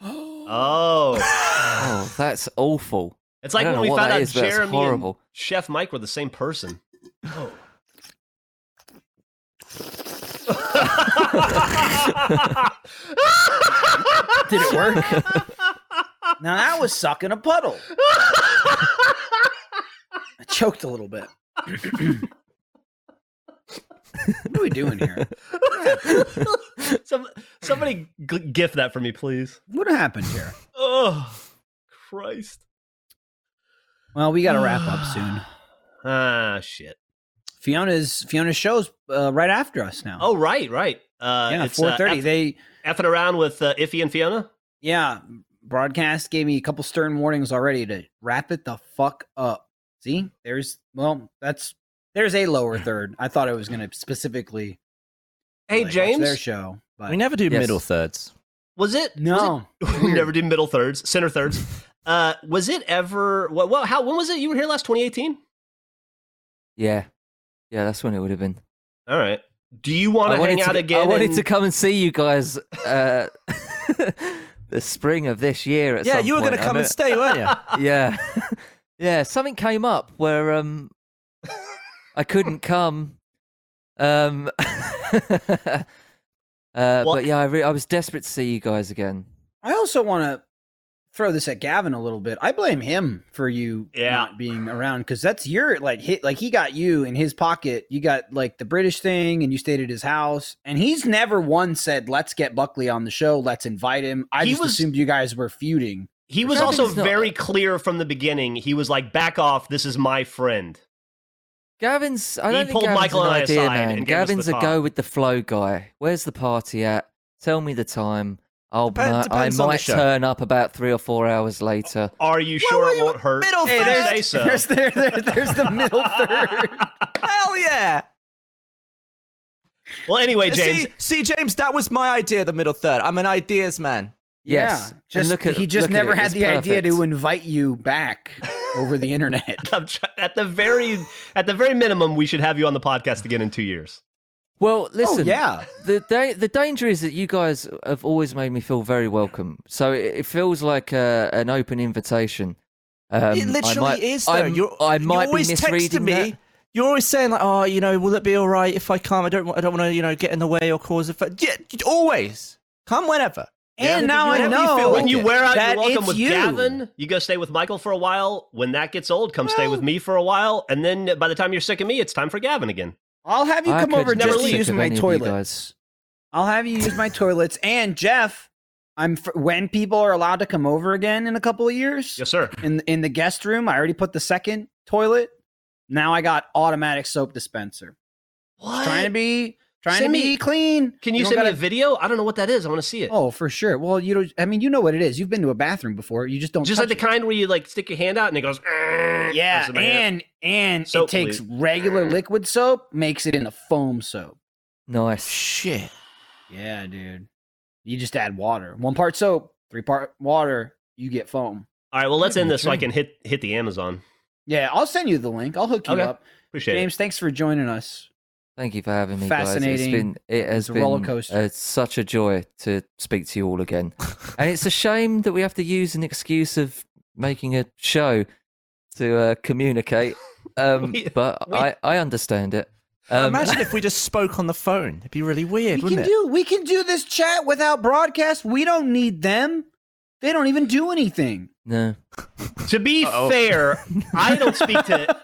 Oh, oh, that's awful. it's like when we found out is, but it's Jeremy and. Chef Mike were the same person. Oh. Did it work? now that was sucking a puddle. I choked a little bit. What are we doing here? Some, somebody g- gif that for me, please. What happened here? Oh, Christ. Well, we got to wrap up soon. Ah, shit. Fiona's Fiona's show's uh, right after us now. Oh, right, right. Uh, yeah, it's, four uh. F- they effing around with uh, Iffy and Fiona. yeah, broadcast gave me a couple stern warnings already to wrap it the fuck up. See, there's well, that's there's a lower third. I thought it was going to specifically Hey, like, watch James, their show, but We never do Yes. middle thirds. was it? no. was it- we never did middle thirds, center thirds. Uh, was it ever? What? what how? When was it? You were here last 2018. Yeah, yeah, that's when it would have been. All right. Do you want to hang out to, again? I wanted and- to come and see you guys uh, the spring of this year. At Yeah, some you were going to come and stay, weren't you? Yeah, yeah. Something came up where um, I couldn't come. Um, uh, but yeah, I, re- I was desperate to see you guys again. I also want to throw this at Gavin a little bit. I blame him for you Yeah. not being around because that's your like hit. Like he got you in his pocket. You got like the British thing, and you stayed at his house. And he's never once said, "Let's get Buckley on the show. Let's invite him." I He just was- assumed you guys were feuding. He was Gavin's also not- very clear from the beginning. He was like, "Back off! This is my friend." Gavin's. I He don't think pulled Gavin's Michael an and I idea aside man. and gave us the Gavin's a talk. go with the flow guy. Where's the party at? Tell me the time. I'll. Dep- mi- I depends on the might turn up about three or four hours later. Are you sure well, it won't hurt? middle Hey, third. there's, Say so. there's, there, there- there's the middle third. Hell yeah! Well, anyway, James. See, see, James, that was my idea. The middle third. I'm an ideas man. Yes. Yeah, And just look at- he just look never it, had it's the idea to invite you back over the internet. I'm try- at the very at the very minimum, we should have you on the podcast again in two years. Well, listen. oh yeah, The da- the danger is that you guys have always made me feel very welcome. So it, it feels like a, an open invitation. Um, it literally might, is though. I'm- you're, I you're might always be misreading texting me. that. You're always saying like, oh, you know, will it be all right if I come? I don't, wa- I don't want to, you know, get in the way or cause a. Fa-. Yeah, always come whenever. And now I know feel When like you it. wear out that your welcome with you. Gavin, you go stay with Michael for a while. When that gets old, come stay with me for a while, and then by the time you're sick of me, it's time for Gavin again. I'll have you I come over never just to use my any toilets. I'll have you use my toilets. And Jeff, I'm f- when people are allowed to come over again in a couple of years. Yes, sir. In in the guest room, I already put the second toilet. Now I got automatic soap dispenser. What? Trying to be trying Send to be me- clean. Can you, don't send me a video? I don't know what that is. I want to see it. Oh, for sure. Well, you don't. I mean, you know what it is. You've been to a bathroom before. You just don't. Just like touch the kind where you like stick your hand out and it goes. Yeah, That's hand. and and Soap, it takes please. regular liquid soap, makes it into foam soap. Nice. Shit. Yeah, dude. You just add water. One part soap, three part water. You get foam. All right, well, let's end this so I can hit hit the Amazon. Yeah, I'll send you the link. I'll hook you Okay. up. Appreciate James, thanks for joining us. Thank you for having me, guys. It's been it has It's a been roller coaster. uh, such a joy to speak to you all again, and it's a shame that we have to use an excuse of making a show to uh, communicate. Um, We- but we- I I understand it. Um, Imagine if we just spoke on the phone. It'd be really weird, We wouldn't can it? do we can do this chat without broadcast. We don't need them. They don't even do anything. no. To be Uh-oh. fair, I don't speak to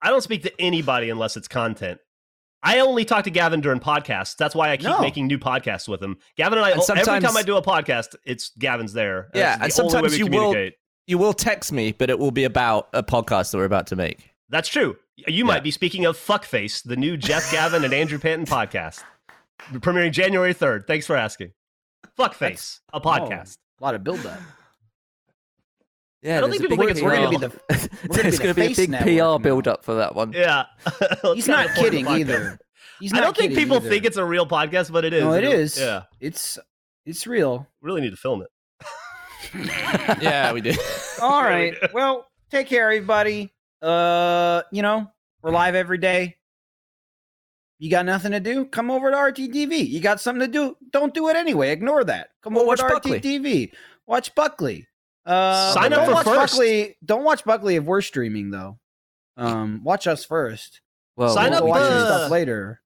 I don't speak to anybody unless it's content. I only talk to Gavin during podcasts. That's why I keep No. making new podcasts with him. Gavin and I And every time I do a podcast, it's Gavin's there. Yeah, That's and the only way sometimes you will- You will text me, but it will be about a podcast that we're about to make. That's true. You might be speaking of Fuckface, the new Jeff Gavin and Andrew Panton podcast, premiering January 3rd. Thanks for asking. Fuckface, a podcast. A lot of build up. Yeah, I don't think a people big think we're gonna be the we're gonna There's be going to be a big PR now. build up for that one. Yeah. He's not kidding either. He's I don't think people either. think it's a real podcast, but it is. No, it is. Yeah. It's it's real. Really need to film it. yeah, we do. All right. We do. Well, take care, everybody. Uh, you know, we're live every day. You got nothing to do? Come over to RTTV. You got something to do? Don't do it anyway. Ignore that. Come Well, over watch to Buckley. RTTV. Watch Buckley. Uh, Sign up for watch first. Buckley. Don't watch Buckley if we're streaming though. Um, watch us first. Well, Sign up, We'll we watch your do uh, stuff later.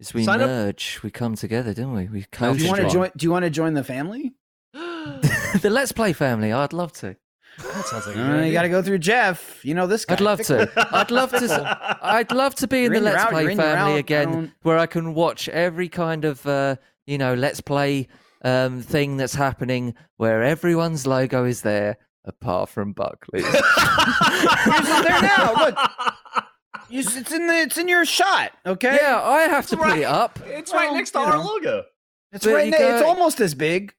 is we sign up- merge, we come together, don't we? We Do co you want to join? Do you want to join the family? the Let's Play family. I'd love to. That sounds like Uh, you got to go through Jeff. You know this guy. I'd love to. I'd love to. I'd love to be in You're the Let's out, Play you're in, you're family out. Again, don't- where I can watch every kind of uh, you know Let's Play um, thing that's happening, where everyone's logo is there apart from Buckley's. Yours is there now. Look, You it's in the. It's in your shot. Okay. yeah, I have to That's put it right. up. It's right Well, next to our know. logo. It's There right you there. It's almost as big.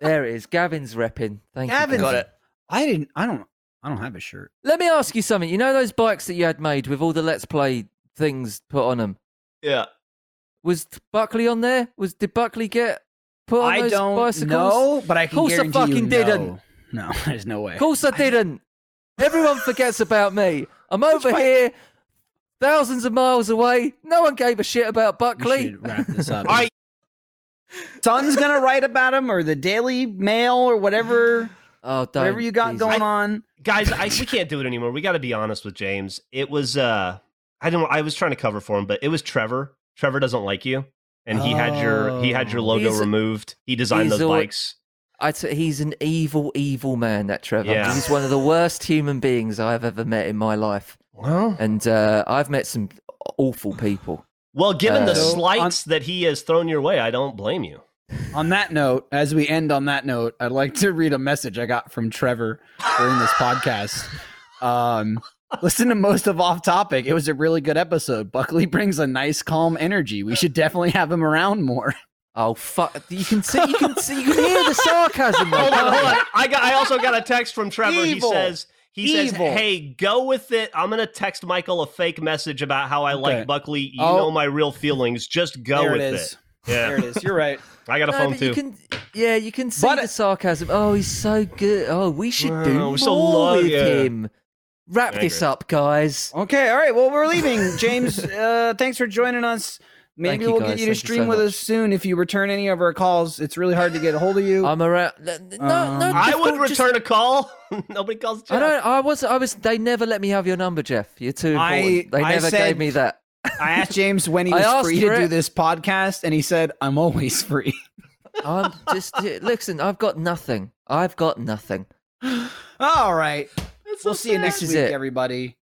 There it is. Gavin's repping. Thank Gavin's- you. Got it. I didn't. I don't. I don't have a shirt. Let me ask you something. You know those bikes that you had made with all the Let's Play things put on them? Yeah. Was Buckley on there? Was did Buckley get put on I those don't bicycles? know, but I can Course I guarantee fucking you didn't. No. No, there's no way. Of course I didn't. Everyone forgets about me. I'm over fine. here, thousands of miles away. No one gave a shit about Buckley. should wrap this up. All right. Sun's gonna write about him, or the Daily Mail, or whatever, Oh, don't. whatever you got Jesus. going on. guys I, we can't do it anymore we got to be honest with james it was uh i don't i was trying to cover for him but it was trevor trevor doesn't like you and he had your he had your Oh. logo removed he designed he's those al- bikes I t- he's an evil, evil man. That Trevor. Yeah. He's one of the worst human beings I've ever met in my life, well and uh, I've met some awful people. well given the Uh, slights that he has thrown your way i don't blame you on that note, as we end on that note, I'd like to read a message I got from Trevor during this podcast. Um, listen to most of Off Topic. It was a really good episode. Buckley brings a nice, calm energy. We should definitely have him around more. Oh fuck! You can see, you can see, you can hear the sarcasm. though, hold on, hold on. I got. I also got a text from Trevor. Evil. He says. He says, "Hey, go with it. I'm gonna text Michael a fake message about how I Okay. like Buckley. You Oh. know my real feelings. Just go there with it it." Yeah, There it is. You're right. I got a No, phone but too. you can, yeah, you can see But- the sarcasm. Oh, he's so good. Oh, we should Wow, do we're more so with yeah. him. Wrap I this up, guys. Okay. All right. Well, we're leaving. James, uh, thanks for joining us. Maybe Thank you, we'll guys. get you to Thank you stream so with much. us soon if you return any of our calls. It's really hard to get a hold of you. I'm around. No, no, Um, no I would difficult, just- return a call. Nobody calls. Jeff. I don't. I was. I was. They never let me have your number, Jeff. You're too I- important. they I never said- gave me that. I asked James when he I was asked free to for do this podcast, and he said, "I'm always free." I'm just. Listen, I've got nothing. I've got nothing. All right. That's we'll so see sad. you next week, it. everybody.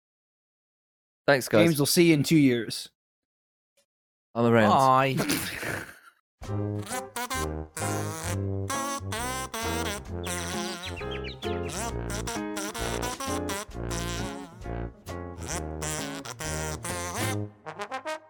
Thanks, guys. James, we'll see you in two years. I'm around. Bye.